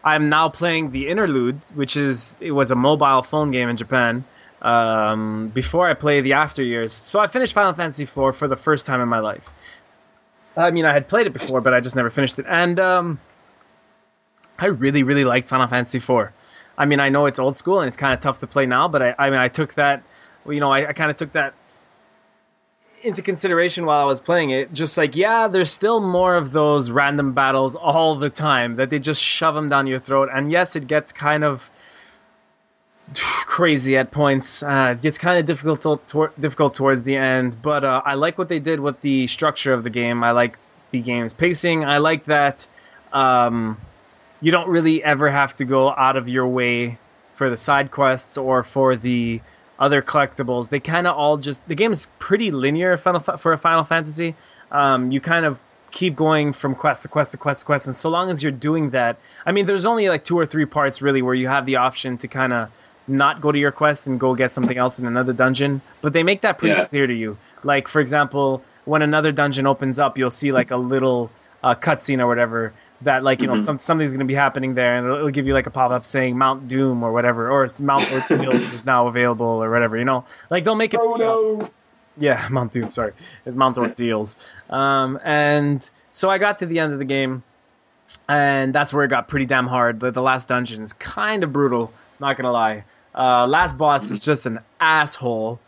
I'm now playing the Interlude, which is it was a mobile phone game in Japan. Um, before I play the After Years, so I finished Final Fantasy IV for the first time in my life. I mean, I had played it before, but I just never finished it, and um, I really, really liked Final Fantasy IV. I mean, I know it's old school and it's kind of tough to play now, but I, I mean, I took that, you know, I, I kind of took that into consideration while I was playing it. Just like, yeah, there's still more of those random battles all the time that they just shove them down your throat. And yes, it gets kind of [SIGHS] crazy at points. Uh, it gets kind of difficult to, difficult towards the end, but uh, I like what they did with the structure of the game. I like the game's pacing. I like that um, you don't really ever have to go out of your way for the side quests or for the other collectibles. They kind of all just the game is pretty linear for a Final Fantasy. Um, you kind of keep going from quest to quest to quest to quest, and so long as you're doing that, I mean, there's only like two or three parts really where you have the option to kind of not go to your quest and go get something else in another dungeon, but they make that pretty Yeah. clear to you. Like for example, when another dungeon opens up, you'll see like a little uh, cutscene or whatever that like you know Mhm. some something's going to be happening there, and it'll, it'll give you like a pop up saying Mount Doom or whatever, or Mount [LAUGHS] Ortiz is now available or whatever. You know, like they'll make it. [LAUGHS] Yeah, Mount Doom. Sorry, it's Mount Ordeals. Um, and so I got to the end of the game, and that's where it got pretty damn hard. The, the last dungeon is kind of brutal. Not gonna lie. Uh, last boss is just an asshole.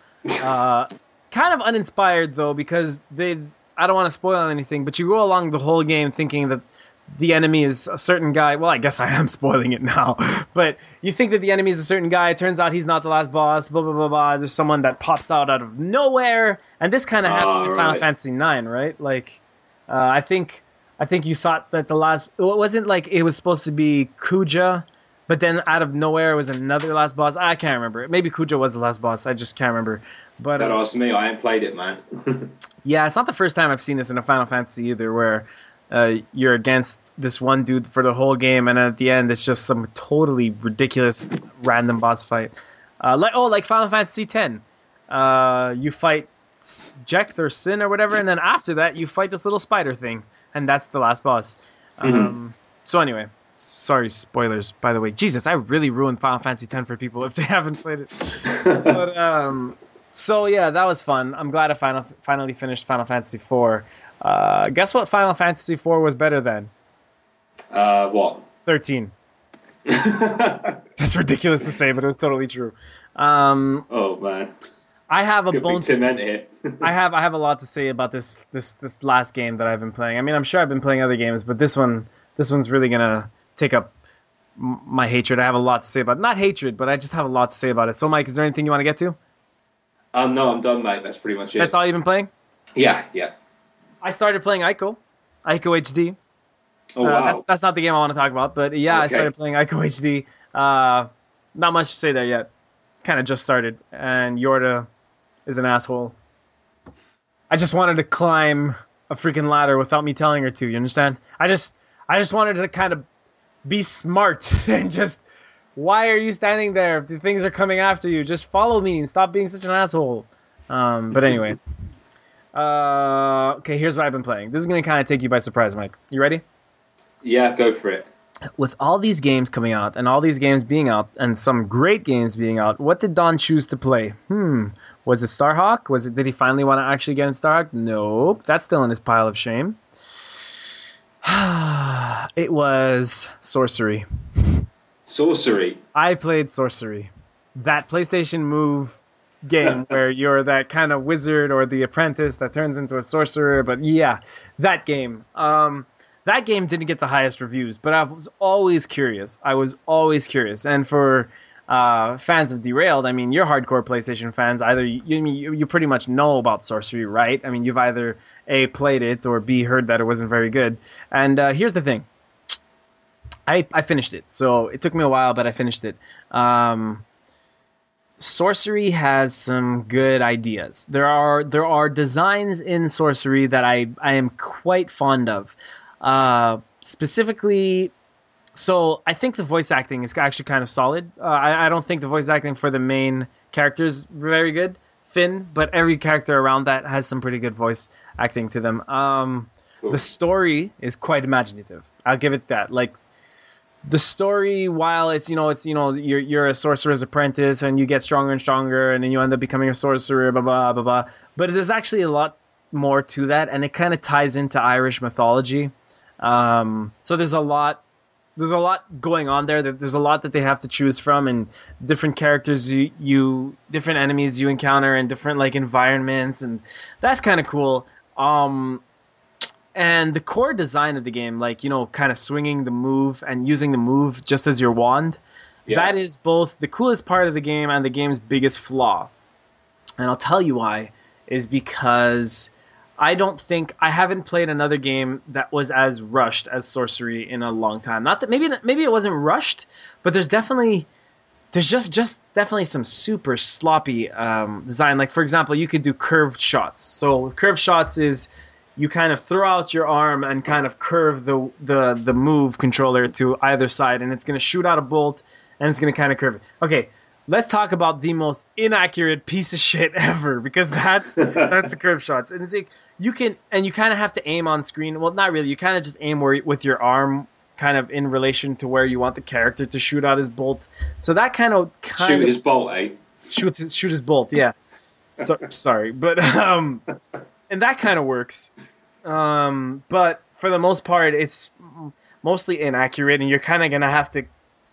Uh, kind of uninspired though because they. I don't want to spoil anything, but you go along the whole game thinking that the enemy is a certain guy. Well, I guess I am [LAUGHS] spoiling it now, but you think that the enemy is a certain guy. It turns out he's not the last boss. Blah blah blah blah. There's someone that pops out out of nowhere, and this kind of happened in Final. Fantasy IX, right? Like, uh, I think I think you thought that the last well, it wasn't like it was supposed to be Kuja, but then out of nowhere was another last boss. I can't remember. Maybe Kuja was the last boss. I just can't remember. But Don't uh, ask me. I ain't played it, man. [LAUGHS] yeah, it's not the first time I've seen this in a Final Fantasy either, where uh, you're against this one dude for the whole game, and at the end it's just some totally ridiculous random boss fight. Uh, like oh, like Final Fantasy X, uh, you fight Jecht or Sin or whatever, and then after that you fight this little spider thing, and that's the last boss. Um, so anyway, sorry spoilers. By the way, Jesus, I really ruined Final Fantasy X for people if they [LAUGHS] haven't played it [LAUGHS] but um, so yeah, that was fun. I'm glad I final, finally finished Final Fantasy IV. Uh, guess what? Final Fantasy IV was better than uh, what? 13. [LAUGHS] That's ridiculous to say, but it was totally true. Um, oh man, I have a could bone. here. [LAUGHS] I have I have a lot to say about this this this last game that I've been playing. I mean, I'm sure I've been playing other games, but this one this one's really gonna take up my hatred. I have a lot to say about not hatred, but I just have a lot to say about it. So, Mike, is there anything you want to get to? um, no, I'm done, mate. That's pretty much it. That's all you've been playing. Yeah, yeah. I started playing Ico, Ico HD. Oh Uh, wow. that's that's not the game I want to talk about, but yeah, I started playing Ico HD. Uh, not much to say there yet. Kind of just started, and Yorda is an asshole. I just wanted to climb a freaking ladder without me telling her to. You understand? I just I just wanted to kind of be smart [LAUGHS] and just. Why are you standing there? The things are coming after you. Just follow me and stop being such an asshole. Um, but anyway. [LAUGHS] Uh, okay, here's what I've been playing. This is going to kind of take you by surprise, Mike. You ready? yeah, go for it. with all these games coming out and all these games being out and some great games being out, what did Don choose to play? Hmm. Was it Starhawk? Was it did he finally want to actually get in Starhawk? Nope. That's still in his pile of shame. [SIGHS] it was Sorcery. Sorcery. I played Sorcery. That PlayStation Move game [LAUGHS] where you're that kind of wizard or the apprentice that turns into a sorcerer. But yeah, that game. Um, that game didn't get the highest reviews, but I was always curious. I was always curious, and for uh, fans of Derailed, I mean, you're hardcore PlayStation fans. Either you, you you pretty much know about sorcery, right? I mean, you've either a played it or b heard that it wasn't very good. And uh, here's the thing. I, I finished it, so it took me a while, but I finished it. Um, sorcery has some good ideas. There are there are designs in sorcery that I I am quite fond of. Uh, specifically, so I think the voice acting is actually kind of solid. Uh, I, I don't think the voice acting for the main characters very good, Finn, but every character around that has some pretty good voice acting to them. Um, cool. The story is quite imaginative. I'll give it that. Like the story, while it's you know it's you know you're you're a sorcerer's apprentice and you get stronger and stronger and then you end up becoming a sorcerer, blah blah blah blah. But there's actually a lot more to that, and it kind of ties into Irish mythology. Um, so there's a lot there's a lot going on there. There's a lot that they have to choose from, and different characters you, you different enemies you encounter, and different like environments, and that's kind of cool. Um, and the core design of the game, like you know, kind of swinging the move and using the move just as your wand, yeah. that is both the coolest part of the game and the game's biggest flaw. And I'll tell you why is because I don't think I haven't played another game that was as rushed as Sorcery in a long time. Not that maybe maybe it wasn't rushed, but there's definitely there's just just definitely some super sloppy um, design. Like for example, you could do curved shots. So curved shots is you kind of throw out your arm and kind of curve the the the move controller to either side, and it's going to shoot out a bolt and it's going to kind of curve it. Okay, let's talk about the most inaccurate piece of shit [LAUGHS] ever because that's [LAUGHS] that's the curve shots, and it's like you can and you kind of have to aim on screen. Well, not really. You kind of just aim where, with your arm, kind of in relation to where you want the character to shoot out his bolt. So that kind of kind shoot of, his bolt, eh? Shoot his, shoot his bolt. Yeah. So, sorry, but um, [LAUGHS] and that kind of works. Um, but for the most part, it's mostly inaccurate, and you're kind of gonna have to.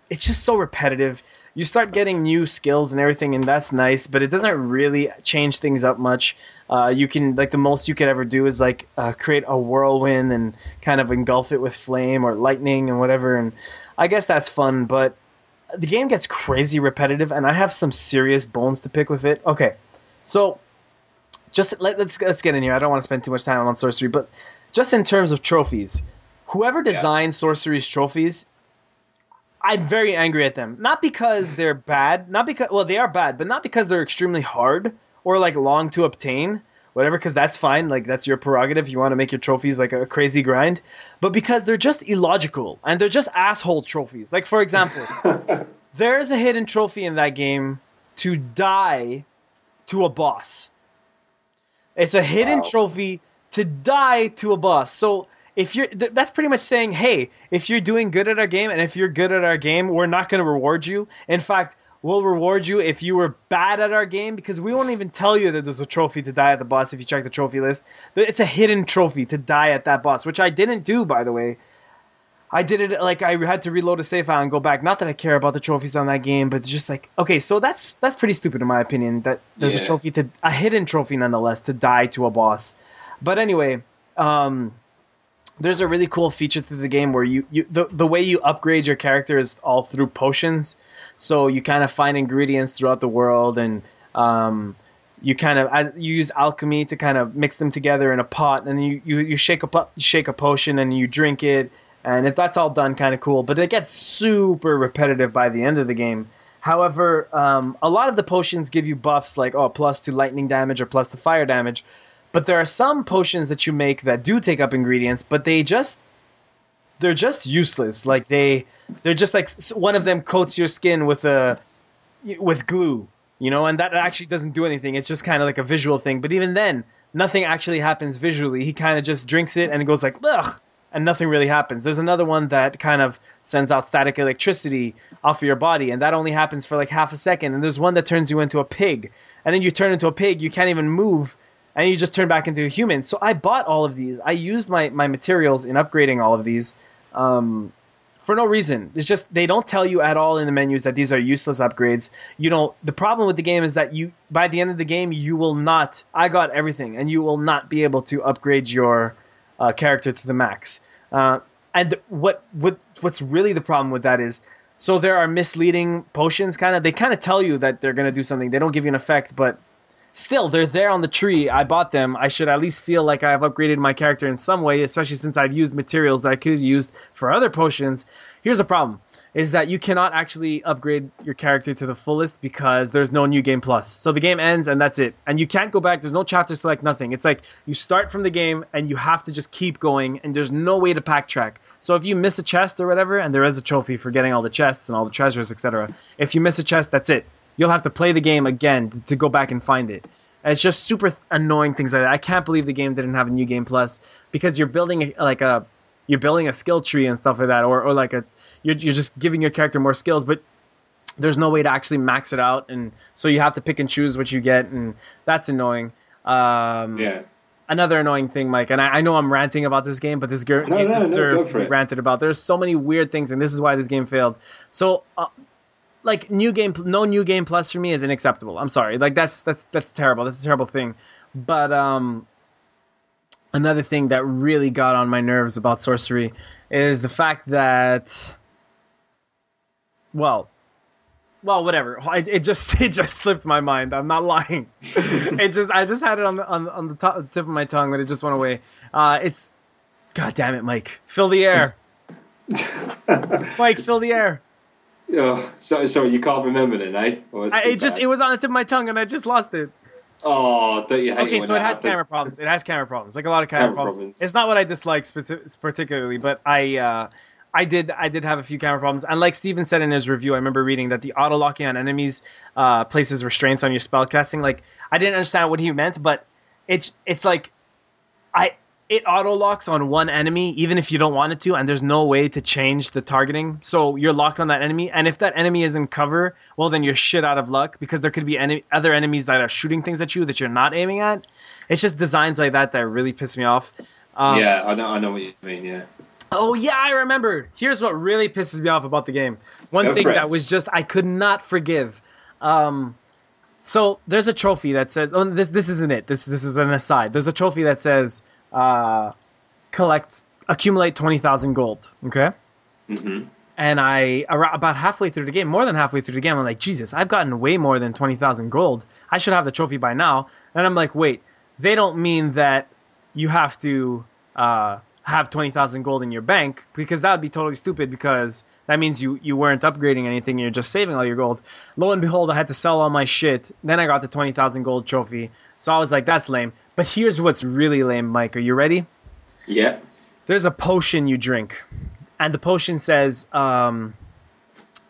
It's just so repetitive you start getting new skills and everything, and that's nice, but it doesn't really change things up much. Uh, you can like the most you could ever do is like uh, create a whirlwind and kind of engulf it with flame or lightning and whatever, and I guess that's fun, but the game gets crazy repetitive, and I have some serious bones to pick with it. Okay, so just let, us let's, let's get in here. I don't want to spend too much time on sorcery, but just in terms of trophies, whoever designed yeah. sorcery's trophies I'm very angry at them. Not because [LAUGHS] they're bad, not because well they are bad, but not because they're extremely hard or like long to obtain, whatever. Because that's fine, like that's your prerogative. You want to make your trophies like a crazy grind, but because they're just illogical and they're just asshole trophies. Like for example, [LAUGHS] there's a hidden trophy in that game to die to a boss. It's a hidden wow. trophy to die to a boss. So if you're th- that's pretty much saying, hey, if you're doing good at our game and if you're good at our game, we're not going to reward you. In fact, we'll reward you if you were bad at our game because we won't even tell you that there's a trophy to die at the boss if you check the trophy list. It's a hidden trophy to die at that boss, which I didn't do by the way. I did it like I had to reload a save file and go back. Not that I care about the trophies on that game, but it's just like okay, so that's that's pretty stupid in my opinion. That there's yeah. a trophy to a hidden trophy nonetheless to die to a boss. But anyway, um, there's a really cool feature to the game where you, you the, the way you upgrade your character is all through potions. So you kind of find ingredients throughout the world and um, you kind of you use alchemy to kind of mix them together in a pot and you, you, you shake a shake a potion and you drink it and if that's all done kind of cool but it gets super repetitive by the end of the game however um, a lot of the potions give you buffs like oh plus to lightning damage or plus to fire damage but there are some potions that you make that do take up ingredients, but they just they're just useless. Like they they're just like one of them coats your skin with a with glue, you know, and that actually doesn't do anything. It's just kind of like a visual thing. But even then, nothing actually happens visually. He kind of just drinks it and it goes like ugh, and nothing really happens. There's another one that kind of sends out static electricity off of your body, and that only happens for like half a second. And there's one that turns you into a pig, and then you turn into a pig, you can't even move and you just turn back into a human. So I bought all of these. I used my, my materials in upgrading all of these um, for no reason. It's just they don't tell you at all in the menus that these are useless upgrades. You know, the problem with the game is that you by the end of the game you will not. I got everything, and you will not be able to upgrade your uh, character to the max. Uh, and what what what's really the problem with that is. So there are misleading potions, kind of. They kind of tell you that they're gonna do something. They don't give you an effect, but still they're there on the tree i bought them i should at least feel like i've upgraded my character in some way especially since i've used materials that i could have used for other potions here's a problem is that you cannot actually upgrade your character to the fullest because there's no new game plus. So the game ends and that's it. And you can't go back. There's no chapter select nothing. It's like you start from the game and you have to just keep going and there's no way to pack track. So if you miss a chest or whatever and there is a trophy for getting all the chests and all the treasures etc if you miss a chest that's it. You'll have to play the game again to go back and find it. It's just super annoying things like that. I can't believe the game didn't have a new game plus because you're building like a you're building a skill tree and stuff like that, or, or like a you're you're just giving your character more skills, but there's no way to actually max it out, and so you have to pick and choose what you get, and that's annoying. Um, Yeah. another annoying thing, Mike, and I, I know I'm ranting about this game, but this game no, no, deserves go to be ranted about. There's so many weird things, and this is why this game failed. So, uh, like new game, no new game plus for me is unacceptable. I'm sorry, like that's that's that's terrible. That's a terrible thing. But um, another thing that really got on my nerves about sorcery is the fact that, well, well, whatever. I, it just [LAUGHS] it just slipped my mind. I'm not lying. [LAUGHS] it just I just had it on the on, on the top, tip of my tongue, but it just went away. Uh, it's God damn it, Mike. Fill the air, [LAUGHS] Mike. Fill the air. Oh, so, so you can't remember then, eh? I, it just it was on the tip of my tongue, and I just lost it. Oh, don't you hate Okay, so it has happens? camera problems. It has camera problems, like a lot of camera, Camera problems. problems. It's not what I dislike speci- particularly, but I, uh, I did, I did have a few camera problems. And like Steven said in his review, I remember reading that the auto locking on enemies uh, places restraints on your spell casting. Like I didn't understand what he meant, but it's, it's like, I, it auto locks on one enemy even if you don't want it to, and there's no way to change the targeting. So you're locked on that enemy, and if that enemy is in cover, well then you're shit out of luck because there could be any other enemies that are shooting things at you that you're not aiming at. It's just designs like that that really piss me off. Um, yeah, I know, I know what you mean. Yeah. Oh yeah, I remember. Here's what really pisses me off about the game. One Go thing that was just I could not forgive. Um, so there's a trophy that says, "Oh, this this isn't it. This this is an aside." There's a trophy that says, uh, "Collect, accumulate twenty thousand gold." Okay. hmm And I about halfway through the game, more than halfway through the game, I'm like, Jesus, I've gotten way more than twenty thousand gold. I should have the trophy by now. And I'm like, wait, they don't mean that you have to uh, have twenty thousand gold in your bank because that would be totally stupid because that means you you weren't upgrading anything. You're just saving all your gold. Lo and behold, I had to sell all my shit. Then I got the twenty thousand gold trophy. So I was like, that's lame. But here's what's really lame, Mike. Are you ready? Yeah. there's a potion you drink, and the potion says, um,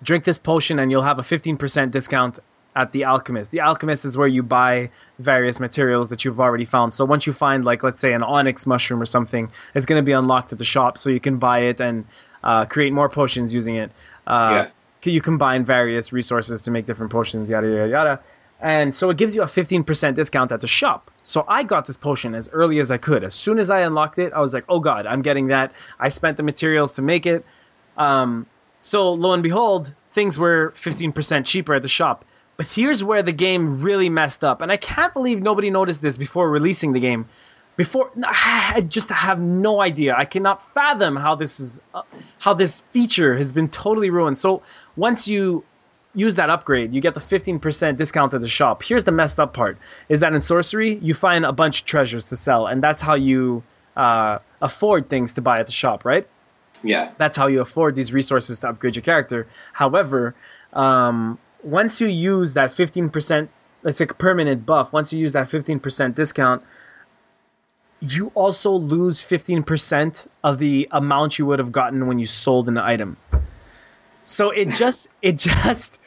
drink this potion and you'll have a 15% discount at the alchemist. The alchemist is where you buy various materials that you've already found. So once you find, like, let's say an onyx mushroom or something, it's going to be unlocked at the shop, so you can buy it and uh, create more potions using it. Uh, You combine various resources to make different potions, yada yada yada. And so it gives you a 15% discount at the shop. So I got this potion as early as I could. As soon as I unlocked it, I was like, oh god, I'm getting that. I spent the materials to make it. Um, so lo and behold, things were 15% cheaper at the shop. But here's where the game really messed up. And I can't believe nobody noticed this before releasing the game. Before, I just have no idea. I cannot fathom how this is, uh, how this feature has been totally ruined. So once you use that upgrade, you get the 15% discount at the shop. Here's the messed up part: is that in sorcery you find a bunch of treasures to sell, and that's how you uh, afford things to buy at the shop, right? Yeah. That's how you afford these resources to upgrade your character. However, um, once you use that 15%, it's a permanent buff. Once you use that 15% discount, you also lose 15% of the amount you would have gotten when you sold an item. So it just it [LAUGHS] just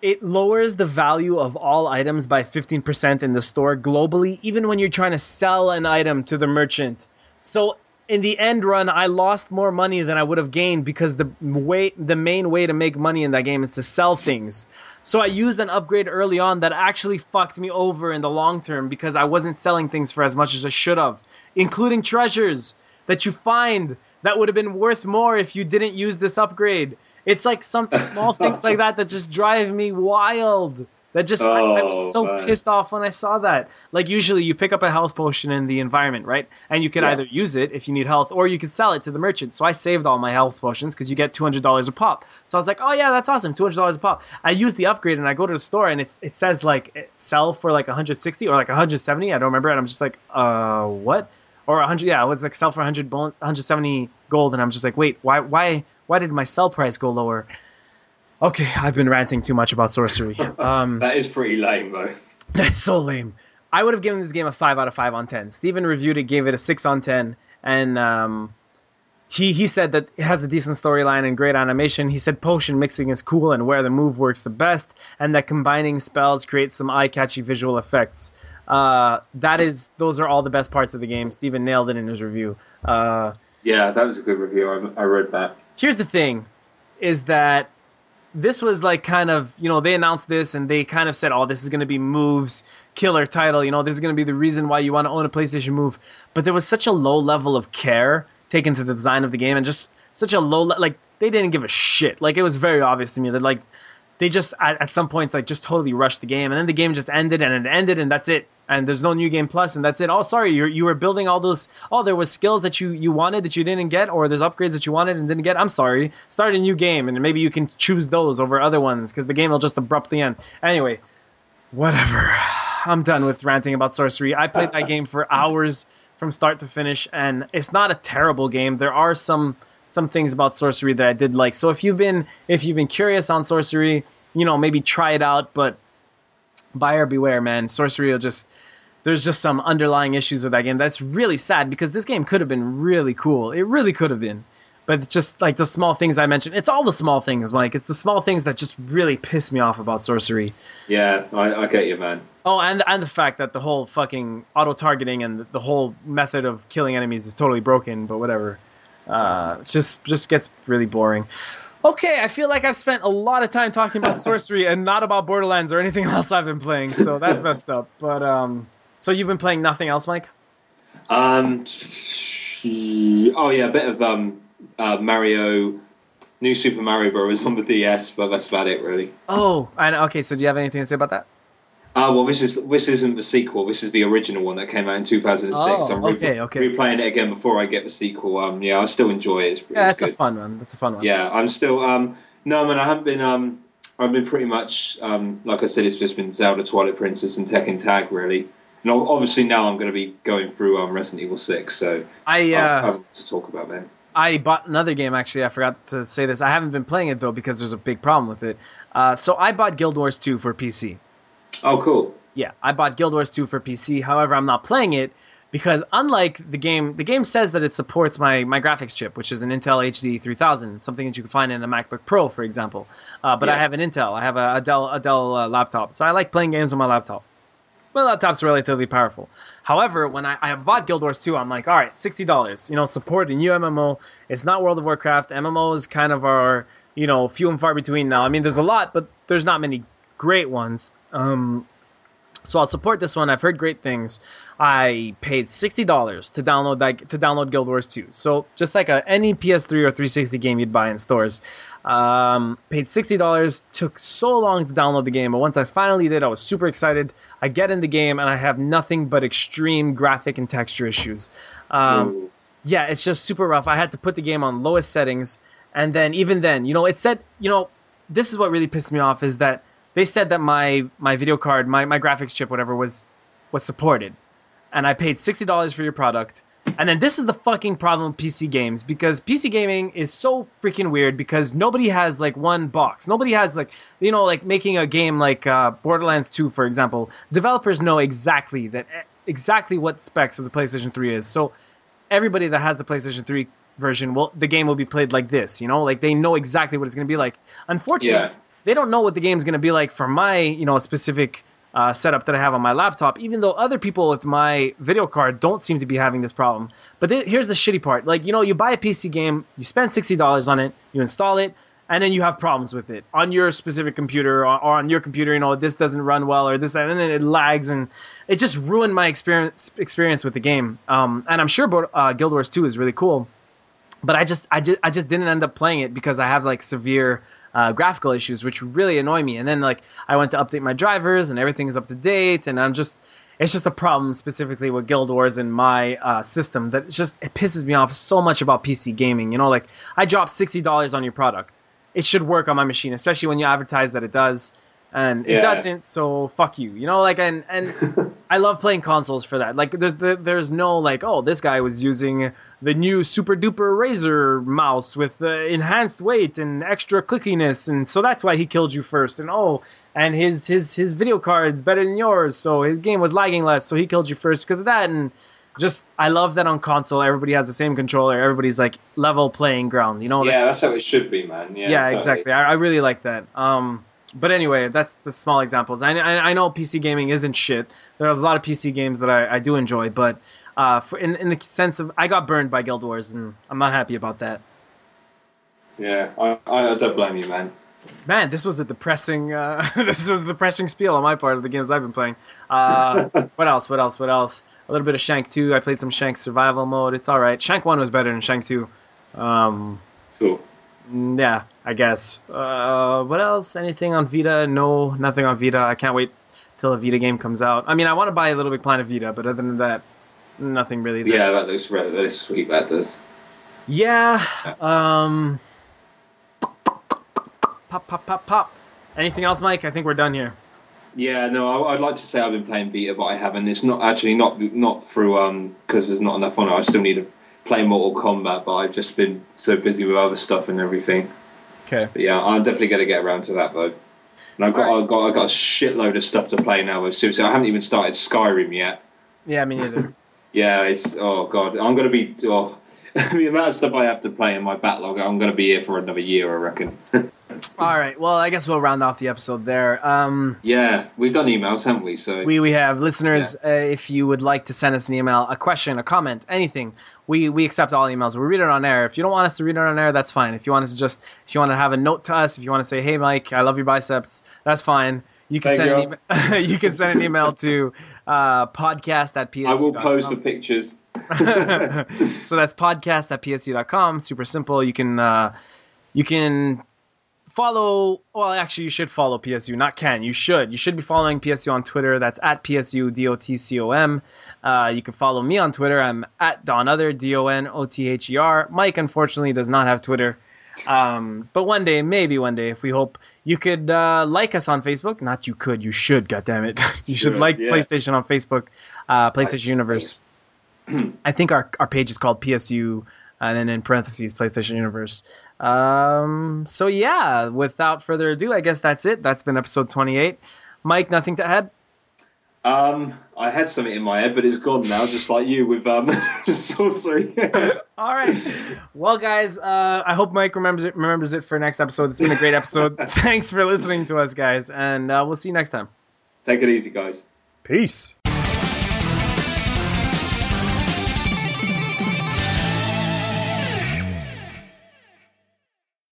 it lowers the value of all items by 15% in the store globally even when you're trying to sell an item to the merchant. So in the end run I lost more money than I would have gained because the way the main way to make money in that game is to sell things. So I used an upgrade early on that actually fucked me over in the long term because I wasn't selling things for as much as I should have, including treasures that you find that would have been worth more if you didn't use this upgrade. It's like some [LAUGHS] small things like that that just drive me wild. That just I, I was Oh, so man. pissed off when I saw that. Like usually you pick up a health potion in the environment, right? And you can Yeah. either use it if you need health, or you can sell it to the merchant. So I saved all my health potions because you get two hundred dollars a pop. So I was like, oh yeah, that's awesome, two hundred dollars a pop. I use the upgrade and I go to the store and it's it says like it sell for like one hundred sixty or like one hundred seventy. I don't remember. And I'm just like, uh, what? Or 100 yeah, it was like sell for 100 bon- 170 gold and I'm just like, "Wait, why why why did my sell price go lower?" Okay, I've been ranting too much about sorcery. [LAUGHS] Um That is pretty lame, though. [LAUGHS] that's so lame. I would have given this game a 5 out of 5 on 10. Steven reviewed it, gave it a 6 on 10 and um he, he said that it has a decent storyline and great animation. He said potion mixing is cool and where the move works the best, and that combining spells creates some eye-catchy visual effects. Uh, that is, those are all the best parts of the game. Steven nailed it in his review. Uh, Yeah, that was a good review. I, I read that. Here's the thing is that this was like kind of you know they announced this and they kind of said oh this is going to be moves killer title you know this is going to be the reason why you want to own a playstation move. But there was such a low level of care taken to the design of the game and just such a low le- like they didn't give a shit. Like it was very obvious to me that like they just at, at some points like just totally rushed the game. And then the game just ended and it ended and that's it. And there's no new game plus and that's it. Oh sorry you you were building all those oh there was skills that you you wanted that you didn't get or there's upgrades that you wanted and didn't get. I'm sorry. Start a new game and maybe you can choose those over other ones because the game will just abruptly end. Anyway whatever. [SIGHS] I'm done with ranting about sorcery. I played that [LAUGHS] game for hours from start to finish and it's not a terrible game. There are some some things about sorcery that I did like. So if you've been if you've been curious on sorcery, you know, maybe try it out, but buyer beware, man. Sorcery will just there's just some underlying issues with that game. That's really sad because this game could have been really cool. It really could have been. But it's just like the small things I mentioned. It's all the small things, Mike. It's the small things that just really piss me off about sorcery. Yeah, I, I get you, man. Oh, and and the fact that the whole fucking auto targeting and the, the whole method of killing enemies is totally broken. But whatever, uh, it just just gets really boring. Okay, I feel like I've spent a lot of time talking about [LAUGHS] sorcery and not about Borderlands or anything [LAUGHS] else I've been playing, so that's messed up. But um, so you've been playing nothing else, Mike? Um, oh yeah, a bit of um, uh, Mario, New Super Mario Bros. on the DS, but that's about it, really. Oh, and okay. So do you have anything to say about that? Ah, well, this is this isn't the sequel. This is the original one that came out in 2006. Oh, I'm re- okay, okay. replaying it again before I get the sequel. Um, yeah, I still enjoy it. It's, Yeah, it's that's a fun one. That's a fun one. Yeah, I'm still um no man, I haven't been um I've been pretty much um like I said, it's just been Zelda, Twilight Princess, and Tekken Tag really. And obviously now I'm going to be going through um Resident Evil Six, so I I'll uh, have to talk about then. I bought another game actually. I forgot to say this. I haven't been playing it though because there's a big problem with it. Uh, so I bought Guild Wars 2 for PC. Oh, cool. Yeah, I bought Guild Wars 2 for PC. However, I'm not playing it because unlike the game, the game says that it supports my, my graphics chip, which is an Intel HD 3000, something that you can find in a MacBook Pro, for example. Uh, but I have an Intel. I have a, a Dell a Dell uh, laptop, so I like playing games on my laptop. My laptop's relatively powerful. However, when I, I bought Guild Wars 2, I'm like, all right, sixty dollars. You know, support a new MMO. It's not World of Warcraft. MMOs kind of are, you know, few and far between now. I mean, there's a lot, but there's not many great ones. Um, so I'll support this one. I've heard great things. I paid sixty dollars to download that to download Guild Wars 2. So just like a, any PS3 or 360 game you'd buy in stores, um, paid sixty dollars. Took so long to download the game, but once I finally did, I was super excited. I get in the game and I have nothing but extreme graphic and texture issues. Um, yeah, it's just super rough. I had to put the game on lowest settings, and then even then, you know, it said, you know, this is what really pissed me off is that they said that my my video card, my my graphics chip, whatever was was supported, and I paid sixty dollars for your product. And then this is the fucking problem with PC games because PC gaming is so freaking weird because nobody has like one box. Nobody has like you know like making a game like uh, Borderlands 2 for example. Developers know exactly that exactly what specs of the PlayStation 3 is. So everybody that has the PlayStation 3 version will the game will be played like this, you know? Like they know exactly what it's going to be like. Unfortunately, Yeah. They don't know what the game's going to be like for my, you know, specific uh, setup that I have on my laptop, even though other people with my video card don't seem to be having this problem. But th- here's the shitty part. Like, you know, you buy a PC game, you spend $60 on it, you install it, and then you have problems with it on your specific computer or, or on your computer. You know, this doesn't run well or this, and then it lags, and it just ruined my experience experience with the game. Um, and I'm sure uh, Guild Wars 2 is really cool. but I just I just I just didn't end up playing it because I have like severe uh, graphical issues, which really annoy me. And then like I went to update my drivers and everything is up to date, and I'm just it's just a problem specifically with Guild Wars in my uh, system that just it pisses me off so much about PC gaming. You know, like I dropped sixty dollars on your product, it should work on my machine, especially when you advertise that it does and it Yeah. doesn't so fuck you you know like and and [LAUGHS] i love playing consoles for that like there's the, there's no like oh this guy was using the new super duper razer mouse with uh, enhanced weight and extra clickiness and so that's why he killed you first and oh and his his his video card's better than yours so his game was lagging less so he killed you first because of that and just i love that on console everybody has the same controller everybody's like level playing ground you know like, Yeah, that's how it should be, man. Yeah, yeah, totally. exactly. I, I really like that. Um, but anyway, that's the small examples. I, I, I know PC gaming isn't shit. There are a lot of PC games that I, I do enjoy, but uh, for, in, in the sense of I got burned by Guild Wars, and I'm not happy about that. Yeah, I, I don't blame you, man. Man, this was a depressing. Uh, [LAUGHS] this is a depressing spiel on my part of the games I've been playing. Uh, [LAUGHS] what else? What else? What else? A little bit of Shank 2. I played some Shank survival mode. It's all right. Shank 1 was better than Shank 2. Um, Cool. Mm, Yeah, I guess. Uh, what else? Anything on Vita? No, nothing on Vita. I can't wait till a Vita game comes out. I mean, I want to buy a Little Big Planet Vita, but other than that, nothing really. there. Yeah, that looks really, really sweet. That does. Yeah. Um. Pop, pop, pop, pop. Anything else, Mike? I think we're done here. Yeah, no, I, I'd like to say I've been playing Vita, but I haven't. It's not actually not not through um because there's not enough on it. I still need to play Mortal Kombat, but I've just been so busy with other stuff and everything. Okay. But yeah, I'm definitely gonna get around to that though. And I've got Alright. I've got I've got a shitload of stuff to play now. Though. Seriously, I haven't even started Skyrim yet. Yeah, me neither. [LAUGHS] Yeah, it's oh god, I'm gonna be oh [LAUGHS] the amount of stuff I have to play in my backlog. I'm gonna be here for another year, I reckon. [LAUGHS] All right. Well, I guess we'll round off the episode there. Um. yeah, we've done emails, haven't we? So We, we have listeners. Uh, if you would like to send us an email, a question, a comment, anything, we, we accept all emails. We read it on air. If you don't want us to read it on air, that's fine. If you want us to just, if you want to have a note to us, if you want to say, "Hey, Mike, I love your biceps," that's fine. You can send you. an email. [LAUGHS] you can send an email to uh, podcast at psu. I will pose for pictures. [LAUGHS] so that's podcast at psu.com. Super simple. You can uh, you can follow. Well, actually, you should follow PSU. Not can. You should. You should be following PSU on Twitter. That's at PSU D O T C O M. Uh, you can follow me on Twitter. I'm at Don Other D O N O T H E R. Mike unfortunately does not have Twitter. Um, but one day, maybe one day, if we hope, you could uh, like us on Facebook. Not you could, you should. God damn it, [LAUGHS] you should, Should, like yeah. PlayStation on Facebook, uh, PlayStation. Universe. I think our our page is called PSU, and then in parentheses PlayStation Universe. Um, so yeah, without further ado, I guess that's it. That's been episode 28. Mike, nothing to add. Um, I had something in my head, but it's gone now, just like you with um, [LAUGHS] sorcery. [LAUGHS] All right. Well, guys, uh, I hope Mike remembers it, remembers it for next episode. It's been a great episode. [LAUGHS] Thanks for listening to us, guys, and uh, we'll see you next time. Take it easy, guys. Peace.